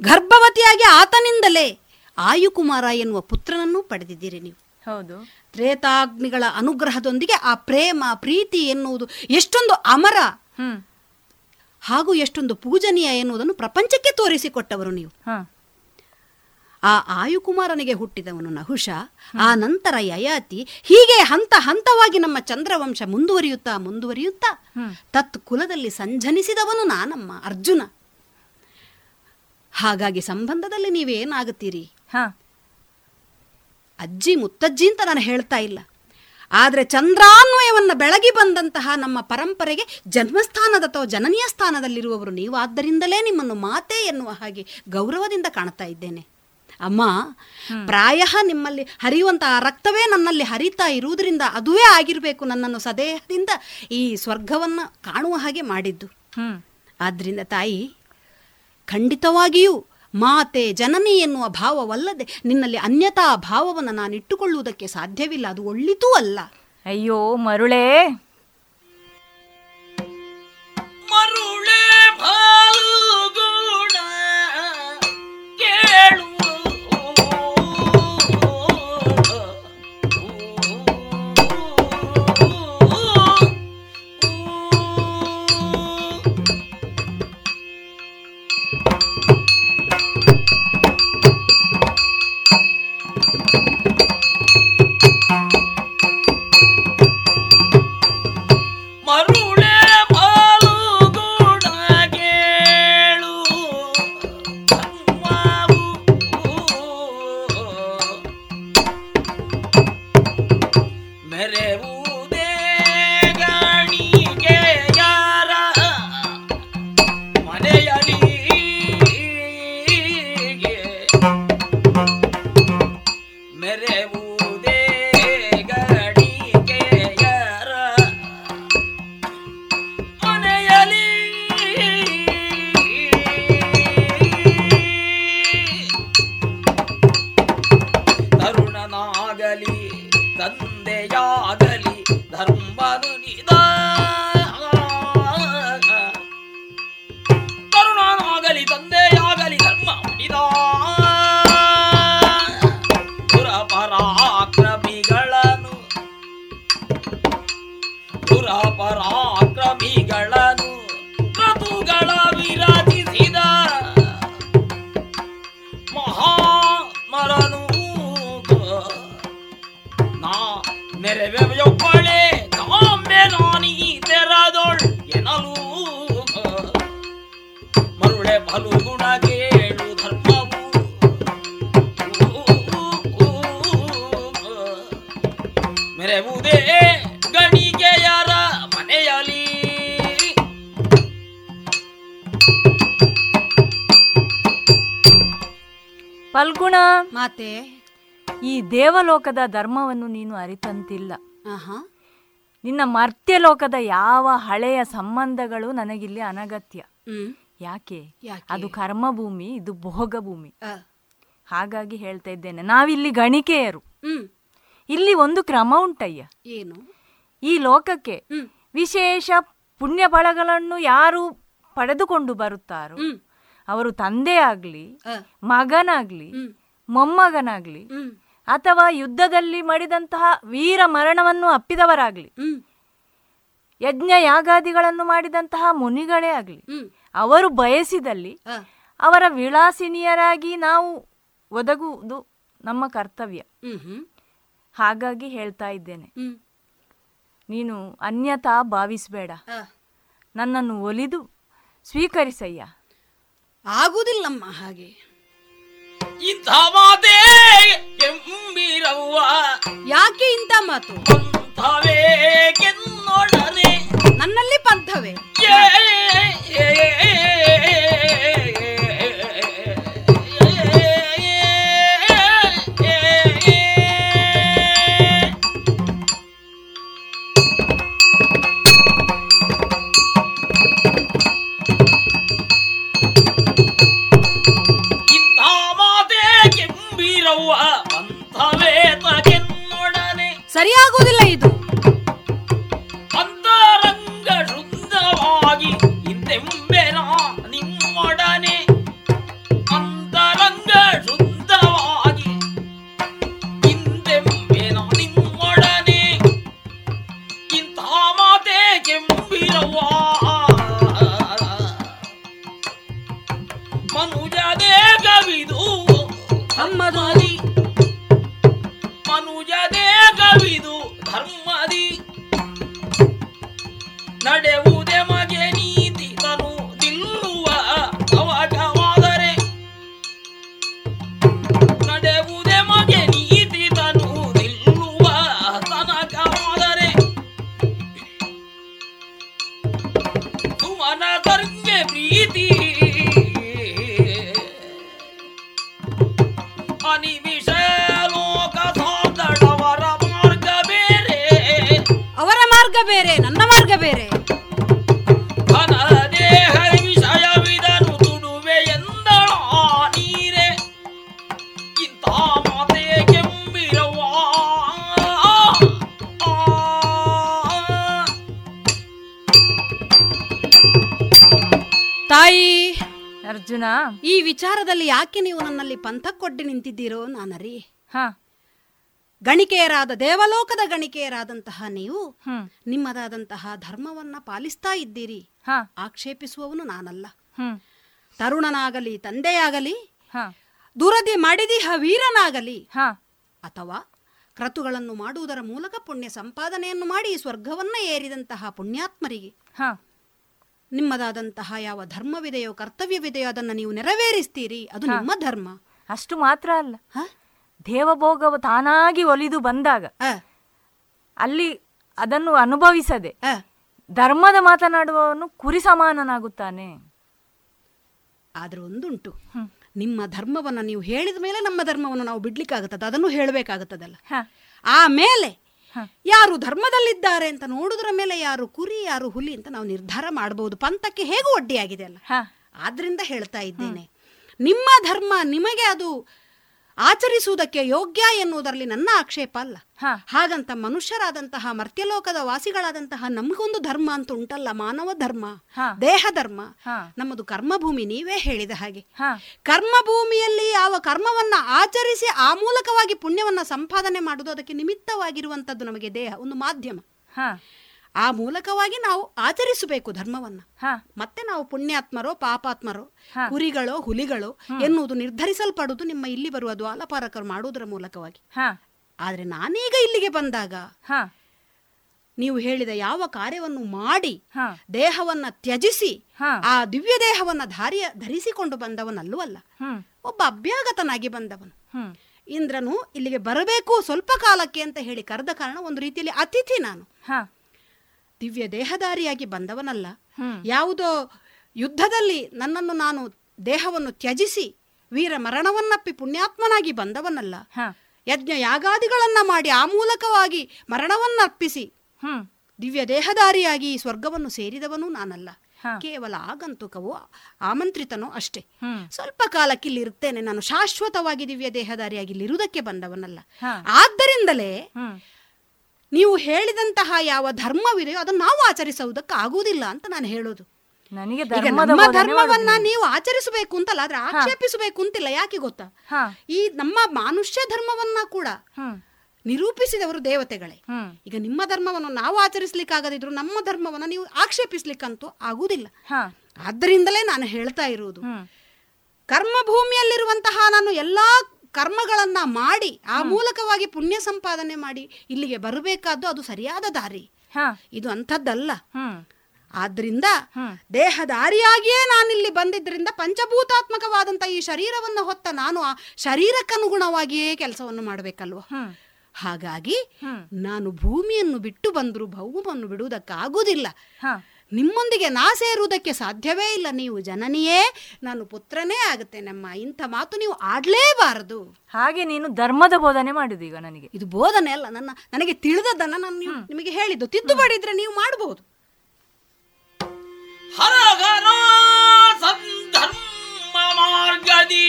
ಗರ್ಭವತಿಯಾಗಿ ಆತನಿಂದಲೇ ಆಯುಕುಮಾರ ಎನ್ನುವ ಪುತ್ರನನ್ನು ಪಡೆದಿದ್ದೀರಿ ನೀವು. ಹೌದು. ತ್ರೇತಾಗ್ನಿಗಳ ಅನುಗ್ರಹದೊಂದಿಗೆ ಆ ಪ್ರೇಮ ಪ್ರೀತಿ ಎನ್ನುವುದು ಎಷ್ಟೊಂದು ಅಮರ ಹಾಗೂ ಎಷ್ಟೊಂದು ಪೂಜನೀಯ ಎನ್ನುವುದನ್ನು ಪ್ರಪಂಚಕ್ಕೆ ತೋರಿಸಿಕೊಟ್ಟವರು ನೀವು. ಆ ಆಯುಕುಮಾರನಿಗೆ ಹುಟ್ಟಿದವನು ನಹುಷ ಆ ನಂತರ ಯಯಾತಿ ಹೀಗೆ ಹಂತ ಹಂತವಾಗಿ ನಮ್ಮ ಚಂದ್ರವಂಶ ಮುಂದುವರಿಯುತ್ತಾ ಮುಂದುವರಿಯುತ್ತಾ ತತ್ ಕುಲದಲ್ಲಿ ಸಂಜನಿಸಿದವನು ನಾನಮ್ಮ ಅರ್ಜುನ. ಹಾಗಾಗಿ ಸಂಬಂಧದಲ್ಲಿ ನೀವೇನಾಗುತ್ತೀರಿ? ಅಜ್ಜಿ ಮುತ್ತಜ್ಜಿ ಅಂತ ನಾನು ಹೇಳ್ತಾ ಇಲ್ಲ. ಆದರೆ ಚಂದ್ರಾನ್ವಯವನ್ನು ಬೆಳಗಿ ಬಂದಂತಹ ನಮ್ಮ ಪರಂಪರೆಗೆ ಜನ್ಮಸ್ಥಾನದ ಅಥವಾ ಜನನೀಯ ಸ್ಥಾನದಲ್ಲಿರುವವರು ನೀವು ಆದ್ದರಿಂದಲೇ ನಿಮ್ಮನ್ನು ಮಾತೆ ಎನ್ನುವ ಹಾಗೆ ಗೌರವದಿಂದ ಕಾಣ್ತಾ ಇದ್ದೇನೆ. ಅಮ್ಮ ಪ್ರಾಯ ನಿಮ್ಮಲ್ಲಿ ಹರಿಯುವಂತಹ ರಕ್ತವೇ ನನ್ನಲ್ಲಿ ಹರಿತಾ ಇರುವುದರಿಂದ ಅದುವೇ ಆಗಿರಬೇಕು ನನ್ನನ್ನು ಸದೇಹದಿಂದ ಈ ಸ್ವರ್ಗವನ್ನು ಕಾಣುವ ಹಾಗೆ ಮಾಡಿದ್ದು. ಆದ್ದರಿಂದ ತಾಯಿ ಖಂಡಿತವಾಗಿಯೂ ಮಾತೆ ಜನನಿ ಎನ್ನುವ ಭಾವವಲ್ಲದೆ ನಿನ್ನಲ್ಲಿ ಅನ್ಯತಾ ಭಾವವನ್ನು ನಾನು ಇಟ್ಟುಕೊಳ್ಳುವುದಕ್ಕೆ ಸಾಧ್ಯವಿಲ್ಲ. ಅದು ಒಳ್ಳಿತೂ ಅಲ್ಲ. ಅಯ್ಯೋ ಮರುಳೆ. ಮರುಳೇ. ದೇವಲೋಕದ ಧರ್ಮವನ್ನು ನೀನು ಅರಿತಂತಿಲ್ಲ. ನಿನ್ನ ಮರ್ತ್ಯಲೋಕದ ಯಾವ ಹಳೆಯ ಸಂಬಂಧಗಳು ನನಗಿಲ್ಲಿ ಅನಗತ್ಯ. ಯಾಕೆ? ಅದು ಅದು ಕರ್ಮಭೂಮಿ ಇದು ಭೋಗ ಭೂಮಿ ಆ. ಹಾಗಾಗಿ ಹೇಳ್ತಾ ಇದ್ದೇನೆ ನಾವಿಲ್ಲಿ ಗಣಿಕೆಯರು. ಇಲ್ಲಿ ಒಂದು ಕ್ರಮ ಉಂಟಯ್ಯ. ಏನು? ಈ ಲೋಕಕ್ಕೆ ವಿಶೇಷ ಪುಣ್ಯ ಫಲಗಳನ್ನು ಯಾರು ಪಡೆದುಕೊಂಡು ಬರುತ್ತಾರೋ ಅವರು ತಂದೆ ಆಗ್ಲಿ ಮಗನಾಗ್ಲಿ ಮೊಮ್ಮಗನಾಗ್ಲಿ ಅಥವಾ ಯುದ್ಧದಲ್ಲಿ ಮಡಿದಂತಹ ವೀರ ಮರಣವನ್ನು ಅಪ್ಪಿದವರಾಗ್ಲಿ. ಯಜ್ಞ ಯಾಗಾದಿಗಳನ್ನು ಮಾಡಿದಂತಹ ಮುನಿಗಳೇ ಆಗ್ಲಿ. ಅವರು ಬಯಸಿದಲ್ಲಿ ಅವರ ವಿಳಾಸಿನಿಯರಾಗಿ ನಾವು ಒದಗುವುದು ನಮ್ಮ ಕರ್ತವ್ಯ. ಹಾಗಾಗಿ ಹೇಳ್ತಾ ಇದ್ದೇನೆ. ನೀನು ಅನ್ಯತಾ ಭಾವಿಸಬೇಡ. ನನ್ನನ್ನು ಒಲಿದು ಸ್ವೀಕರಿಸಯ್ಯ. ಆಗುವುದಿಲ್ಲಮ್ಮ ಹಾಗೆ. ಇಂಥ ಮಾತೇ ಎಂಬಿರವ್ವ ಯಾಕೆ ಇಂಥ ಮಾತು? ಪಂಥವೇ ಕೆನ್ನೊಡನೆ. ನನ್ನಲ್ಲಿ ಪಂಥವೇ? ಏ, ಸರಿಯಾಗುವುದಿಲ್ಲ ವಿಚಾರದಲ್ಲಿ ಯಾಕೆ ನೀವು ನನ್ನಲ್ಲಿ ಪಂಥಕ್ಕೊಡ್ಡಿ ನಿಂತಿದ್ದೀರೋ ನಾನರಿ. ಹ. ಗಣಿಕೆಯರಾದ ದೇವಲೋಕದ ಗಣಿಕೆಯರಾದಂತಹ ನೀವು ನಿಮ್ಮದಾದಂತಹ ಧರ್ಮವನ್ನ ಪಾಲಿಸ್ತಾ ಇದ್ದೀರಿ. ಆಕ್ಷೇಪಿಸುವವನು ನಾನಲ್ಲ. ತರುಣನಾಗಲಿ ತಂದೆಯಾಗಲಿ ದುರದಿ ಮಾಡಿದಿಹ ವೀರನಾಗಲಿ ಹ. ಅಥವಾ ಕ್ರತುಗಳನ್ನು ಮಾಡುವುದರ ಮೂಲಕ ಪುಣ್ಯ ಸಂಪಾದನೆಯನ್ನು ಮಾಡಿ ಸ್ವರ್ಗವನ್ನ ಏರಿದಂತಹ ಪುಣ್ಯಾತ್ಮರಿಗೆ. ನಿಮ್ಮದಾದಂತಹ ಯಾವ ಧರ್ಮವಿದೆಯೋ ಕರ್ತವ್ಯವಿದೆಯೋ ಅದನ್ನು ನೀವು ನೆರವೇರಿಸ್ತೀರಿ. ಅದು. ನಿಮ್ಮ ಧರ್ಮ. ಅಷ್ಟು ಮಾತ್ರ ಅಲ್ಲ. ದೇವಭೋಗವು ತಾನಾಗಿ ಒಲಿದು ಬಂದಾಗ ಅಲ್ಲಿ ಅದನ್ನು ಅನುಭವಿಸದೆ ಧರ್ಮದ ಮಾತನಾಡುವವನು ಕುರಿ ಸಮಾನನಾಗುತ್ತಾನೆ. ಆದ್ರೆ ಒಂದುಂಟು. ನಿಮ್ಮ ಧರ್ಮವನ್ನ ನೀವು ಹೇಳಿದ ಮೇಲೆ ನಮ್ಮ ಧರ್ಮವನ್ನು ನಾವು ಬಿಡ್ಲಿಕ್ಕಾಗುತ್ತದೆ. ಅದನ್ನು ಹೇಳಬೇಕಾಗುತ್ತದಲ್ಲ. ಆಮೇಲೆ ಯಾರು ಧರ್ಮದಲ್ಲಿದ್ದಾರೆ ಅಂತ ನೋಡುದ್ರ ಮೇಲೆ ಯಾರು ಕುರಿ ಯಾರು ಹುಲಿ ಅಂತ ನಾವು ನಿರ್ಧಾರ ಮಾಡಬಹುದು ಪಂಥಕ್ಕೆ ಹೇಗೂ ಒಡ್ಡಿಯಾಗಿದೆ ಅಲ್ಲ? ಆದ್ರಿಂದ ಹೇಳ್ತಾ ಇದ್ದೇನೆ. ನಿಮ್ಮ ಧರ್ಮ ನಿಮಗೆ ಅದು ಆಚರಿಸುವುದಕ್ಕೆ ಯೋಗ್ಯ ಎನ್ನುವುದರಲ್ಲಿ ನನ್ನ ಆಕ್ಷೇಪ ಅಲ್ಲ. ಹಾಗಂತ ಮನುಷ್ಯರಾದಂತಹ ಮರ್ತ್ಯಲೋಕದ ವಾಸಿಗಳಾದಂತಹ ನಮಗೊಂದು ಧರ್ಮ ಅಂತ ಉಂಟಲ್ಲ ಮಾನವ ಧರ್ಮ ದೇಹ ಧರ್ಮ. ನಮ್ಮದು ಕರ್ಮಭೂಮಿ ನೀವೇ ಹೇಳಿದ ಹಾಗೆ. ಕರ್ಮಭೂಮಿಯಲ್ಲಿ ಯಾವ ಕರ್ಮವನ್ನ ಆಚರಿಸಿ ಆ ಮೂಲಕವಾಗಿ ಪುಣ್ಯವನ್ನ ಸಂಪಾದನೆ ಮಾಡುವುದು ಅದಕ್ಕೆ ನಿಮಿತ್ತವಾಗಿರುವಂತದ್ದು ನಮಗೆ ದೇಹ ಒಂದು ಮಾಧ್ಯಮ. ಆ ಮೂಲಕವಾಗಿ ನಾವು ಆಚರಿಸಬೇಕು ಧರ್ಮವನ್ನ. ಮತ್ತೆ ನಾವು ಪುಣ್ಯಾತ್ಮರೋ ಪಾಪಾತ್ಮರೋ ಕುರಿಗಳೋ ಹುಲಿಗಳೋ ಎನ್ನುವುದು ನಿರ್ಧರಿಸಲ್ಪಡುವುದು ನಿಮ್ಮ ಇಲ್ಲಿ ಬರುವ ದ್ವಾಲಪಾರಕರು ಮಾಡುವುದರ ಮೂಲಕವಾಗಿ. ಆದ್ರೆ ನಾನೀಗ ಇಲ್ಲಿಗೆ ಬಂದಾಗ ನೀವು ಹೇಳಿದ ಯಾವ ಕಾರ್ಯವನ್ನು ಮಾಡಿ ದೇಹವನ್ನ ತ್ಯಜಿಸಿ ಆ ದಿವ್ಯ ದೇಹವನ್ನ ಧಾರಿಯ ಧರಿಸಿಕೊಂಡು ಬಂದವನಲ್ಲವಲ್ಲ ಒಬ್ಬ ಅಭ್ಯಾಗತನಾಗಿ ಬಂದವನು. ಇಂದ್ರನು ಇಲ್ಲಿಗೆ ಬರಬೇಕು ಸ್ವಲ್ಪ ಕಾಲಕ್ಕೆ ಅಂತ ಹೇಳಿ ಕರೆದ ಕಾರಣ ಒಂದು ರೀತಿಯಲ್ಲಿ ಅತಿಥಿ ನಾನು. ದಿವ್ಯ ದೇಹಧಾರಿಯಾಗಿ ಬಂದವನಲ್ಲ. ಯಾವುದೋ ಯುದ್ಧದಲ್ಲಿ ನನ್ನನ್ನು ನಾನು ದೇಹವನ್ನು ತ್ಯಜಿಸಿ ವೀರ ಮರಣವನ್ನಪ್ಪಿ ಪುಣ್ಯಾತ್ಮನಾಗಿ ಬಂದವನಲ್ಲ. ಯಜ್ಞ ಯಾಗಾದಿಗಳನ್ನ ಮಾಡಿ ಆ ಮೂಲಕವಾಗಿ ಮರಣವನ್ನರ್ಪಿಸಿ ದಿವ್ಯ ದೇಹಧಾರಿಯಾಗಿ ಈ ಸ್ವರ್ಗವನ್ನು ಸೇರಿದವನು ನಾನಲ್ಲ. ಕೇವಲ ಆಗಂತುಕವು ಆಮಂತ್ರಿತನೋ ಅಷ್ಟೇ. ಸ್ವಲ್ಪ ಕಾಲಕ್ಕೆ ಇಲ್ಲಿ ಇರುತ್ತೇನೆ. ನಾನು ಶಾಶ್ವತವಾಗಿ ದಿವ್ಯ ದೇಹಧಾರಿಯಾಗಿ ಇಲ್ಲಿರುವುದಕ್ಕೆ ಬಂದವನಲ್ಲ. ಆದ್ದರಿಂದಲೇ ನೀವು ಹೇಳಿದಂತಹ ಯಾವ ಧರ್ಮವಿದೆಯೋ ಅದನ್ನು ನಾವು ಆಚರಿಸುವುದಕ್ಕೆ ಆಗುವುದಿಲ್ಲ ಅಂತ ನಾನು ಹೇಳೋದು. ನನಗೆ ನಮ್ಮ ಧರ್ಮವನ್ನ ನೀವು ಆಚರಿಸಬೇಕು ಅಂತಲ್ಲ ಆದ್ರೆ ಆಕ್ಷೇಪಿಸಬೇಕು ಅಂತಿಲ್ಲ ಯಾಕೆ ಗೊತ್ತಾ? ಈ ನಮ್ಮ ಮನುಷ್ಯ ಧರ್ಮವನ್ನ ಕೂಡ ನಿರೂಪಿಸಿದವರು ದೇವತೆಗಳೇ. ಈಗ ನಿಮ್ಮ ಧರ್ಮವನ್ನು ನಾವು ಆಚರಿಸ್ಲಿಕ್ಕಾಗದಿದ್ರು ನಮ್ಮ ಧರ್ಮವನ್ನ ನೀವು ಆಕ್ಷೇಪಿಸ್ಲಿಕ್ಕಂತೂ ಆಗುವುದಿಲ್ಲ. ಆದ್ದರಿಂದಲೇ ನಾನು ಹೇಳ್ತಾ ಇರುವುದು. ಕರ್ಮಭೂಮಿಯಲ್ಲಿರುವಂತಹ ನಾನು ಎಲ್ಲಾ ಕರ್ಮಗಳನ್ನ ಮಾಡಿ ಆ ಮೂಲಕವಾಗಿ ಪುಣ್ಯ ಸಂಪಾದನೆ ಮಾಡಿ ಇಲ್ಲಿಗೆ ಬರಬೇಕಾದ್ದು ಅದು ಸರಿಯಾದ ದಾರಿ. ಇದು ಅಂಥದ್ದಲ್ಲ. ಆದ್ರಿಂದ ದೇಹದಾರಿಯಾಗಿಯೇ ನಾನಿಲ್ಲಿ ಬಂದಿದ್ದರಿಂದ ಪಂಚಭೂತಾತ್ಮಕವಾದಂಥ ಈ ಶರೀರವನ್ನು ಹೊತ್ತ ನಾನು ಆ ಶರೀರಕ್ಕನುಗುಣವಾಗಿಯೇ ಕೆಲಸವನ್ನು ಮಾಡಬೇಕಲ್ವ? ಹಾಗಾಗಿ ನಾನು ಭೂಮಿಯನ್ನು ಬಿಟ್ಟು ಬಂದರೂ ಭೌಮವನ್ನು ಬಿಡುವುದಕ್ಕಾಗುವುದಿಲ್ಲ. ನಿಮ್ಮೊಂದಿಗೆ ನಾ ಸೇರುವುದಕ್ಕೆ ಸಾಧ್ಯವೇ ಇಲ್ಲ. ನೀವು ಜನನಿಯೇ ನಾನು ಪುತ್ರನೇ ಆಗುತ್ತೇನಮ್ಮ ಇಂಥ ಮಾತು ನೀವು ಆಡ್ಲೇಬಾರದು. ಹಾಗೆ ನೀನು ಧರ್ಮದ ಬೋಧನೆ ಮಾಡುದು ಈಗ ನನಗೆ. ಇದು ಬೋಧನೆ ಅಲ್ಲ ನನ್ನ ನನಗೆ ತಿಳಿದದ್ದನ್ನ ನಾನು ನಿಮಗೆ ಹೇಳಿದ್ದು. ತಿದ್ದುಪಡಿ ಇದ್ರೆ ನೀವು ಮಾಡಬಹುದು ಹರಗರ ಸಂಧರ್ಮ ಮಾರ್ಗದಿ.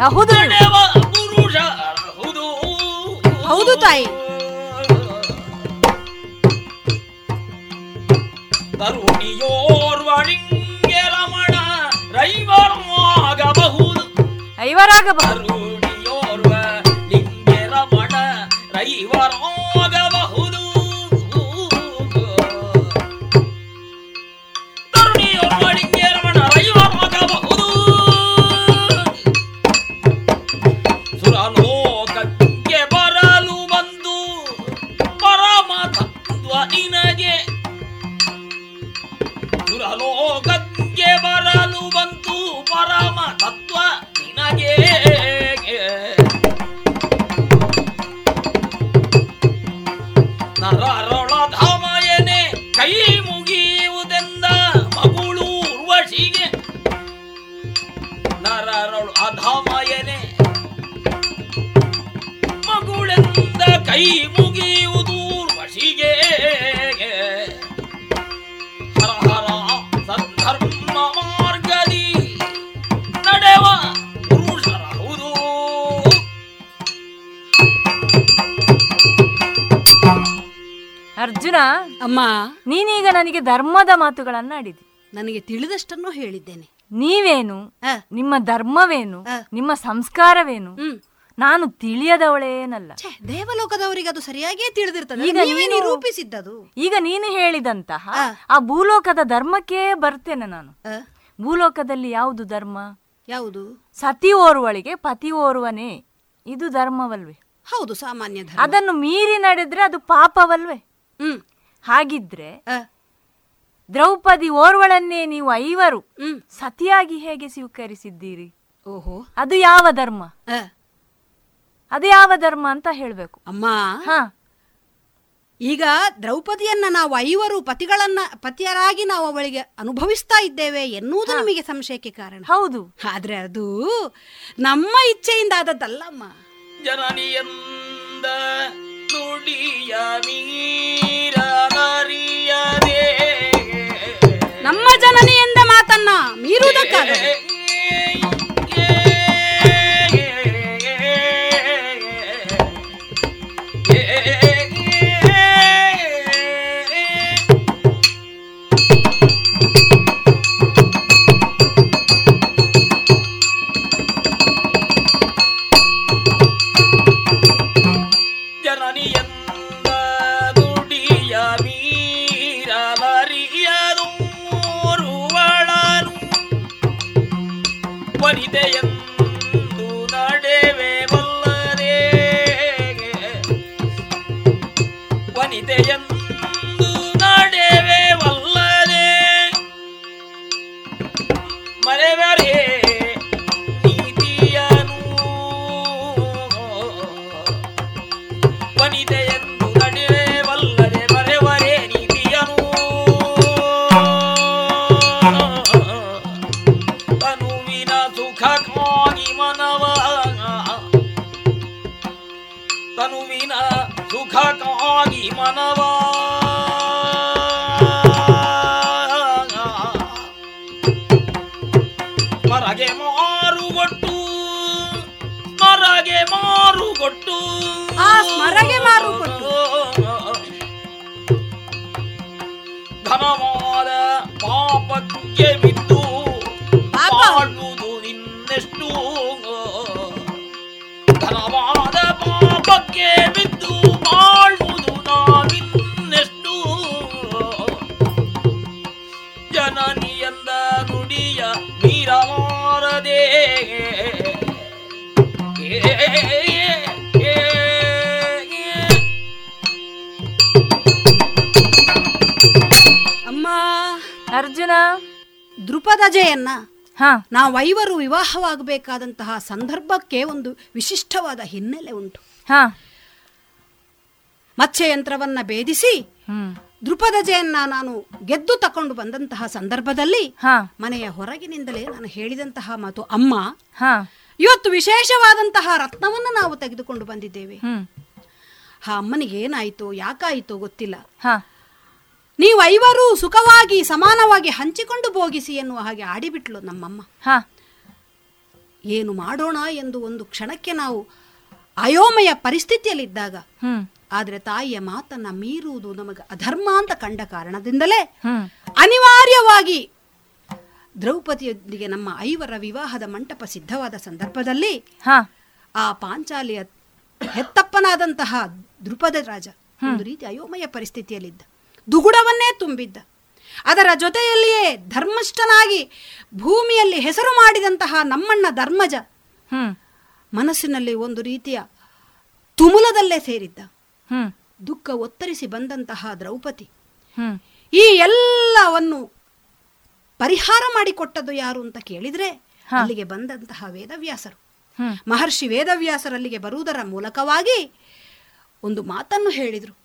ಹೌದು. ನಡೆವ ಪುರುಷರಹುದು ಹೌದು ತಾಯಿ. ತರುಣಿಯೋರ್ವಳಿಂಗೆ ರಮಣ ರೈವರ್ಮಾಗಬಹುದು ಐವರಾಗಬಹುದು ಧರ್ಮದ ಮಾತುಗಳನ್ನ ಆಡಿದಿ ನನಗೆ ತಿಳಿದಷ್ಟನ್ನು ಹೇಳಿದ್ದೇನೆ. ನೀವೇನು? ನಿಮ್ಮ ಧರ್ಮವೇನು? ನಿಮ್ಮ ಸಂಸ್ಕಾರವೇನು? ನಾನು ತಿಳಿಯದವಳೇನಲ್ಲ ದೇವಲೋಕದವರಿಗೆ ಅದು ಸರಿಯಾಗಿಯೇ ತಿಳಿದಿರ್ತದೆ. ನಿರೂಪಿಸಿದ್ದದು. ಈಗ ನೀನು ಹೇಳಿದಂತಹ ಆ ಭೂಲೋಕದ ಧರ್ಮಕ್ಕೆ ಬರ್ತೇನೆ ನಾನು. ಭೂಲೋಕದಲ್ಲಿ ಯಾವುದು ಧರ್ಮ? ಯಾವುದು? ಸತಿ ಓರ್ವಳಿಗೆ ಪತಿ ಓರ್ವನೇ. ಇದು ಧರ್ಮವಲ್ವೇ. ಹೌದು ಸಾಮಾನ್ಯ ಅದನ್ನು ಮೀರಿ ನಡೆದ್ರೆ ಅದು ಪಾಪವಲ್ವೇ. ಹಾಗಿದ್ರೆ ದ್ರೌಪದಿ ಓರ್ವಳನ್ನೇ ನೀವು ಐವರು ಸತಿಯಾಗಿ ಹೇಗೆ ಸ್ವೀಕರಿಸಿದ್ದೀರಿ? ಓಹೋ. ಅದು ಯಾವ ಧರ್ಮ? ಅದು ಯಾವ ಧರ್ಮ ಅಂತ ಹೇಳಬೇಕು. ಅಮ್ಮ. ಹಾ. ಈಗ ದ್ರೌಪದಿಯನ್ನ ನಾವು ಐವರು ಪತಿಗಳನ್ನ ಪತಿಯರಾಗಿ ನಾವು ಅವಳಿಗೆ ಅನುಭವಿಸ್ತಾ ಇದ್ದೇವೆ ಎನ್ನುವುದು ನಮಗೆ ಸಂಶಯಕ್ಕೆ ಕಾರಣ. ಹೌದು. ಆದ್ರೆ ಅದು ನಮ್ಮ ಇಚ್ಛೆಯಿಂದ ಆದದ್ದಲ್ಲಮ್ಮ. ಜನನಿಯಂದ ನುಡಿಯ ಮೀರನರಿಯದೆ ಮಾತನ್ನ ಮೀರುವುದಕ್ಕಾಗ ವನಿತೆಯಂದು ಮನವ. ಮರಗೆ ಮಾರುಗೊಟ್ಟು ಮರಗೆ ಮಾರುಗೊಟ್ಟು ಮರಗೆ ಮಾರುಗೊಟ್ಟು ಹಾ. ನಾವೈವರು ವಿವಾಹವಾಗಬೇಕಾದಂತಹ ಸಂದರ್ಭಕ್ಕೆ ಒಂದು ವಿಶಿಷ್ಟವಾದ ಹಿನ್ನೆಲೆ ಉಂಟು. ಮತ್ಸ್ಯಯಂತ್ರವನ್ನ ಭೇದಿಸಿ ದೃಪದಜೆಯನ್ನ ನಾನು ಗೆದ್ದು ತಕೊಂಡು ಬಂದಂತಹ ಸಂದರ್ಭದಲ್ಲಿ ಮನೆಯ ಹೊರಗಿನಿಂದಲೇ ನಾನು ಹೇಳಿದಂತಹ ಮಾತು ಅಮ್ಮ ಇವತ್ತು ವಿಶೇಷವಾದಂತಹ ರತ್ನವನ್ನ ನಾವು ತೆಗೆದುಕೊಂಡು ಬಂದಿದ್ದೇವೆ. ಹಾ ಆ ಅಮ್ಮನಿಗೆ ಏನಾಯ್ತು ಯಾಕಾಯಿತು ಗೊತ್ತಿಲ್ಲ. ನೀವು ಐವರು ಸುಖವಾಗಿ ಸಮಾನವಾಗಿ ಹಂಚಿಕೊಂಡು ಭೋಗಿಸಿ ಎನ್ನುವ ಹಾಗೆ ಆಡಿಬಿಟ್ಲು ನಮ್ಮಮ್ಮ. ಹಾ. ಏನು ಮಾಡೋಣ ಎಂದು ಒಂದು ಕ್ಷಣಕ್ಕೆ ನಾವು ಅಯೋಮಯ ಪರಿಸ್ಥಿತಿಯಲ್ಲಿದ್ದಾಗ ಆದ್ರೆ ತಾಯಿಯ ಮಾತನ್ನ ಮೀರುವುದು ನಮಗೆ ಅಧರ್ಮ ಅಂತ ಕಂಡ ಕಾರಣದಿಂದಲೇ ಅನಿವಾರ್ಯವಾಗಿ ದ್ರೌಪದಿಯೊಂದಿಗೆ ನಮ್ಮ ಐವರ ವಿವಾಹದ ಮಂಟಪ ಸಿದ್ಧವಾದ ಸಂದರ್ಭದಲ್ಲಿ ಆ ಪಾಂಚಾಲಿಯ ಹೆತ್ತಪ್ಪನಾದಂತಹ ದೃಪದ ರಾಜ ಒಂದು ರೀತಿ ಅಯೋಮಯ ಪರಿಸ್ಥಿತಿಯಲ್ಲಿದ್ದ. ದುಗುಡವನ್ನೇ ತುಂಬಿದ್ದ. ಅದರ ಜೊತೆಯಲ್ಲಿಯೇ ಧರ್ಮಷ್ಠನಾಗಿ ಭೂಮಿಯಲ್ಲಿ ಹೆಸರು ಮಾಡಿದಂತಹ ನಮ್ಮಣ್ಣ ಧರ್ಮಜ ಮನಸ್ಸಿನಲ್ಲಿ ಒಂದು ರೀತಿಯ ತುಮುಲದಲ್ಲೇ ಸೇರಿದ್ದ. ದುಃಖ ಒತ್ತರಿಸಿ ಬಂದಂತಹ ದ್ರೌಪದಿ. ಈ ಎಲ್ಲವನ್ನು ಪರಿಹಾರ ಮಾಡಿಕೊಟ್ಟದ್ದು ಯಾರು ಅಂತ ಕೇಳಿದ್ರೆ ಅಲ್ಲಿಗೆ ಬಂದಂತಹ ವೇದವ್ಯಾಸರು. ಮಹರ್ಷಿ ವೇದವ್ಯಾಸರಲ್ಲಿಗೆ ಬರುವುದರ ಮೂಲಕವಾಗಿ ಒಂದು ಮಾತನ್ನು ಹೇಳಿದರು.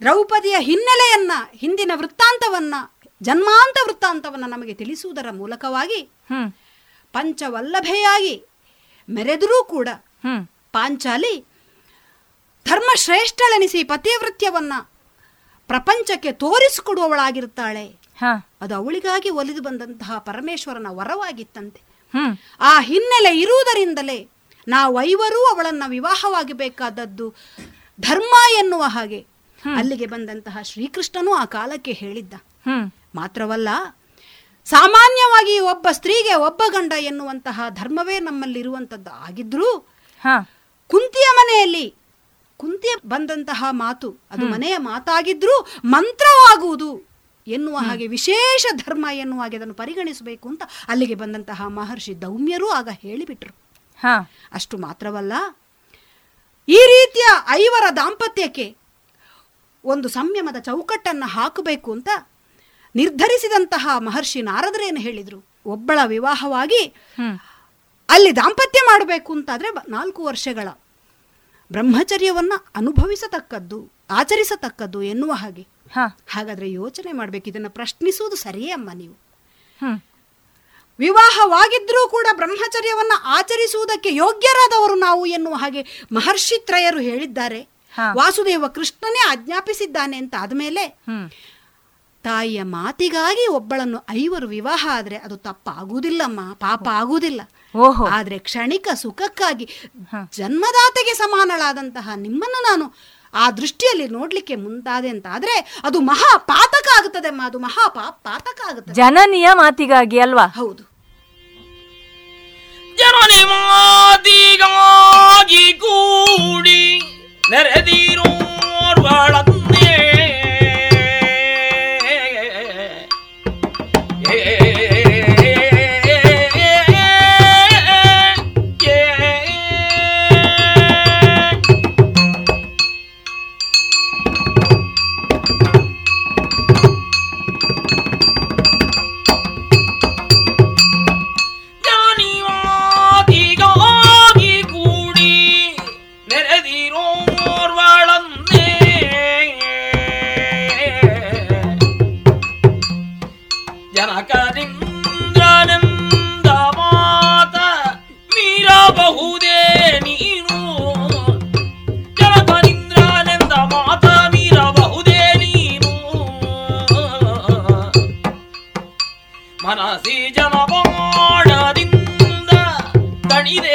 ದ್ರೌಪದಿಯ ಹಿನ್ನೆಲೆಯನ್ನ ಹಿಂದಿನ ವೃತ್ತಾಂತವನ್ನ ಜನ್ಮಾಂತ ವೃತ್ತಾಂತವನ್ನ ನಮಗೆ ತಿಳಿಸುವುದರ ಮೂಲಕವಾಗಿ ಪಂಚವಲ್ಲಭೆಯಾಗಿ ಮೆರೆದರೂ ಕೂಡ ಪಾಂಚಾಲಿ ಧರ್ಮಶ್ರೇಷ್ಠಳೆನಿಸಿ ಪತಿವೃತ್ಯವನ್ನ ಪ್ರಪಂಚಕ್ಕೆ ತೋರಿಸಿಕೊಡುವವಳಾಗಿರುತ್ತಾಳೆ. ಅದು ಅವಳಿಗಾಗಿ ಒಲಿದು ಬಂದಂತಹ ಪರಮೇಶ್ವರನ ವರವಾಗಿತ್ತಂತೆ. ಆ ಹಿನ್ನೆಲೆ ಇರುವುದರಿಂದಲೇ ನಾವೈವರೂ ಅವಳನ್ನ ವಿವಾಹವಾಗಬೇಕಾದದ್ದು ಧರ್ಮ ಎನ್ನುವ ಹಾಗೆ. ಅಲ್ಲಿಗೆ ಬಂದಂತಹ ಶ್ರೀಕೃಷ್ಣನು ಆ ಕಾಲಕ್ಕೆ ಹೇಳಿದ್ದ. ಮಾತ್ರವಲ್ಲ ಸಾಮಾನ್ಯವಾಗಿ ಒಬ್ಬ ಸ್ತ್ರೀಗೆ ಒಬ್ಬ ಗಂಡ ಎನ್ನುವಂತಹ ಧರ್ಮವೇ ನಮ್ಮಲ್ಲಿರುವಂತದ್ದು ಆಗಿದ್ರೂ ಕುಂತಿಯ ಮನೆಯಲ್ಲಿ ಕುಂತಿಯ ಬಂದಂತಹ ಮಾತು ಅದು ಮನೆಯ ಮಾತಾಗಿದ್ರೂ ಮಂತ್ರವಾಗುವುದು ಎನ್ನುವ ಹಾಗೆ ವಿಶೇಷ ಧರ್ಮ ಎನ್ನುವ ಹಾಗೆ ಅದನ್ನು ಪರಿಗಣಿಸಬೇಕು ಅಂತ ಅಲ್ಲಿಗೆ ಬಂದಂತಹ ಮಹರ್ಷಿ ದೌಮ್ಯರು ಆಗ ಹೇಳಿಬಿಟ್ರು. ಅಷ್ಟು ಮಾತ್ರವಲ್ಲ ಈ ರೀತಿಯ ಐವರ ದಾಂಪತ್ಯಕ್ಕೆ ಒಂದು ಸಂಯಮದ ಚೌಕಟ್ಟನ್ನು ಹಾಕಬೇಕು ಅಂತ ನಿರ್ಧರಿಸಿದಂತಹ ಮಹರ್ಷಿ ನಾರದರೇನು ಹೇಳಿದರು? ಒಬ್ಬಳ ವಿವಾಹವಾಗಿ ಅಲ್ಲಿ ದಾಂಪತ್ಯ ಮಾಡಬೇಕು ಅಂತಾದರೆ ನಾಲ್ಕು ವರ್ಷಗಳ. ಬ್ರಹ್ಮಚರ್ಯವನ್ನು ಅನುಭವಿಸತಕ್ಕದ್ದು ಆಚರಿಸತಕ್ಕದ್ದು ಎನ್ನುವ ಹಾಗೆ. ಹಾಗಾದರೆ ಯೋಚನೆ ಮಾಡಬೇಕು ಇದನ್ನು ಪ್ರಶ್ನಿಸುವುದು ಸರಿಯೇ ಅಮ್ಮ ನೀವು. ವಿವಾಹವಾಗಿದ್ದರೂ ಕೂಡ ಬ್ರಹ್ಮಚರ್ಯವನ್ನು ಆಚರಿಸುವುದಕ್ಕೆ ಯೋಗ್ಯರಾದವರು ನಾವು ಎನ್ನುವ ಹಾಗೆ ಮಹರ್ಷಿತ್ರಯರು ಹೇಳಿದ್ದಾರೆ. ವಾಸುದೇವ ಕೃಷ್ಣನೇ ಆಜ್ಞಾಪಿಸಿದ್ದಾನೆ ಅಂತ ಆದ್ಮೇಲೆ ತಾಯಿಯ ಮಾತಿಗಾಗಿ ಒಬ್ಬಳನ್ನು ಐವರು ವಿವಾಹ ಆದ್ರೆ ಅದು ತಪ್ಪಾಗುವುದಿಲ್ಲಮ್ಮ ಪಾಪ ಆಗುವುದಿಲ್ಲ. ಓಹೋ. ಆದ್ರೆ ಕ್ಷಣಿಕ ಸುಖಕ್ಕಾಗಿ ಜನ್ಮದಾತೆಗೆ ಸಮಾನಳಾದಂತಹ ನಿಮ್ಮನ್ನು ನಾನು ಆ ದೃಷ್ಟಿಯಲ್ಲಿ ನೋಡ್ಲಿಕ್ಕೆ ಮುಂದಾದೆ ಅಂತ ಆದ್ರೆ ಅದು ಮಹಾ ಪಾತಕ ಆಗುತ್ತದೆ ಅಮ್ಮ ಅದು ಮಹಾ ಪಾತಕ ಆಗುತ್ತದೆ ಜನನಿಯ ಮಾತಿಗಾಗಿ ಅಲ್ವಾ? ಹೌದು. ಜನನಿ ಮಾತಿಗಾಗಿ ಕೂಡಿ ನೆರೆದಿರೋರ್ವಳನ್ನೇ ಜನನಿ ಮನಸಿ ಜನವಾಡದಿಂದ ತಣಿದೆ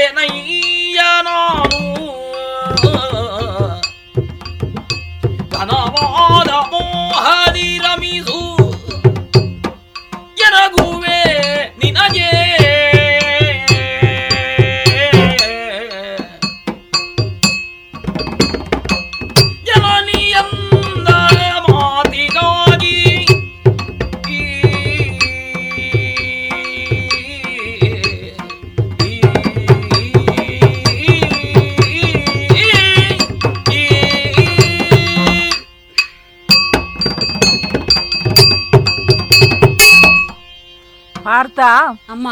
ಪಾರ್ಥ ಅಮ್ಮ.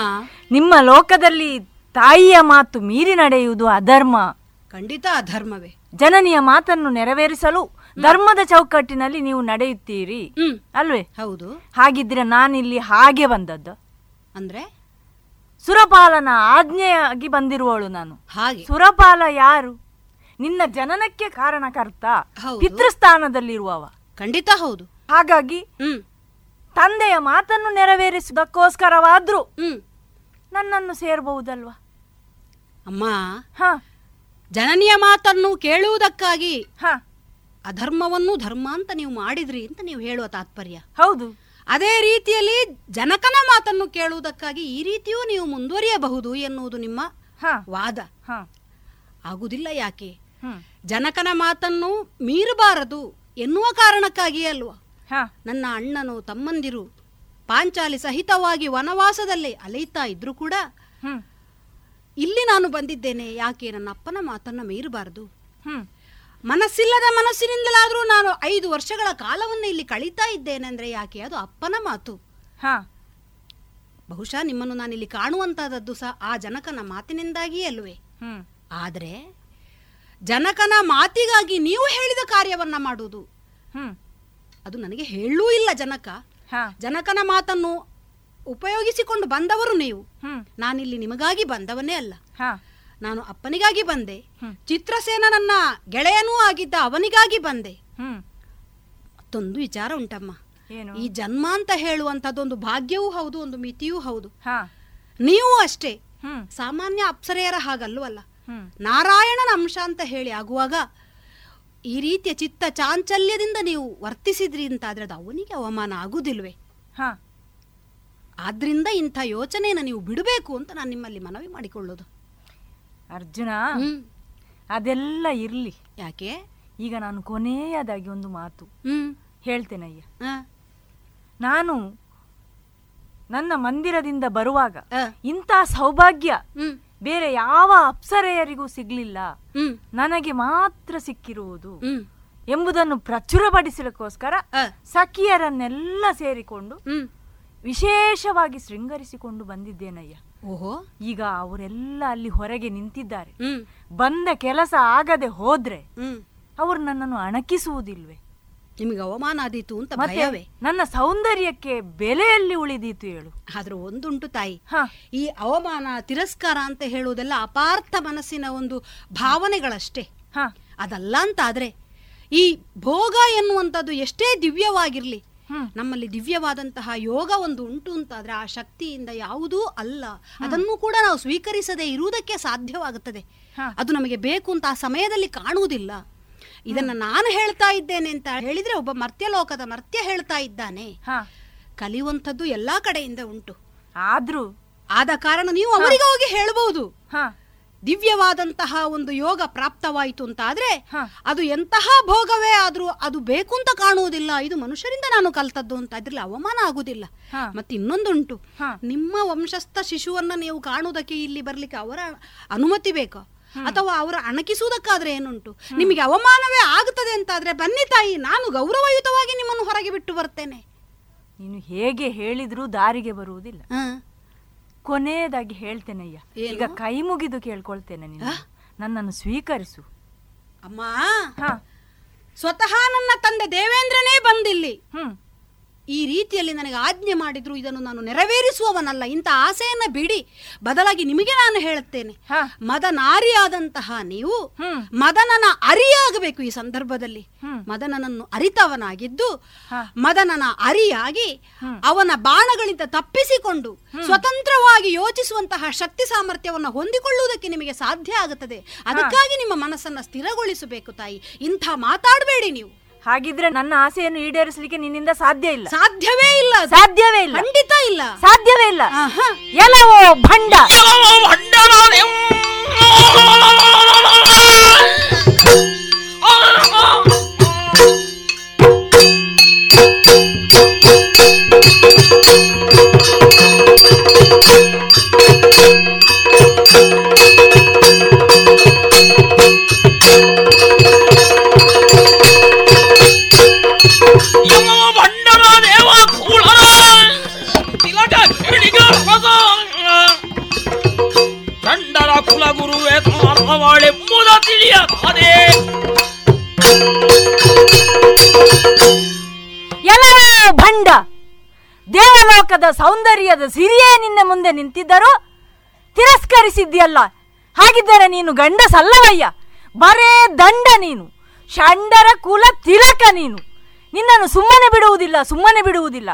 ನಿಮ್ಮ ಲೋಕದಲ್ಲಿ ತಾಯಿಯ ಮಾತು ಮೀರಿ ನಡೆಯುವುದು ಅಧರ್ಮ. ಖಂಡಿತ ಅಧರ್ಮವೇ. ಜನನಿಯ ಮಾತನ್ನು ನೆರವೇರಿಸಲು ಧರ್ಮದ ಚೌಕಟ್ಟಿನಲ್ಲಿ ನೀವು ನಡೆಯುತ್ತೀರಿ. ಅಲ್ವೇ? ಹೌದು. ಹಾಗಿದ್ರೆ ನಾನಿಲ್ಲಿ ಹಾಗೆ ಬಂದದ್ದು. ಅಂದ್ರೆ? ಸುರಪಾಲನ ಆಜ್ಞೆಯಾಗಿ ಬಂದಿರುವವಳು ನಾನು. ಹಾಗೆ. ಸುರಪಾಲ ಯಾರು? ನಿನ್ನ ಜನನಕ್ಕೆ ಕಾರಣಕರ್ತ. ಪಿತೃಸ್ಥಾನದಲ್ಲಿರುವವ. ಖಂಡಿತ ಹೌದು. ಹಾಗಾಗಿ ತಂದೆಯ ಮಾತನ್ನು ನೆರವೇರಿಸುವುದಕ್ಕೋಸ್ಕರವಾದ್ರೂ ಹ್ಮ್. ನನ್ನನ್ನು ಸೇರಬಹುದಲ್ವಾ? ಅಮ್ಮ ಹ. ಜನನಿಯ ಮಾತನ್ನು ಕೇಳುವುದಕ್ಕಾಗಿ ಹ. ಅಧರ್ಮವನ್ನು ಧರ್ಮ ಅಂತ ನೀವು ಮಾಡಿದ್ರಿ ಅಂತ ನೀವು ಹೇಳುವ ತಾತ್ಪರ್ಯ. ಹೌದು. ಅದೇ ರೀತಿಯಲ್ಲಿ ಜನಕನ ಮಾತನ್ನು ಕೇಳುವುದಕ್ಕಾಗಿ ಈ ರೀತಿಯೂ ನೀವು ಮುಂದುವರಿಯಬಹುದು ಎನ್ನುವುದು ನಿಮ್ಮ ವಾದ. ಹ. ಆಗುದಿಲ್ಲ ಯಾಕೆ? ಜನಕನ ಮಾತನ್ನು ಮೀರಬಾರದು ಎನ್ನುವ ಕಾರಣಕ್ಕಾಗಿಯೇ ಅಲ್ವಾ? ನನ್ನ ಅಣ್ಣನು ತಮ್ಮಂದಿರು ಪಾಂಚಾಲಿ ಸಹಿತವಾಗಿ ವನವಾಸದಲ್ಲಿ ಅಲೆಯುತ್ತಾ ಇದ್ರು ಕೂಡ ಇಲ್ಲಿ ನಾನು ಬಂದಿದ್ದೇನೆ. ಯಾಕೆ? ನನ್ನ ಅಪ್ಪನ ಮಾತನ್ನ ಮೀರಬಾರದು. ಮನಸ್ಸಿಲ್ಲದ ಮನಸ್ಸಿನಿಂದಲಾದರೂ ನಾನು ಐದು ವರ್ಷಗಳ ಕಾಲವನ್ನು ಇಲ್ಲಿ ಕಳೀತಾ ಇದ್ದೇನೆ ಅಂದ್ರೆ ಯಾಕೆ? ಅದು ಅಪ್ಪನ ಮಾತು. ಹ. ಬಹುಶಃ ನಿಮ್ಮನ್ನು ನಾನಿಲ್ಲಿ ಕಾಣುವಂತಹದ್ದು ಸಹ ಆ ಜನಕನ ಮಾತಿನಿಂದಾಗಿಯೇ ಅಲ್ವೇ? ಆದರೆ ಜನಕನ ಮಾತಿಗಾಗಿ ನೀವು ಹೇಳಿದ ಕಾರ್ಯವನ್ನ ಮಾಡುವುದು. ಅದು ನನಗೆ ಹೇಳೂ ಇಲ್ಲ ಜನಕ. ಹ. ಜನಕನ ಮಾತನ್ನು ಉಪಯೋಗಿಸಿಕೊಂಡು ಬಂದವರು ನೀವು. ನಾನಿಲ್ಲಿ ನಿಮಗಾಗಿ ಬಂದವನೇ ಅಲ್ಲ. ನಾನು ಅಪ್ಪನಿಗಾಗಿ ಬಂದೆ. ಚಿತ್ರಸೇನ ನನ್ನ ಗೆಳೆಯನೂ ಆಗಿದ್ದ ಅವನಿಗಾಗಿ ಬಂದೆ. ಮತ್ತೊಂದು ವಿಚಾರ ಉಂಟಮ್ಮ. ಈ ಜನ್ಮ ಅಂತ ಹೇಳುವಂತದ್ದೊಂದು ಭಾಗ್ಯವೂ ಹೌದು ಒಂದು ಮಿತಿಯೂ ಹೌದು. ಹ. ನೀವು ಅಷ್ಟೇ. ಸಾಮಾನ್ಯ ಅಪ್ಸರೆಯರ ಹಾಗಲ್ಲೂ ಅಲ್ಲ. ನಾರಾಯಣನ ಅಂಶ ಅಂತ ಹೇಳಿ ಆಗುವಾಗ ಈ ರೀತಿಯ ಚಿತ್ತ ಚಾಂಚಲ್ಯದಿಂದ ನೀವು ವರ್ತಿಸಿದ್ರಿ ಅಂತಾದ್ರೆ ಅದು ಅವನಿಗೆ ಅವಮಾನ ಆಗುದಿಲ್ವೇ? ಹ. ಆದ್ರಿಂದ ಇಂಥ ಯೋಚನೆಯನ್ನು ನೀವು ಬಿಡಬೇಕು ಅಂತ ನಾನು ನಿಮ್ಮಲ್ಲಿ ಮನವಿ ಮಾಡಿಕೊಳ್ಳೋದು. ಅರ್ಜುನ ಹ್ಮ್. ಅದೆಲ್ಲ ಇರ್ಲಿ. ಯಾಕೆ? ಈಗ ನಾನು ಕೊನೆಯದಾಗಿ ಒಂದು ಮಾತು. ಹ್ಮ್. ಹೇಳ್ತೇನಯ್ಯ? ಆ, ನಾನು ನನ್ನ ಮಂದಿರದಿಂದ ಬರುವಾಗ ಆ. ಇಂಥ ಸೌಭಾಗ್ಯ ಹ್ಮ್. ಬೇರೆ ಯಾವ ಅಪ್ಸರೆಯರಿಗೂ ಸಿಗ್ಲಿಲ್ಲ. ನನಗೆ ಮಾತ್ರ ಸಿಕ್ಕಿರುವುದು ಎಂಬುದನ್ನು ಪ್ರಚುರಪಡಿಸಲಿಕ್ಕೋಸ್ಕರ. ಸಖಿಯರನ್ನೆಲ್ಲ ಸೇರಿಕೊಂಡು ವಿಶೇಷವಾಗಿ ಶೃಂಗರಿಸಿಕೊಂಡು ಬಂದಿದ್ದೇನಯ್ಯ. ಓಹೋ. ಈಗ ಅವರೆಲ್ಲ ಅಲ್ಲಿ ಹೊರಗೆ ನಿಂತಿದ್ದಾರೆ. ಬಂದ ಕೆಲಸ ಆಗದೆ ಹೋದ್ರೆ ಅವರು ನನ್ನನ್ನು ಅಣಕಿಸುವುದಿಲ್ವೇ? ನಿಮಗೆ ಅವಮಾನ ಆದೀತು ಅಂತ ಭಯವೇ. ನನ್ನ ಸೌಂದರ್ಯಕ್ಕೆ ಬೆಲೆಯಲ್ಲಿ ಉಳಿದೀತು ಹೇಳು. ಆದ್ರೆ ಒಂದುಂಟು ತಾಯಿ. ಈ ಅವಮಾನ ತಿರಸ್ಕಾರ ಅಂತ ಹೇಳುವುದೆಲ್ಲ ಅಪಾರ್ಥ ಮನಸ್ಸಿನ ಒಂದು ಭಾವನೆಗಳಷ್ಟೇ. ಅದಲ್ಲ ಅಂತ ಆದ್ರೆ ಈ ಭೋಗ ಎನ್ನುವಂಥದ್ದು ಎಷ್ಟೇ ದಿವ್ಯವಾಗಿರ್ಲಿ ನಮ್ಮಲ್ಲಿ ದಿವ್ಯವಾದಂತಹ ಯೋಗ ಒಂದು ಉಂಟು ಅಂತಾದ್ರೆ ಆ ಶಕ್ತಿಯಿಂದ ಯಾವುದೂ ಅಲ್ಲ. ಅದನ್ನು ಕೂಡ ನಾವು ಸ್ವೀಕರಿಸದೆ ಇರುವುದಕ್ಕೆ ಸಾಧ್ಯವಾಗುತ್ತದೆ. ಅದು ನಮಗೆ ಬೇಕು ಅಂತ ಆ ಸಮಯದಲ್ಲಿ ಕಾಣುವುದಿಲ್ಲ. ಇದನ್ನ ನಾನು ಹೇಳ್ತಾ ಇದ್ದೇನೆ ಅಂತ ಹೇಳಿದ್ರೆ ಒಬ್ಬ ಮರ್ತ್ಯಲೋಕದ ಮರ್ತ್ಯ ಹೇಳ್ತಾ ಇದ್ದಾನೆ. ಕಲಿಯುವಂಥದ್ದು ಎಲ್ಲಾ ಕಡೆಯಿಂದ ಉಂಟು. ಆದ್ರೂ ಆದ ಕಾರಣ ನೀವು ಅವರಿಗೆ ಹೋಗಿ ಹೇಳಬಹುದು ದಿವ್ಯವಾದಂತಹ ಒಂದು ಯೋಗ ಪ್ರಾಪ್ತವಾಯಿತು ಅಂತ ಆದ್ರೆ ಅದು ಎಂತಹ ಭೋಗವೇ ಆದ್ರೂ ಅದು ಬೇಕು ಅಂತ ಕಾಣುವುದಿಲ್ಲ. ಇದು ಮನುಷ್ಯರಿಂದ ನಾನು ಕಲ್ತದ್ದು ಅಂತ ಇದ್ರಲ್ಲಿ ಅವಮಾನ ಆಗುದಿಲ್ಲ ಮತ್ತೆ ಇನ್ನೊಂದುಂಟು. ನಿಮ್ಮ ವಂಶಸ್ಥ ಶಿಶುವನ್ನ ನೀವು ಕಾಣುವುದಕ್ಕೆ ಇಲ್ಲಿ ಬರ್ಲಿಕ್ಕೆ ಅವರ ಅನುಮತಿ ಬೇಕು? ಅಥವಾ ಅವರು ಅಣಕಿಸುವುದಕ್ಕಾದ್ರೆ ಏನುಂಟು? ನಿಮಗೆ ಅವಮಾನವೇ ಆಗುತ್ತದೆ ಅಂತಾದ್ರೆ ಬನ್ನಿ ತಾಯಿ ನಾನು ಗೌರವಯುತವಾಗಿ ನಿಮ್ಮನ್ನು ಹೊರಗೆ ಬಿಟ್ಟು ಬರ್ತೇನೆ. ನೀನು ಹೇಗೆ ಹೇಳಿದ್ರೂ ದಾರಿಗೆ ಬರುವುದಿಲ್ಲ. ಕೊನೆಯದಾಗಿ ಹೇಳ್ತೇನಯ್ಯ. ಅಯ್ಯ ಈಗ ಕೈ ಮುಗಿದು ಕೇಳ್ಕೊಳ್ತೇನೆ ನೀನು ನನ್ನನ್ನು ಸ್ವೀಕರಿಸು. ಅಮ್ಮ! ಹ. ಸ್ವತಃ ನನ್ನ ತಂದೆ ದೇವೇಂದ್ರನೇ ಬಂದಿಲ್ಲಿ. ಹ್ಮ್. ಈ ರೀತಿಯಲ್ಲಿ ನನಗೆ ಆಜ್ಞೆ ಮಾಡಿದ್ರು ಇದನ್ನು ನಾನು ನೆರವೇರಿಸುವವನಲ್ಲ. ಇಂಥ ಆಸೆಯನ್ನ ಬಿಡಿ. ಬದಲಾಗಿ ನಿಮಗೆ ನಾನು ಹೇಳುತ್ತೇನೆ. ಮದನಾರಿಯಾದಂತಹ ನೀವು ಮದನನ ಅರಿಯಾಗಬೇಕು ಈ ಸಂದರ್ಭದಲ್ಲಿ. ಮದನನನ್ನು ಅರಿತವನಾಗಿದ್ದು ಮದನನ ಅರಿಯಾಗಿ ಅವನ ಬಾಣಗಳಿಂದ ತಪ್ಪಿಸಿಕೊಂಡು ಸ್ವತಂತ್ರವಾಗಿ ಯೋಚಿಸುವಂತಹ ಶಕ್ತಿ ಸಾಮರ್ಥ್ಯವನ್ನು ಹೊಂದಿಕೊಳ್ಳುವುದಕ್ಕೆ ನಿಮಗೆ ಸಾಧ್ಯ ಆಗುತ್ತದೆ. ಅದಕ್ಕಾಗಿ ನಿಮ್ಮ ಮನಸ್ಸನ್ನು ಸ್ಥಿರಗೊಳಿಸಬೇಕು ತಾಯಿ. ಇಂಥ ಮಾತಾಡಬೇಡಿ ನೀವು. ಹಾಗಿದ್ರೆ ನನ್ನ ಆಸೆಯನ್ನು ಈಡೇರಿಸಲಿಕ್ಕೆ ನಿನ್ನಿಂದ ಸಾಧ್ಯ ಇಲ್ಲ. ಸಾಧ್ಯವೇ ಇಲ್ಲ ಸಾಧ್ಯವೇ ಇಲ್ಲ. ಖಂಡಿತ ಇಲ್ಲ. ಸಾಧ್ಯವೇ ಇಲ್ಲ. ಎಲ್ಲವೋ ಭಂಡ. ತಾರವಾಳೆಂಬುದ ತಿಳಿಯದಾದೆ ಎಲ್ಲರೂ ಭಂಡ. ದೇವಲೋಕದ ಸೌಂದರ್ಯದ ಸಿರಿಯೇ ನಿನ್ನ ಮುಂದೆ ನಿಂತಿದ್ದರು ತಿರಸ್ಕರಿಸಿದ್ಯಲ್ಲ ಹಾಗಿದ್ದರೆ ನೀನು ಗಂಡಸಲ್ಲವಯ್ಯ. ಬರೇ ದಂಡ ನೀನು. ಷಂಡರ ಕುಲ ತಿಲಕ ನೀನು. ನಿನ್ನನ್ನು ಸುಮ್ಮನೆ ಬಿಡುವುದಿಲ್ಲ ಸುಮ್ಮನೆ ಬಿಡುವುದಿಲ್ಲ.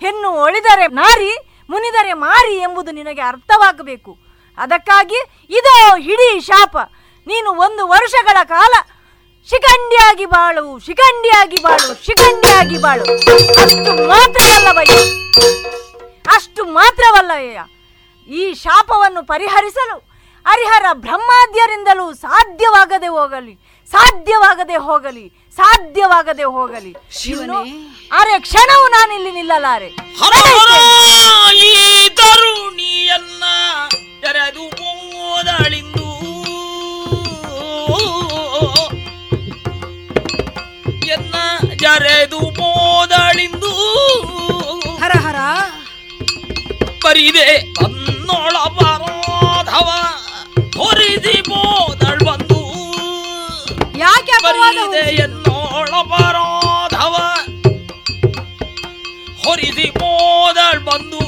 ಹೆಣ್ಣು ಒಳಿದರೆ ನಾರಿ, ಮುನಿದರೆ ಮಾರಿ ಎಂಬುದು ನಿನಗೆ ಅರ್ಥವಾಗಬೇಕು. ಅದಕ್ಕಾಗಿ ಇದು ಹಿಡೀ ಶಾಪ. ನೀನು ಒಂದು ವರ್ಷಗಳ ಕಾಲ ಶಿಖಂಡಿಯಾಗಿ ಬಾಳು ಶಿಖಂಡಿಯಾಗಿ ಬಾಳು ಶಿಖಂಡಿಯಾಗಿ ಬಾಳು. ಅಷ್ಟು ಮಾತ್ರವಲ್ಲವಯ್ಯ ಅಷ್ಟು ಮಾತ್ರವಲ್ಲಯ್ಯ ಈ ಶಾಪವನ್ನು ಪರಿಹರಿಸಲು ಹರಿಹರ ಬ್ರಹ್ಮಾದ್ಯರಿಂದಲೂ ಸಾಧ್ಯವಾಗದೆ ಹೋಗಲಿ ಸಾಧ್ಯವಾಗದೆ ಹೋಗಲಿ ಸಾಧ್ಯವಾಗದೆ ಹೋಗಲಿ. ಶಿವನೇ. ಅರೆ ಕ್ಷಣವು ನಾನಿಲ್ಲಿ ನಿಲ್ಲಲಾರೆ. ಹರ ಮೂದಳಿಂದು? ಎನ್ನ ಜರೆದು ಮೋದಳಿಂದು? ಹರ ಹರ. ಬರಿದೆ ತನ್ನೊಳ ಪರಾಧವ ಹೊರಿದಿ ಮೋದಳ್ ಬಂದು. ಯಾಕೆ ಬರಿದೆ ಎನ್ನೋಳ ಪರಾಧವ ಹೊರಿದಿ ಮೋದಳ್ ಬಂದು.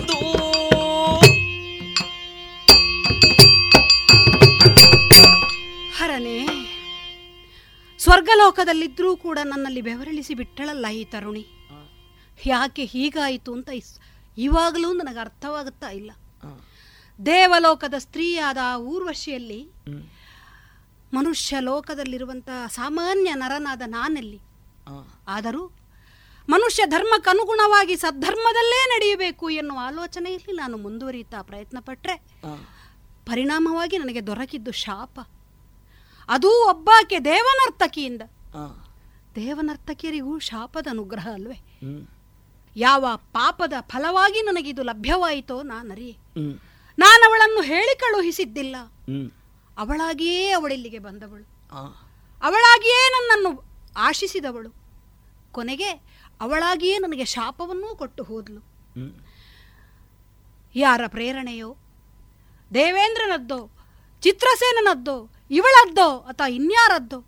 ಹರನೇ ಸ್ವರ್ಗಲೋಕ ದೇವಲೋಕದಲ್ಲಿದ್ದರೂ ಕೂಡ ನನ್ನಲ್ಲಿ ಬೆವರಳಿಸಿ ಬಿಟ್ಟಳಲ್ಲ ಈ ತರುಣಿ. ಯಾಕೆ ಹೀಗಾಯಿತು ಅಂತ ಇಸ್- ಇವಾಗಲೂ ನನಗೆ ಅರ್ಥವಾಗುತ್ತಾ ಇಲ್ಲ. ದೇವಲೋಕದ ಸ್ತ್ರೀಯಾದ ಆ ಊರ್ವಶಿಯಲ್ಲಿ ಮನುಷ್ಯ ಲೋಕದಲ್ಲಿರುವಂತಹ ಸಾಮಾನ್ಯ ನರನಾದ ನಾನಲ್ಲಿ? ಆದರೂ ಮನುಷ್ಯ ಧರ್ಮಕ್ಕನುಗುಣವಾಗಿ ಸದ್ಧರ್ಮದಲ್ಲೇ ನಡೆಯಬೇಕು ಎನ್ನುವ ಆಲೋಚನೆಯಲ್ಲಿ ನಾನು ಮುಂದುವರಿಯುತ್ತಾ ಪ್ರಯತ್ನ ಪಟ್ಟರೆ ಪರಿಣಾಮವಾಗಿ ನನಗೆ ದೊರಕಿದ್ದು ಶಾಪ. ಅದೂ ಒಬ್ಬಾಕೆ ದೇವನರ್ತಕಿಯಿಂದ. ದೇವನರ್ತಕಿಯರಿಗೂ ಶಾಪದ ಅನುಗ್ರಹ ಅಲ್ವೇ? ಯಾವ ಪಾಪದ ಫಲವಾಗಿ ನನಗಿದು ಲಭ್ಯವಾಯಿತೋ ನಾನರಿ. ನಾನು ಅವಳನ್ನು ಹೇಳಿ ಕಳುಹಿಸಿದ್ದಿಲ್ಲ. ಅವಳಾಗಿಯೇ ಅವಳಿಲ್ಲಿಗೆ ಬಂದವಳು. ಅವಳಾಗಿಯೇ ನನ್ನನ್ನು ಆಶಿಸಿದವಳು. ಕೊನೆಗೆ ಅವಳಾಗಿಯೇ ನನಗೆ ಶಾಪವನ್ನೂ ಕೊಟ್ಟು ಹೋದ್ಲು. ಯಾರ ಪ್ರೇರಣೆಯೋ ದೇವೇಂದ್ರನದ್ದೋ ಚಿತ್ರಸೇನನದ್ದೋ ಇವಳದ್ದೋ ಅಥವಾ ಇನ್ಯಾರದ್ದೋ?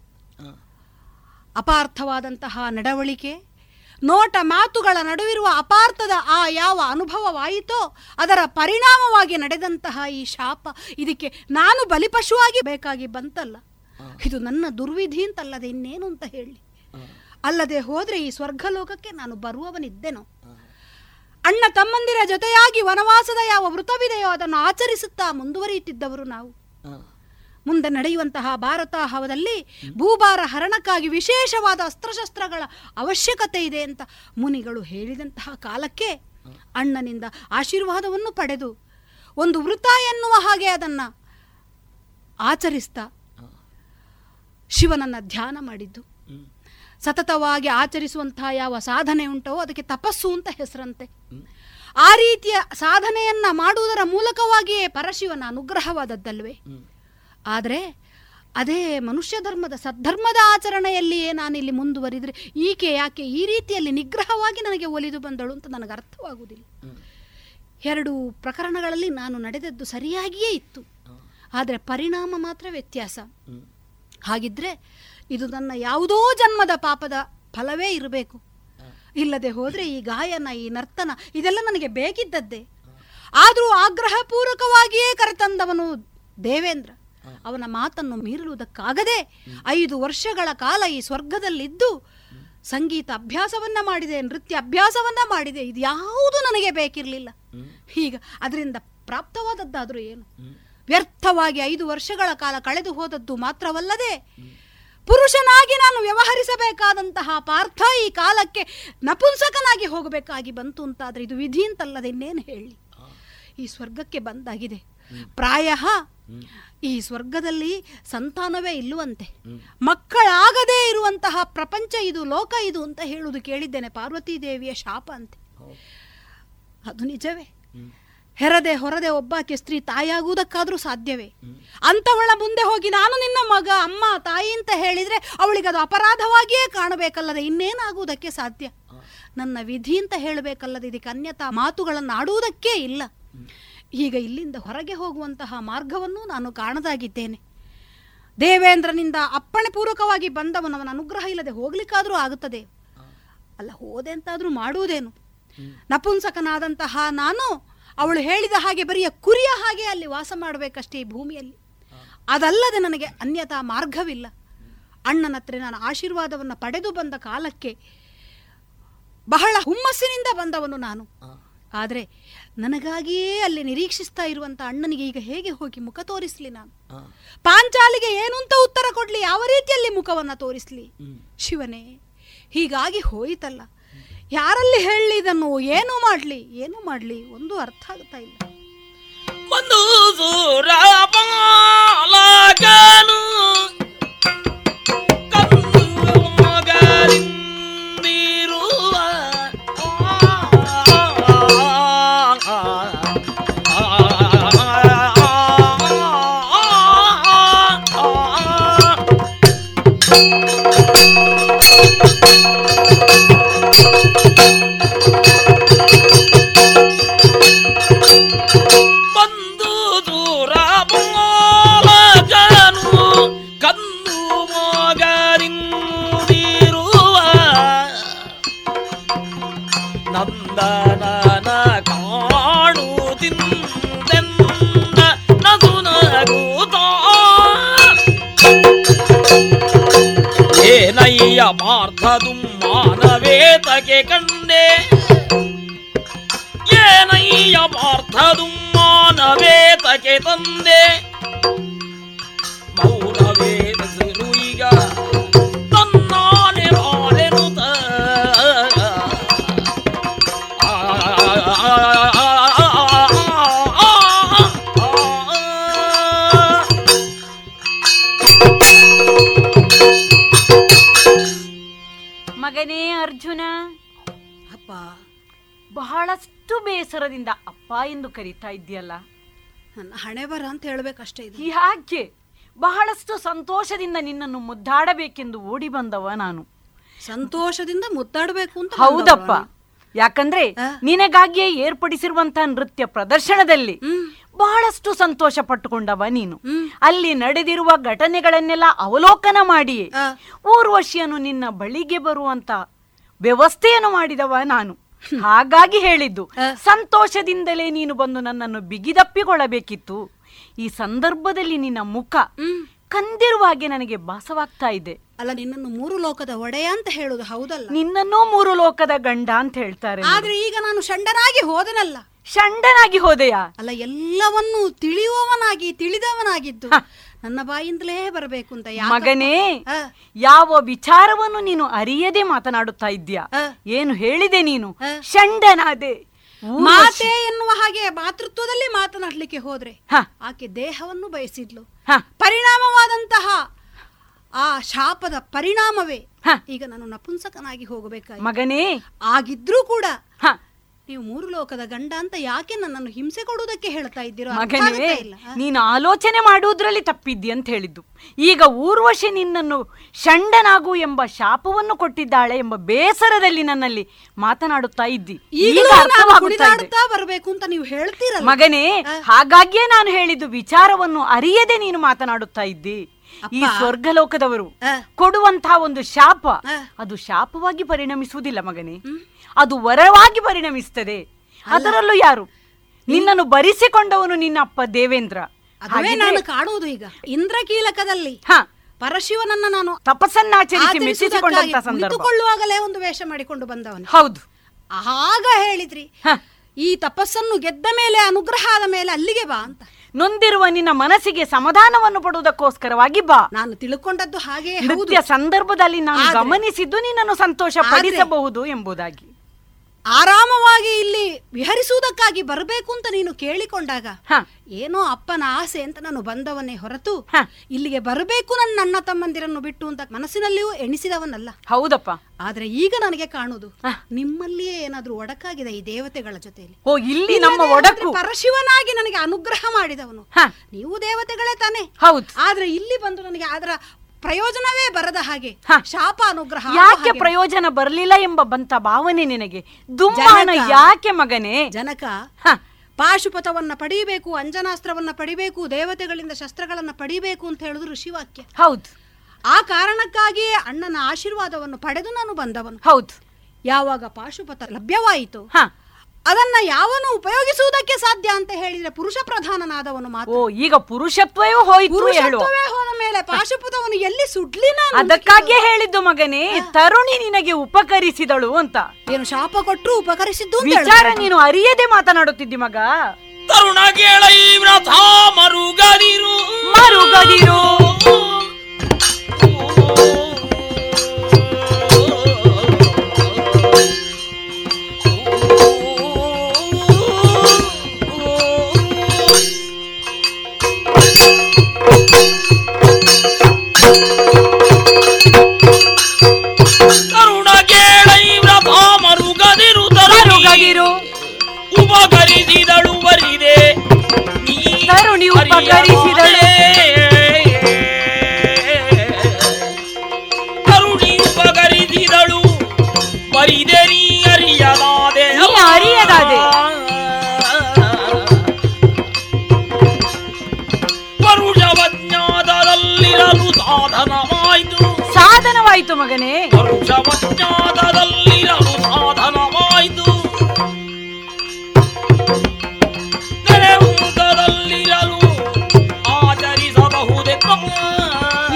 ಅಪಾರ್ಥವಾದಂತಹ ನಡವಳಿಕೆ ನೋಟ ಮಾತುಗಳ ನಡುವಿರುವ ಅಪಾರ್ಥದ ಆ ಯಾವ ಅನುಭವವಾಯಿತೋ ಅದರ ಪರಿಣಾಮವಾಗಿ ನಡೆದಂತಹ ಈ ಶಾಪ ಇದಕ್ಕೆ ನಾನು ಬಲಿಪಶುವಾಗಿ ಬೇಕಾಗಿ ಬಂತಲ್ಲ. ಇದು ನನ್ನ ದುರ್ವಿಧಿ ಅಂತಲ್ಲದೆ ಇನ್ನೇನು ಅಂತ ಹೇಳಿ. ಅಲ್ಲದೆ ಹೋದರೆ ಈ ಸ್ವರ್ಗಲೋಕಕ್ಕೆ ನಾನು ಬರುವವನಿದ್ದೆನೋ? ಅಣ್ಣ ತಮ್ಮಂದಿರ ಜೊತೆಯಾಗಿ ವನವಾಸದ ಯಾವ ವೃತವಿದೆಯೋ ಅದನ್ನು ಆಚರಿಸುತ್ತಾ ಮುಂದುವರಿಯುತ್ತಿದ್ದವರು ನಾವು. ಮುಂದೆ ನಡೆಯುವಂತಹ ಭಾರತ ಹವದಲ್ಲಿ ಭೂಭಾರ ಹರಣಕ್ಕಾಗಿ ವಿಶೇಷವಾದ ಅಸ್ತ್ರಶಸ್ತ್ರಗಳ ಅವಶ್ಯಕತೆ ಇದೆ ಅಂತ ಮುನಿಗಳು ಹೇಳಿದಂತಹ ಕಾಲಕ್ಕೆ ಅಣ್ಣನಿಂದ ಆಶೀರ್ವಾದವನ್ನು ಪಡೆದು ಒಂದು ವೃತ ಎನ್ನುವ ಹಾಗೆ ಅದನ್ನು ಆಚರಿಸ್ತಾ ಶಿವನನ್ನ ಧ್ಯಾನ ಮಾಡಿದ್ದು. ಸತತವಾಗಿ ಆಚರಿಸುವಂತಹ ಯಾವ ಸಾಧನೆ ಉಂಟೋ ಅದಕ್ಕೆ ತಪಸ್ಸು ಅಂತ ಹೆಸರಂತೆ. ಆ ರೀತಿಯ ಸಾಧನೆಯನ್ನ ಮಾಡುವುದರ ಮೂಲಕವಾಗಿಯೇ ಪರಶಿವನ ಅನುಗ್ರಹವಾದದ್ದಲ್ವೇ? ಆದರೆ ಅದೇ ಮನುಷ್ಯ ಧರ್ಮದ ಸದ್ಧರ್ಮದ ಆಚರಣೆಯಲ್ಲಿಯೇ ನಾನಿಲ್ಲಿ ಮುಂದುವರಿದರೆ ಈಕೆ ಯಾಕೆ ಈ ರೀತಿಯಲ್ಲಿ ನಿಗ್ರಹವಾಗಿ ನನಗೆ ಒಲಿದು ಬಂದಳು ಅಂತ ನನಗೆ ಅರ್ಥವಾಗುವುದಿಲ್ಲ. ಎರಡು ಪ್ರಕರಣಗಳಲ್ಲಿ ನಾನು ನಡೆದದ್ದು ಸರಿಯಾಗಿಯೇ ಇತ್ತು. ಆದರೆ ಪರಿಣಾಮ ಮಾತ್ರ ವ್ಯತ್ಯಾಸ. ಹಾಗಿದ್ರೆ ಇದು ನನ್ನ ಯಾವುದೋ ಜನ್ಮದ ಪಾಪದ ಫಲವೇ ಇರಬೇಕು. ಇಲ್ಲದೆ ಹೋದರೆ ಈ ಗಾಯನ, ಈ ನರ್ತನ ಇದೆಲ್ಲ ನನಗೆ ಬೇಕಿದ್ದದ್ದೇ. ಆದರೂ ಆಗ್ರಹಪೂರ್ವಕವಾಗಿಯೇ ಕರೆತಂದವನು ದೇವೇಂದ್ರ. ಅವನ ಮಾತನ್ನು ಮೀರಲುವುದಕ್ಕಾಗದೆ ಐದು ವರ್ಷಗಳ ಕಾಲ ಈ ಸ್ವರ್ಗದಲ್ಲಿದ್ದು ಸಂಗೀತ ಅಭ್ಯಾಸವನ್ನ ಮಾಡಿದೆ, ನೃತ್ಯ ಅಭ್ಯಾಸವನ್ನ ಮಾಡಿದೆ. ಇದು ಯಾವುದು ನನಗೆ ಬೇಕಿರಲಿಲ್ಲ. ಈಗ ಅದರಿಂದ ಪ್ರಾಪ್ತವಾದದ್ದಾದರೂ ಏನು? ವ್ಯರ್ಥವಾಗಿ ಐದು ವರ್ಷಗಳ ಕಾಲ ಕಳೆದು ಹೋದದ್ದು ಮಾತ್ರವಲ್ಲದೆ ಪುರುಷನಾಗಿ ನಾನು ವ್ಯವಹರಿಸಬೇಕಾದಂತಹ ಪಾರ್ಥ ಈ ಕಾಲಕ್ಕೆ ನಪುಂಸಕನಾಗಿ ಹೋಗಬೇಕಾಗಿ ಬಂತು ಅಂತಾದ್ರೆ ಇದು ವಿಧಿ ಅಂತಲ್ಲದೆ ಇನ್ನೇನು ಹೇಳಿ? ಈ ಸ್ವರ್ಗಕ್ಕೆ ಬಂದಾಗಿದೆ. ಪ್ರಾಯ ಈ ಸ್ವರ್ಗದಲ್ಲಿ ಸಂತಾನವೇ ಇಲ್ಲುವಂತೆ. ಮಕ್ಕಳಾಗದೇ ಇರುವಂತಹ ಪ್ರಪಂಚ ಇದು ಲೋಕ ಇದು ಅಂತ ಹೇಳುವುದು ಕೇಳಿದ್ದೇನೆ ಪಾರ್ವತೀ ದೇವಿಯ ಶಾಪ ಅಂತೆ. ಅದು ನಿಜವೇ. ಹೆರದೆ ಹೊರದೆ ಒಬ್ಬಾಕೆ ಸ್ತ್ರೀ ತಾಯಿಯಾಗುವುದಕ್ಕಾದರೂ ಸಾಧ್ಯವೇ. ಅಂಥವಳ ಮುಂದೆ ಹೋಗಿ ನಾನು ನಿನ್ನ ಮಗ ಅಮ್ಮ ತಾಯಿ ಅಂತ ಹೇಳಿದರೆ ಅವಳಿಗೆ ಅದು ಅಪರಾಧವಾಗಿಯೇ ಕಾಣಬೇಕಲ್ಲದೆ ಇನ್ನೇನಾಗುವುದಕ್ಕೆ ಸಾಧ್ಯ? ನನ್ನ ವಿಧಿ ಅಂತ ಹೇಳಬೇಕಲ್ಲದೆ ಇದಕ್ಕೆ ಅನ್ಯತಾ ಮಾತುಗಳನ್ನು ಆಡುವುದಕ್ಕೇ ಇಲ್ಲ ಈಗ ಇಲ್ಲಿಂದ ಹೊರಗೆ ಹೋಗುವಂತಹ ಮಾರ್ಗವನ್ನು ನಾನು ಕಾಣದಾಗಿದ್ದೇನೆ. ದೇವೇಂದ್ರನಿಂದ ಅಪ್ಪಣೆ ಪೂರ್ವಕವಾಗಿ ಬಂದವನು ಅವನ ಅನುಗ್ರಹ ಇಲ್ಲದೆ ಹೋಗ್ಲಿಕ್ಕಾದರೂ ಆಗುತ್ತದೆ. ಅಲ್ಲ ಹೋದೆ ಅಂತಾದರೂ ಮಾಡುವುದೇನು ನಪುಂಸಕನಾದಂತಹ ನಾನು ಅವಳು ಹೇಳಿದ ಹಾಗೆ ಬರಿಯ ಕುರಿಯ ಹಾಗೆ ಅಲ್ಲಿ ವಾಸ ಮಾಡಬೇಕಷ್ಟೇ ಈ ಭೂಮಿಯಲ್ಲಿ. ಅದಲ್ಲದೆ ನನಗೆ ಅನ್ಯತಾ ಮಾರ್ಗವಿಲ್ಲ. ಅಣ್ಣನ ಹತ್ರ ನಾನು ಆಶೀರ್ವಾದವನ್ನು ಪಡೆದು ಬಂದ ಕಾಲಕ್ಕೆ ಬಹಳ ಹುಮ್ಮಸ್ಸಿನಿಂದ ಬಂದವನು ನಾನು. ಆದರೆ ನನಗಾಗಿಯೇ ಅಲ್ಲಿ ನಿರೀಕ್ಷಿಸ್ತಾ ಇರುವಂತ ಅಣ್ಣನಿಗೆ ಈಗ ಹೇಗೆ ಹೋಗಿ ಮುಖ ತೋರಿಸ್ಲಿ ನಾನು? ಪಾಂಚಾಲಿಗೆ ಏನು ಅಂತ ಉತ್ತರ ಕೊಡ್ಲಿ ಯಾವ ರೀತಿಯಲ್ಲಿ ಮುಖವನ್ನ ತೋರಿಸ್ಲಿ? ಶಿವನೇ ಹೀಗಾಗಿ ಹೋಯಿತಲ್ಲ. ಯಾರಲ್ಲಿ ಹೇಳಲಿ ಇದನ್ನು? ಏನು ಮಾಡ್ಲಿ? ಏನು ಮಾಡ್ಲಿ? ಒಂದು ಅರ್ಥ ಆಗ್ತಾ ಇಲ್ಲ. ಕರೀತಾ ಇದ್ದೀಯಲ್ಲ? ಹಣೆ ಬರ ಅಂತ ಹೇಳಬೇಕಷ್ಟೇ ಇದು. ಯಾಕೆ ಬಹಳಷ್ಟು ಸಂತೋಷದಿಂದ ನಿನ್ನನ್ನು ಮುದ್ದಾಡಬೇಕೆಂದು ಓಡಿ ಬಂದವ ನಾನು. ಸಂತೋಷದಿಂದ ಮುದ್ದಾಡಬೇಕು ಅಂತ ಹೌದಪ್ಪ. ಯಾಕಂದ್ರೆ ನಿನಗಾಗಿಯೇ ಏರ್ಪಡಿಸಿರುವಂತಹ ನೃತ್ಯ ಪ್ರದರ್ಶನದಲ್ಲಿ ಬಹಳಷ್ಟು ಸಂತೋಷ ಪಟ್ಟುಕೊಂಡವ ನೀನು ಅಲ್ಲಿ ನಡೆದಿರುವ ಘಟನೆಗಳನ್ನೆಲ್ಲ ಅವಲೋಕನ ಮಾಡಿಯೇ ಊರ್ವಶಿಯನ್ನು ನಿನ್ನ ಬಳಿಗೆ ಬರುವಂತ ವ್ಯವಸ್ಥೆಯನ್ನು ಮಾಡಿದವ ನಾನು. ಹಾಗಾಗಿ ಹೇಳಿದ್ದು ಸಂತೋಷದಿಂದಲೇ ನೀನು ಬಂದು ನನ್ನನ್ನು ಬಿಗಿದಪ್ಪಿಕೊಳ್ಳಬೇಕಿತ್ತು. ಈ ಸಂದರ್ಭದಲ್ಲಿ ನಿನ್ನ ಮುಖ ಕಂದಿರುವ ಹಾಗೆ ನನಗೆ ಭಾಸವಾಗ್ತಾ ಇದೆ. ಅಲ್ಲ ನಿನ್ನನ್ನು ಮೂರು ಲೋಕದ ಒಡೆಯ ಅಂತ ಹೇಳುದು ಹೌದಲ್ಲ? ನಿನ್ನನ್ನೂ ಮೂರು ಲೋಕದ ಗಂಡ ಅಂತ ಹೇಳ್ತಾರೆ ಆದ್ರೆ ಈಗ ನಾನು ಷಂಡನಾಗಿ ಹೋದನಲ್ಲ? ಷಂಡನಾಗಿ ಹೋದೆಯಾ? ಅಲ್ಲ ಎಲ್ಲವನ್ನೂ ತಿಳಿಯುವವನಾಗಿ ತಿಳಿದವನಾಗಿದ್ದು. ನನ್ನ ಬಾಯಿಂದಲೇ ಬರಬೇಕು ಅಂತ? ಮಗನೇ ಆ, ಯಾವ ವಿಚಾರವನ್ನು ನೀನು ಅರಿಯದೆ ಮಾತನಾಡುತ್ತಾ ಇದ್ದೀಯಾ ಏನು ಹೇಳಿದೆ ನೀನು ಷಂಡನಾದೆ ಊರ್ವಶಿ. ಮಾತೆ ಎನ್ನುವ ಹಾಗೆ ಮಾತೃತ್ವದಲ್ಲಿ ಮಾತನಾಡ್ಲಿಕ್ಕೆ ಹೋದ್ರೆ ಹ. ಆಕೆ ದೇಹವನ್ನು ಬಯಸಿದ್ಲು ಹ. ಪರಿಣಾಮವಾದಂತಹ ಆ ಶಾಪದ ಪರಿಣಾಮವೇ ಈಗ ನಾನು ನಪುಂಸಕನಾಗಿ ಹೋಗಬೇಕಾಗಿ ಮಗನೇ ಆಗಿದ್ರೂ ಕೂಡ ಹ. ನೀವು ಮೂರು ಲೋಕದ ಗಂಡ ಅಂತ ಯಾಕೆ ನನ್ನನ್ನು ಹಿಂಸೆ ಕೊಡುವುದಕ್ಕೆ ಹೇಳ್ತಾ ಇದ್ದೀರೋ ಮಗನೇ ನೀನು ಆಲೋಚನೆ ಮಾಡುವುದರಲ್ಲಿ ತಪ್ಪಿದ್ದಿ ಅಂತ ಹೇಳಿದ್ದು. ಈಗ ಊರ್ವಶಿ ನಿನ್ನನ್ನು ಷಂಡನಾಗು ಎಂಬ ಶಾಪವನ್ನು ಕೊಟ್ಟಿದ್ದಾಳೆ ಎಂಬ ಬೇಸರದಲ್ಲಿ ನನ್ನಲ್ಲಿ ಮಾತನಾಡುತ್ತಾ ಇದ್ದಿ. ಈಗ ಬರಬೇಕು ಅಂತ ನೀವು ಹೇಳ್ತೀರ ಮಗನೇ ಹಾಗಾಗಿಯೇ ನಾನು ಹೇಳಿದ್ದು ವಿಚಾರವನ್ನು ಅರಿಯದೆ ನೀನು ಮಾತನಾಡುತ್ತಾ ಇದ್ದಿ. ಈ ಸ್ವರ್ಗಲೋಕದವರು ಕೊಡುವಂತಹ ಒಂದು ಶಾಪ ಅದು ಶಾಪವಾಗಿ ಪರಿಣಮಿಸುವುದಿಲ್ಲ ಮಗನೇ. ಅದು ವರವಾಗಿ ಪರಿಣಮಿಸ್ತದೆ. ಅದರಲ್ಲೂ ಯಾರು? ನಿನ್ನನ್ನು ಬರಿಸಿಕೊಂಡವನು ನಿನ್ನ ಅಪ್ಪ ದೇವೇಂದ್ರ. ಅದುವೇ ನಾನು ಕಾಣುವುದು ಈಗ. ಇಂದ್ರಕೀಲಕದಲ್ಲಿ ಪರಶಿವನನ್ನ ನಾನು ತಪಸ್ಸನ್ನಾಚರಿಸಿ ಮೆಚ್ಚಿಸಿಕೊಂಡಂತ ಸಂದರ್ಭ. ಕುಳಿತುಕೊಳ್ಳುವಾಗಲೇ ಒಂದು ವೇಷ ಮಾಡಿಕೊಂಡು ಬಂದವನು. ಹೌದು. ಆಗ ಹೇಳಿದ್ರಿ ಈ ತಪಸ್ಸನ್ನು ಗೆದ್ದ ಮೇಲೆ ಅನುಗ್ರಹ ಆದ ಮೇಲೆ ಅಲ್ಲಿಗೆ ಬಾ ಅಂತ. ನೊಂದಿರುವ ನಿನ್ನ ಮನಸ್ಸಿಗೆ ಸಮಾಧಾನವನ್ನು ಪಡುವುದಕ್ಕೋಸ್ಕರವಾಗಿ ಬಾ. ನಾನು ತಿಳ್ಕೊಂಡದ್ದು ಹಾಗೆ ನೃತ್ಯ ಸಂದರ್ಭದಲ್ಲಿ ನಾನು ಗಮನಿಸಿದ್ದು ನಿನ್ನನ್ನು ಸಂತೋಷ ಪಡಿಸಬಹುದು ಎಂಬುದಾಗಿ. ಆರಾಮವಾಗಿ ಇಲ್ಲಿ ವಿಹರಿಸುವುದಕ್ಕಾಗಿ ಬರಬೇಕು ಅಂತ ನೀನು ಕೇಳಿಕೊಂಡಾಗ ಏನೋ ಅಪ್ಪನ ಆಸೆ ಅಂತ ನಾನು ಬಂದವನೇ ಹೊರತು ಇಲ್ಲಿಗೆ ಬರಬೇಕು ನನ್ನ ನನ್ನ ತಮ್ಮಂದಿರನ್ನು ಬಿಟ್ಟು ಅಂತ ಮನಸ್ಸಿನಲ್ಲಿಯೂ ಎಣಿಸಿದವನಲ್ಲ. ಹೌದಪ್ಪ. ಆದ್ರೆ ಈಗ ನನಗೆ ಕಾಣುದು ನಿಮ್ಮಲ್ಲಿಯೇ ಏನಾದ್ರೂ ಒಡಕಾಗಿದೆ ಈ ದೇವತೆಗಳ ಜೊತೆಯಲ್ಲಿ? ಓ ಇಲ್ಲಿ ನಮ್ಮ ಒಡಕು. ಪರಶಿವನಾಗಿ ನನಗೆ ಅನುಗ್ರಹ ಮಾಡಿದವನು. ನೀವು ದೇವತೆಗಳೇ ತಾನೆ. ಹೌದು. ಆದ್ರೆ ಇಲ್ಲಿ ಬಂದು ನನಗೆ ಅದರ ಪ್ರಯೋಜನವೇ ಬರದ ಹಾಗೆ. ಶಾಪ ಅನುಗ್ರಹ ಯಾಕೆ ಪ್ರಯೋಜನ ಬರಲಿಲ್ಲ ಎಂಬ ಬಂತ ಭಾವನೆ ನಿನಗೆ? ದುಮ್ಮಾನ ಯಾಕೆ ಮಗನೇ? ಜನಕ. ಪಾಶುಪಥವನ್ನ ಪಡಿಬೇಕು ಅಂಜನಾಸ್ತ್ರವನ್ನ ಪಡಿಬೇಕು ದೇವತೆಗಳಿಂದ ಶಸ್ತ್ರಗಳನ್ನ ಪಡಿಬೇಕು ಅಂತ ಹೇಳುದು ಋಷಿವಾಕ್ಯ. ಹೌದು. ಆ ಕಾರಣಕ್ಕಾಗಿಯೇ ಅಣ್ಣನ ಆಶೀರ್ವಾದವನ್ನು ಪಡೆದು ನಾನು ಬಂದವನು. ಹೌದು. ಯಾವಾಗ ಪಾಶುಪಥ ಲಭ್ಯವಾಯಿತು ಅದನ್ನ ಯಾವನು ಉಪಯೋಗಿಸುವುದಕ್ಕೆ ಸಾಧ್ಯ ಅಂತ ಹೇಳಿದ್ರೆ ಪುರುಷ ಪ್ರಧಾನನಾದವನು ಮಾತ್ರ. ಓ ಈಗ ಪುರುಷತ್ವವೇ ಹೋಯಿತು ಪುರುಷತ್ವವೇ ಹೋದ ಮೇಲೆ ಪಾಶುಪುತವನು ಎಲ್ಲಿ ಸುಡ್ಲಿ ನಾನು ಅಂತ ಅದಕ್ಕಾಗಿಯೇ ಹೇಳಿದ್ದು ಮಗನೇ ತರುಣಿ ನಿನಗೆ ಉಪಕರಿಸಿದಳು ಅಂತ. ಏನು ಶಾಪ ಕೊಟ್ಟರು ಉಪಕರಿಸಿದ್ದು ಅಂತ ವಿಚಾರ ಹೇಳ್ತಾರೆ. ನೀನು ಅರಿಯದೆ ಮಾತನಾಡುತ್ತಿದ್ದಿ ಮಗ. ತರುಣ ಕೇಳ ಈ ವ್ರತ ಮರುಗದಿರು. ಮರುಗದಿರು. ಬರಿದೆ ತರುಣಿ ಉಪಕರಿಸಿದಳು ಕರುಣಿ ಉಪಕರಿಸಿದಳು ಬರಿದೆ ನೀ ಅರಿಯದಾದೆ ನೀ ಅರಿಯದಾದೆ. ಪರುಷವಜ್ಞಾತದಲ್ಲಿರಲು ಸಾಧನವಾಯಿತು. ಸಾಧನವಾಯಿತು ಮಗನೇ. ಪರುಷವಜ್ಞಾತದಲ್ಲಿರಲು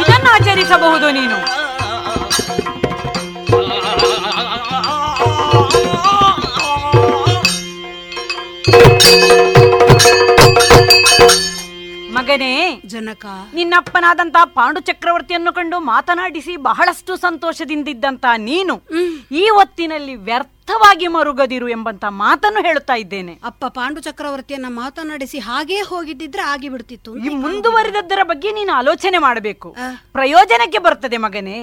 ಇದನ್ನು ಆಚರಿಸಬಹುದು ನೀನು Thank you. ಮಗನೇ ಜನಕ. ನಿನ್ನಪ್ಪನಾದಂತ ಪಾಂಡು ಚಕ್ರವರ್ತಿಯನ್ನು ಕಂಡು ಮಾತನಾಡಿಸಿ ಬಹಳಷ್ಟು ಸಂತೋಷದಿಂದಿದ್ದಂತ ನೀನು ಈ ಹೊತ್ತಿನಲ್ಲಿ ವ್ಯರ್ಥವಾಗಿ ಮರುಗದಿರು ಎಂಬಂತ ಮಾತನ್ನು ಹೇಳುತ್ತಾ ಇದ್ದೇನೆ. ಅಪ್ಪ ಪಾಂಡು ಚಕ್ರವರ್ತಿಯನ್ನ ಮಾತನಾಡಿಸಿ ಹಾಗೇ ಹೋಗಿದ್ದಿದ್ರೆ ಆಗಿ ಬಿಡ್ತಿತ್ತು ಈ ಮುಂದುವರಿದದ್ದರ ಬಗ್ಗೆ ನೀನು ಆಲೋಚನೆ ಮಾಡಬೇಕು. ಪ್ರಯೋಜನಕ್ಕೆ ಬರ್ತದೆ ಮಗನೇ.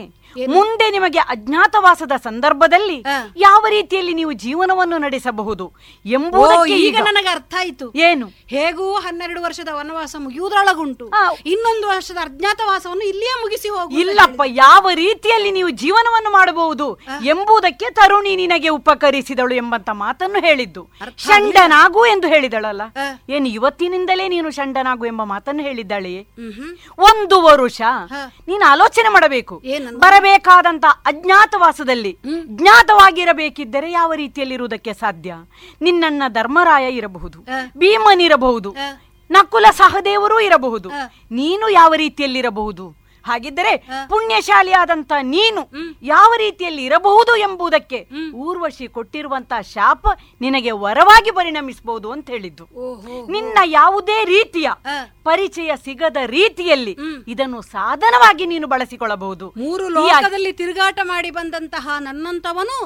ಮುಂದೆ ನಿಮಗೆ ಅಜ್ಞಾತವಾಸದ ಸಂದರ್ಭದಲ್ಲಿ ಯಾವ ರೀತಿಯಲ್ಲಿ ನೀವು ಜೀವನವನ್ನು ನಡೆಸಬಹುದು ಎಂಬುದಕ್ಕೆ ಈಗ ನನಗೆ ಅರ್ಥ ಆಯ್ತು. ಏನು? ಹೇಗೂ ಹನ್ನೆರಡು ವರ್ಷದ ವನವಾಸ ಮುಗಿಯುವುದರೊಳಗುಂಟು. ಇನ್ನೊಂದು ವರ್ಷದ ಅಜ್ಞಾತವಾಸವನ್ನು ಇಲ್ಲಿಯೇ ಮುಗಿಸಿ ಹೋಗು ಇಲ್ಲಪ್ಪ ಯಾವ ರೀತಿಯಲ್ಲಿ ನೀವು ಜೀವನವನ್ನು ಮಾಡಬಹುದು ಎಂಬುದಕ್ಕೆ ತರುಣಿ ನಿನಗೆ ಉಪಕರಿಸಿದಳು ಎಂಬಂತ ಮಾತನ್ನು ಹೇಳಿದ್ದು. ಷಂಡನಾಗು ಎಂದು ಹೇಳಿದಳಲ್ಲ? ಏನು ಇವತ್ತಿನಿಂದಲೇ ನೀನು ಷಂಡನಾಗು ಎಂಬ ಮಾತನ್ನು ಹೇಳಿದ್ದಾಳೆಯೇ? ಒಂದು ವರುಷ. ನೀನು ಆಲೋಚನೆ ಮಾಡಬೇಕು. ಬರಬೇಕಾದಂತ ಅಜ್ಞಾತವಾಸದಲ್ಲಿ ಜ್ಞಾತವಾಗಿರಬೇಕಿದ್ದರೆ ಯಾವ ರೀತಿಯಲ್ಲಿರುವುದಕ್ಕೆ ಸಾಧ್ಯ? ನಿನ್ನನ್ನ ಧರ್ಮರಾಯ ಇರಬಹುದು ಭೀಮನಿರಬಹುದು ನಕುಲ ಸಹದೇವರು ಇರಬಹುದು ನೀನು ಯಾವ ರೀತಿಯಲ್ಲಿರಬಹುದು? ಹಾಗಿದ್ದರೆ ಪುಣ್ಯಶಾಲಿಯಾದಂತ ನೀನು ಯಾವ ರೀತಿಯಲ್ಲಿ ಇರಬಹುದು ಎಂಬುದಕ್ಕೆ ಊರ್ವಶಿ ಕೊಟ್ಟಿರುವಂತ ಶಾಪ ನಿನಗೆ ವರವಾಗಿ ಪರಿಣಮಿಸಬಹುದು ಅಂತ ಹೇಳಿದ್ದು. ನಿನ್ನ ಯಾವುದೇ ರೀತಿಯ ಪರಿಚಯ ಸಿಗದ ರೀತಿಯಲ್ಲಿ ಇದನ್ನು ಸಾಧನವಾಗಿ ನೀನು ಬಳಸಿಕೊಳ್ಳಬಹುದು. ಮೂರು ಲೋಕದಲ್ಲಿ ತಿರುಗಾಟ ಮಾಡಿ ಬಂದಂತಹ ನನ್ನಂತವನು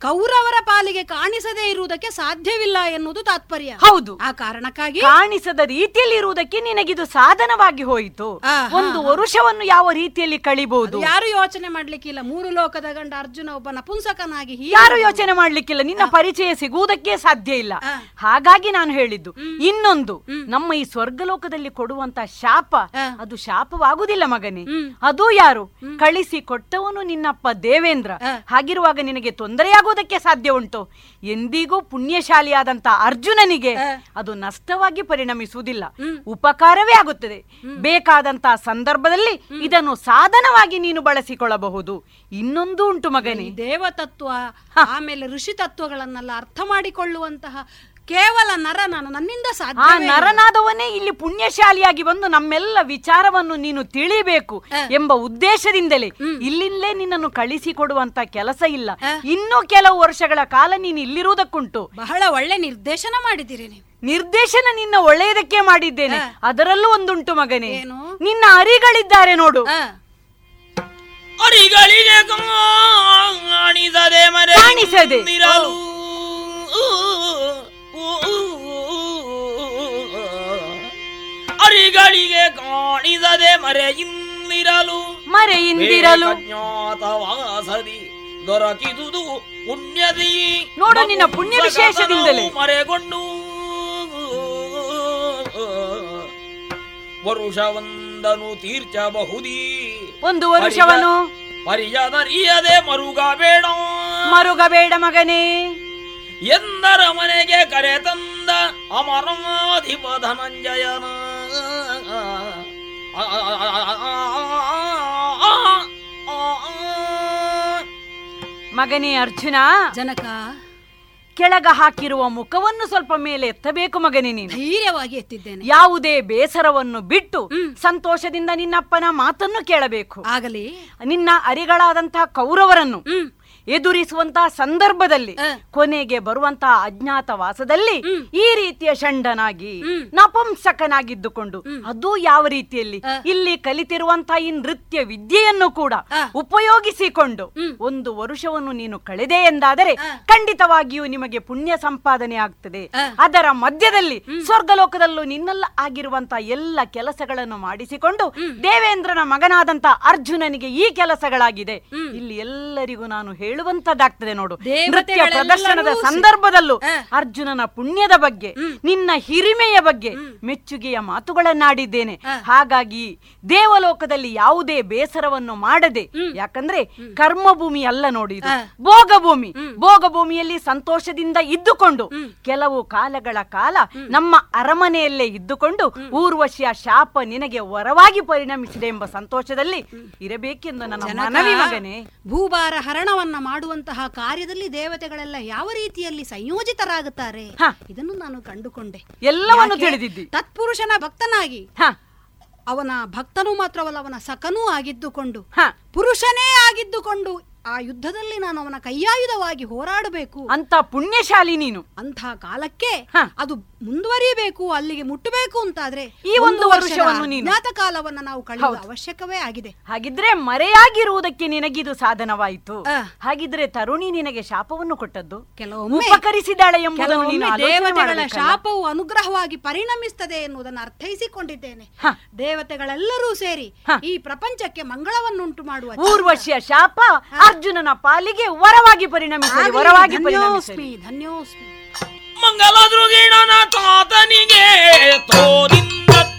ಕೌರವರ ಪಾಲಿಗೆ ಕಾಣಿಸದೇ ಇರುವುದಕ್ಕೆ ಸಾಧ್ಯವಿಲ್ಲ ಎನ್ನುವುದು ತಾತ್ಪರ್ಯ. ಹೌದು. ಆ ಕಾರಣಕ್ಕಾಗಿ ಕಾಣಿಸದ ರೀತಿಯಲ್ಲಿ ಇರುವುದಕ್ಕೆ ನಿನಗಿದು ಸಾಧನವಾಗಿ ಹೋಯಿತು. ಒಂದು ವರುಷವನ್ನು ಯಾವ ರೀತಿಯಲ್ಲಿ ಕಳಿಬಹುದು ಯಾರು ಯೋಚನೆ ಮಾಡ್ಲಿಕ್ಕಿಲ್ಲ. ಮೂರು ಲೋಕದ ಗಂಡ ಅರ್ಜುನ ಒಬ್ಬ ನಪುಂಸಕನಾಗಿ ಯಾರು ಯೋಚನೆ ಮಾಡ್ಲಿಕ್ಕಿಲ್ಲ? ನಿನ್ನ ಪರಿಚಯ ಸಿಗುವುದಕ್ಕೆ ಸಾಧ್ಯ ಇಲ್ಲ. ಹಾಗಾಗಿ ನಾನು ಹೇಳಿದ್ದು ಇನ್ನೊಂದು ನಮ್ಮ ಈ ಸ್ವರ್ಗಲೋಕದಲ್ಲಿ ಕೊಡುವಂತ ಶಾಪ ಅದು ಶಾಪವಾಗುವುದಿಲ್ಲ ಮಗನೇ. ಅದು ಯಾರು? ಕಳಿಸಿ ಕೊಟ್ಟವನು ನಿನ್ನಪ್ಪ ದೇವೇಂದ್ರ. ಹಾಗಿರುವಾಗ ನಿನಗೆ ತೊಂದರೆಯಾಗುವುದಕ್ಕೆ ಸಾಧ್ಯ ಉಂಟು. ಎಂದಿಗೂ ಪುಣ್ಯಶಾಲಿಯಾದಂತ ಅರ್ಜುನನಿಗೆ ಅದು ನಷ್ಟವಾಗಿ ಪರಿಣಮಿಸುವುದಿಲ್ಲ. ಉಪಕಾರವೇ ಆಗುತ್ತದೆ. ಬೇಕಾದಂತ ಸಂದರ್ಭದಲ್ಲಿ ಇದನ್ನು ಸಾಧನವಾಗಿ ನೀನು ಬಳಸಿಕೊಳ್ಳಬಹುದು. ಇನ್ನೊಂದು ಉಂಟು ಮಗನೇ. ದೇವತತ್ವ ಆಮೇಲೆ ಋಷಿ ತತ್ವಗಳನ್ನೆಲ್ಲ ಅರ್ಥ ಮಾಡಿಕೊಳ್ಳುವಂತಹ ಕೇವಲ ನರ ನಾನು ನನ್ನಿಂದ ಆ ಸಾಧ್ಯ ನರನಾದವನೇ ಇಲ್ಲಿ ಪುಣ್ಯಶಾಲಿಯಾಗಿ ಬಂದು ನಮ್ಮೆಲ್ಲ ವಿಚಾರವನ್ನು ನೀನು ತಿಳಿಬೇಕು ಎಂಬ ಉದ್ದೇಶದಿಂದಲೇ. ಇಲ್ಲಿಂದಲೇ ನಿನ್ನನ್ನು ಕಳಿಸಿಕೊಡುವಂತ ಕೆಲಸ ಇಲ್ಲ. ಇನ್ನೂ ಕೆಲವು ವರ್ಷಗಳ ಕಾಲ ನೀನು ಇಲ್ಲಿರುವುದಕ್ಕುಂಟು. ಬಹಳ ಒಳ್ಳೆ ನಿರ್ದೇಶನ ಮಾಡಿದ್ದೀರಿ ನೀವು. ನಿರ್ದೇಶನ ನಿನ್ನ ಒಳ್ಳೆಯದಕ್ಕೆ ಮಾಡಿದ್ದೇನೆ. ಅದರಲ್ಲೂ ಒಂದುಂಟು ಮಗನೇ. ನಿನ್ನ ಅರಿಗಳಿದ್ದಾರೆ ನೋಡು. ಅರಿಗಳಿಗೆ ಕಾಣಿಸದೆ ಮರೆ ಕಾಣಿಸದೆ. ಇಂದಿರಲು. ಅರಿಗಳಿಗೆ ಕಾಣಿಸದೆ ಮರೆಯಿಂದಿರಲು. ಮರೆಯಿಂದಿರಲು. ಜ್ಞಾತವಾಸದಿ ದೊರಕಿದುದು ಪುಣ್ಯದಿ. ನೋಡು ನಿನ್ನ ಪುಣ್ಯ ವಿಶೇಷದಿಂದಲೇ. ಮರೆಗೊಂಡು. ವರುಷವೊಂದನು ತೀರ್ಚಬಹುದೀ. ಒಂದು ವರುಷವನು. ಪರಿಯದರಿಯದೆ ಮರುಗಬೇಡ. ಮರುಗಬೇಡ ಮಗನೇ. ಎಂದರ ಮನೆಗೆ ಕರೆ ತಂದ ಅಮರಾಧಿಪ ಧನಂಜಯನ ಮಗನೇ ಅರ್ಜುನ ಜನಕ ಕೆಳಗ ಹಾಕಿರುವ ಮುಖವನ್ನು ಸ್ವಲ್ಪ ಮೇಲೆ ಎತ್ತಬೇಕು ಮಗನೇ ನೀನು ಧೈರ್ಯವಾಗಿ ಎತ್ತಿದ್ದೇನೆ ಯಾವುದೇ ಬೇಸರವನ್ನು ಬಿಟ್ಟು ಸಂತೋಷದಿಂದ ನಿನ್ನಪ್ಪನ ಮಾತನ್ನು ಕೇಳಬೇಕು ಆಗಲಿ ನಿನ್ನ ಅರಿಗಳಾದಂತಹ ಕೌರವರನ್ನು ಎದುರಿಸುವಂತಹ ಸಂದರ್ಭದಲ್ಲಿ ಕೊನೆಗೆ ಬರುವಂತಹ ಅಜ್ಞಾತವಾಸದಲ್ಲಿ ಈ ರೀತಿಯ ಷಂಡನಾಗಿ ನಪುಂಸಕನಾಗಿದ್ದುಕೊಂಡು ಅದು ಯಾವ ರೀತಿಯಲ್ಲಿ ಇಲ್ಲಿ ಕಲಿತಿರುವಂತಹ ಈ ನೃತ್ಯ ವಿದ್ಯೆಯನ್ನು ಕೂಡ ಉಪಯೋಗಿಸಿಕೊಂಡು ಒಂದು ವರುಷವನ್ನು ನೀನು ಕಳೆದೆ ಎಂದಾದರೆ ಖಂಡಿತವಾಗಿಯೂ ನಿಮಗೆ ಪುಣ್ಯ ಸಂಪಾದನೆ ಆಗ್ತದೆ. ಅದರ ಮಧ್ಯದಲ್ಲಿ ಸ್ವರ್ಗಲೋಕದಲ್ಲೂ ನಿನ್ನೆಲ್ಲ ಆಗಿರುವಂತಹ ಎಲ್ಲ ಕೆಲಸಗಳನ್ನು ಮಾಡಿಸಿಕೊಂಡು ದೇವೇಂದ್ರನ ಮಗನಾದಂತ ಅರ್ಜುನನಿಗೆ ಈ ಕೆಲಸಗಳಾಗಿದೆ. ಇಲ್ಲಿ ಎಲ್ಲರಿಗೂ ನಾನು ಹೇಳುವಂತದ್ದಾಗ್ತದೆ ನೋಡು. ನೃತ್ಯ ಪ್ರದರ್ಶನದ ಸಂದರ್ಭದಲ್ಲೂ ಅರ್ಜುನನ ಪುಣ್ಯದ ಬಗ್ಗೆ ನಿನ್ನ ಹಿರಿಮೆಯ ಬಗ್ಗೆ ಮೆಚ್ಚುಗೆಯ ಮಾತುಗಳನ್ನಾಡಿದ್ದೇನೆ. ಹಾಗಾಗಿ ದೇವಲೋಕದಲ್ಲಿ ಯಾವುದೇ ಬೇಸರವನ್ನು ಮಾಡದೆ ಯಾಕಂದ್ರೆ ಕರ್ಮಭೂಮಿ ಅಲ್ಲ ನೋಡಿ ಇದು. ಭೋಗಭೂಮಿ. ಭೋಗಭೂಮಿಯಲ್ಲಿ ಸಂತೋಷದಿಂದ ಇದ್ದುಕೊಂಡು ಕೆಲವು ಕಾಲಗಳ ಕಾಲ ನಮ್ಮ ಅರಮನೆಯಲ್ಲೇ ಇದ್ದುಕೊಂಡು ಊರ್ವಶಿಯ ಶಾಪ ನಿನಗೆ ವರವಾಗಿ ಪರಿಣಮಿಸಿದೆ ಎಂಬ ಸಂತೋಷದಲ್ಲಿ ಇರಬೇಕೆಂದು ನನ್ನ ಮನವಿ ಮಗನೇ. ಭೂಭಾರ ಹರಣವನ್ನ ಮಾಡುವಂತಹ ಕಾರ್ಯದಲ್ಲಿ ದೇವತೆಗಳೆಲ್ಲ ಯಾವ ರೀತಿಯಲ್ಲಿ ಸಂಯೋಜಿತರಾಗುತ್ತಾರೆ? ಇದನ್ನು ನಾನು ಕಂಡುಕೊಂಡೆ. ಎಲ್ಲವನ್ನು ತಿಳಿದಿದ್ದೆ. ತತ್ಪುರುಷನ ಭಕ್ತನಾಗಿ. ಅವನ ಭಕ್ತನು ಮಾತ್ರವಲ್ಲ ಅವನ ಸಖನೂ ಆಗಿದ್ದುಕೊಂಡು ಪುರುಷನೇ ಆಗಿದ್ದುಕೊಂಡು ಆ ಯುದ್ಧದಲ್ಲಿ ನಾನು ಅವನ ಕೈಯಾಯುಧವಾಗಿ ಹೋರಾಡಬೇಕು. ಅಂತ ಪುಣ್ಯಶಾಲಿ ನೀನು. ಅಂತ ಕಾಲಕ್ಕೆ ಅದು ಮುಂದುವರಿಯಬೇಕು ಅಲ್ಲಿಗೆ ಮುಟ್ಟಬೇಕು ಅಂತಾದ್ರೆ ಈ ಒಂದು ವರ್ಷವನ್ನು ನೀನು- ಕಾಲವನ್ನ ನಾವು ಕಳೆಯುವ ಅವಶ್ಯಕವೇ ಆಗಿದೆ. ಹಾಗಿದ್ರೆ ಮರೆಯಾಗಿರುವುದಕ್ಕೆ ನಿನಗಿದು ಸಾಧನವಾಯಿತು. ಹಾಗಿದ್ರೆ ತರುಣಿ ನಿನಗೆ ಶಾಪವನ್ನು ಕೊಟ್ಟದ್ದು. ಕೆಲವೊಮ್ಮೆ ಉಪಕರಿಸಿದಾಳೆ ಎಂಬುದನ್ನು? ಶಾಪವು ಅನುಗ್ರಹವಾಗಿ ಪರಿಣಮಿಸುತ್ತದೆ ಎನ್ನುವುದನ್ನು ಅರ್ಥೈಸಿಕೊಂಡಿದ್ದೇನೆ. ದೇವತೆಗಳೆಲ್ಲರೂ ಸೇರಿ ಈ ಪ್ರಪಂಚಕ್ಕೆ ಮಂಗಳವನ್ನುಂಟು ಮಾಡುವ ಊರ್ವಶಿಯ ಶಾಪ ಅರ್ಜುನನ ಪಾಲಿಗೆ ವರವಾಗಿ ಪರಿಣಮಿಸಿ ವರವಾಗಿ ಧನ್ಯೋಸ್ಮಿ ಪರಿಣಮಿಸಲಿ. ಧನ್ಯೋಸ್ಮಿ. ಮಂಗಲ ದೃಗಿಣನ ತಾತನಿಗೆ ತೋರಿಂದತ್ತ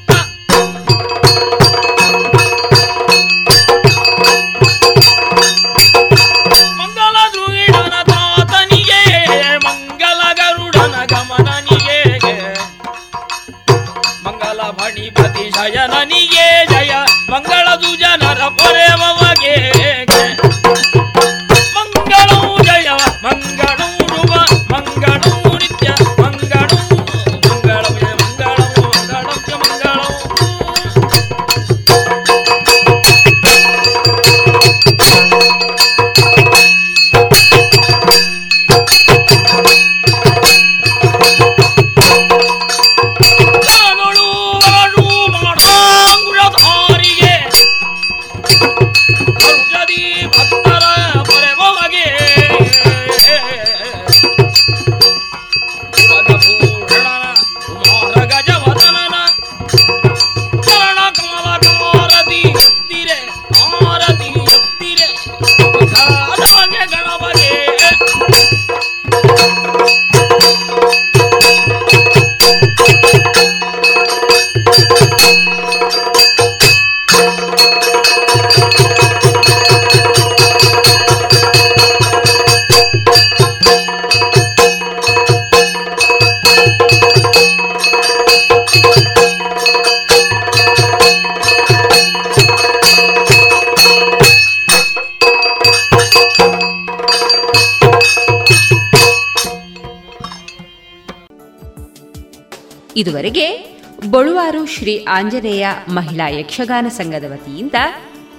ಇದುವರೆಗೆ ಬಳುವಾರು ಶ್ರೀ ಆಂಜನೇಯ ಮಹಿಳಾ ಯಕ್ಷಗಾನ ಸಂಘದ ವತಿಯಿಂದ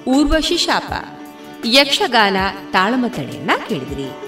ಊರ್ವಶಿ ಶಾಪ ಯಕ್ಷಗಾನ ತಾಳಮತಳೆಯನ್ನ ಕೇಳಿದಿರಿ.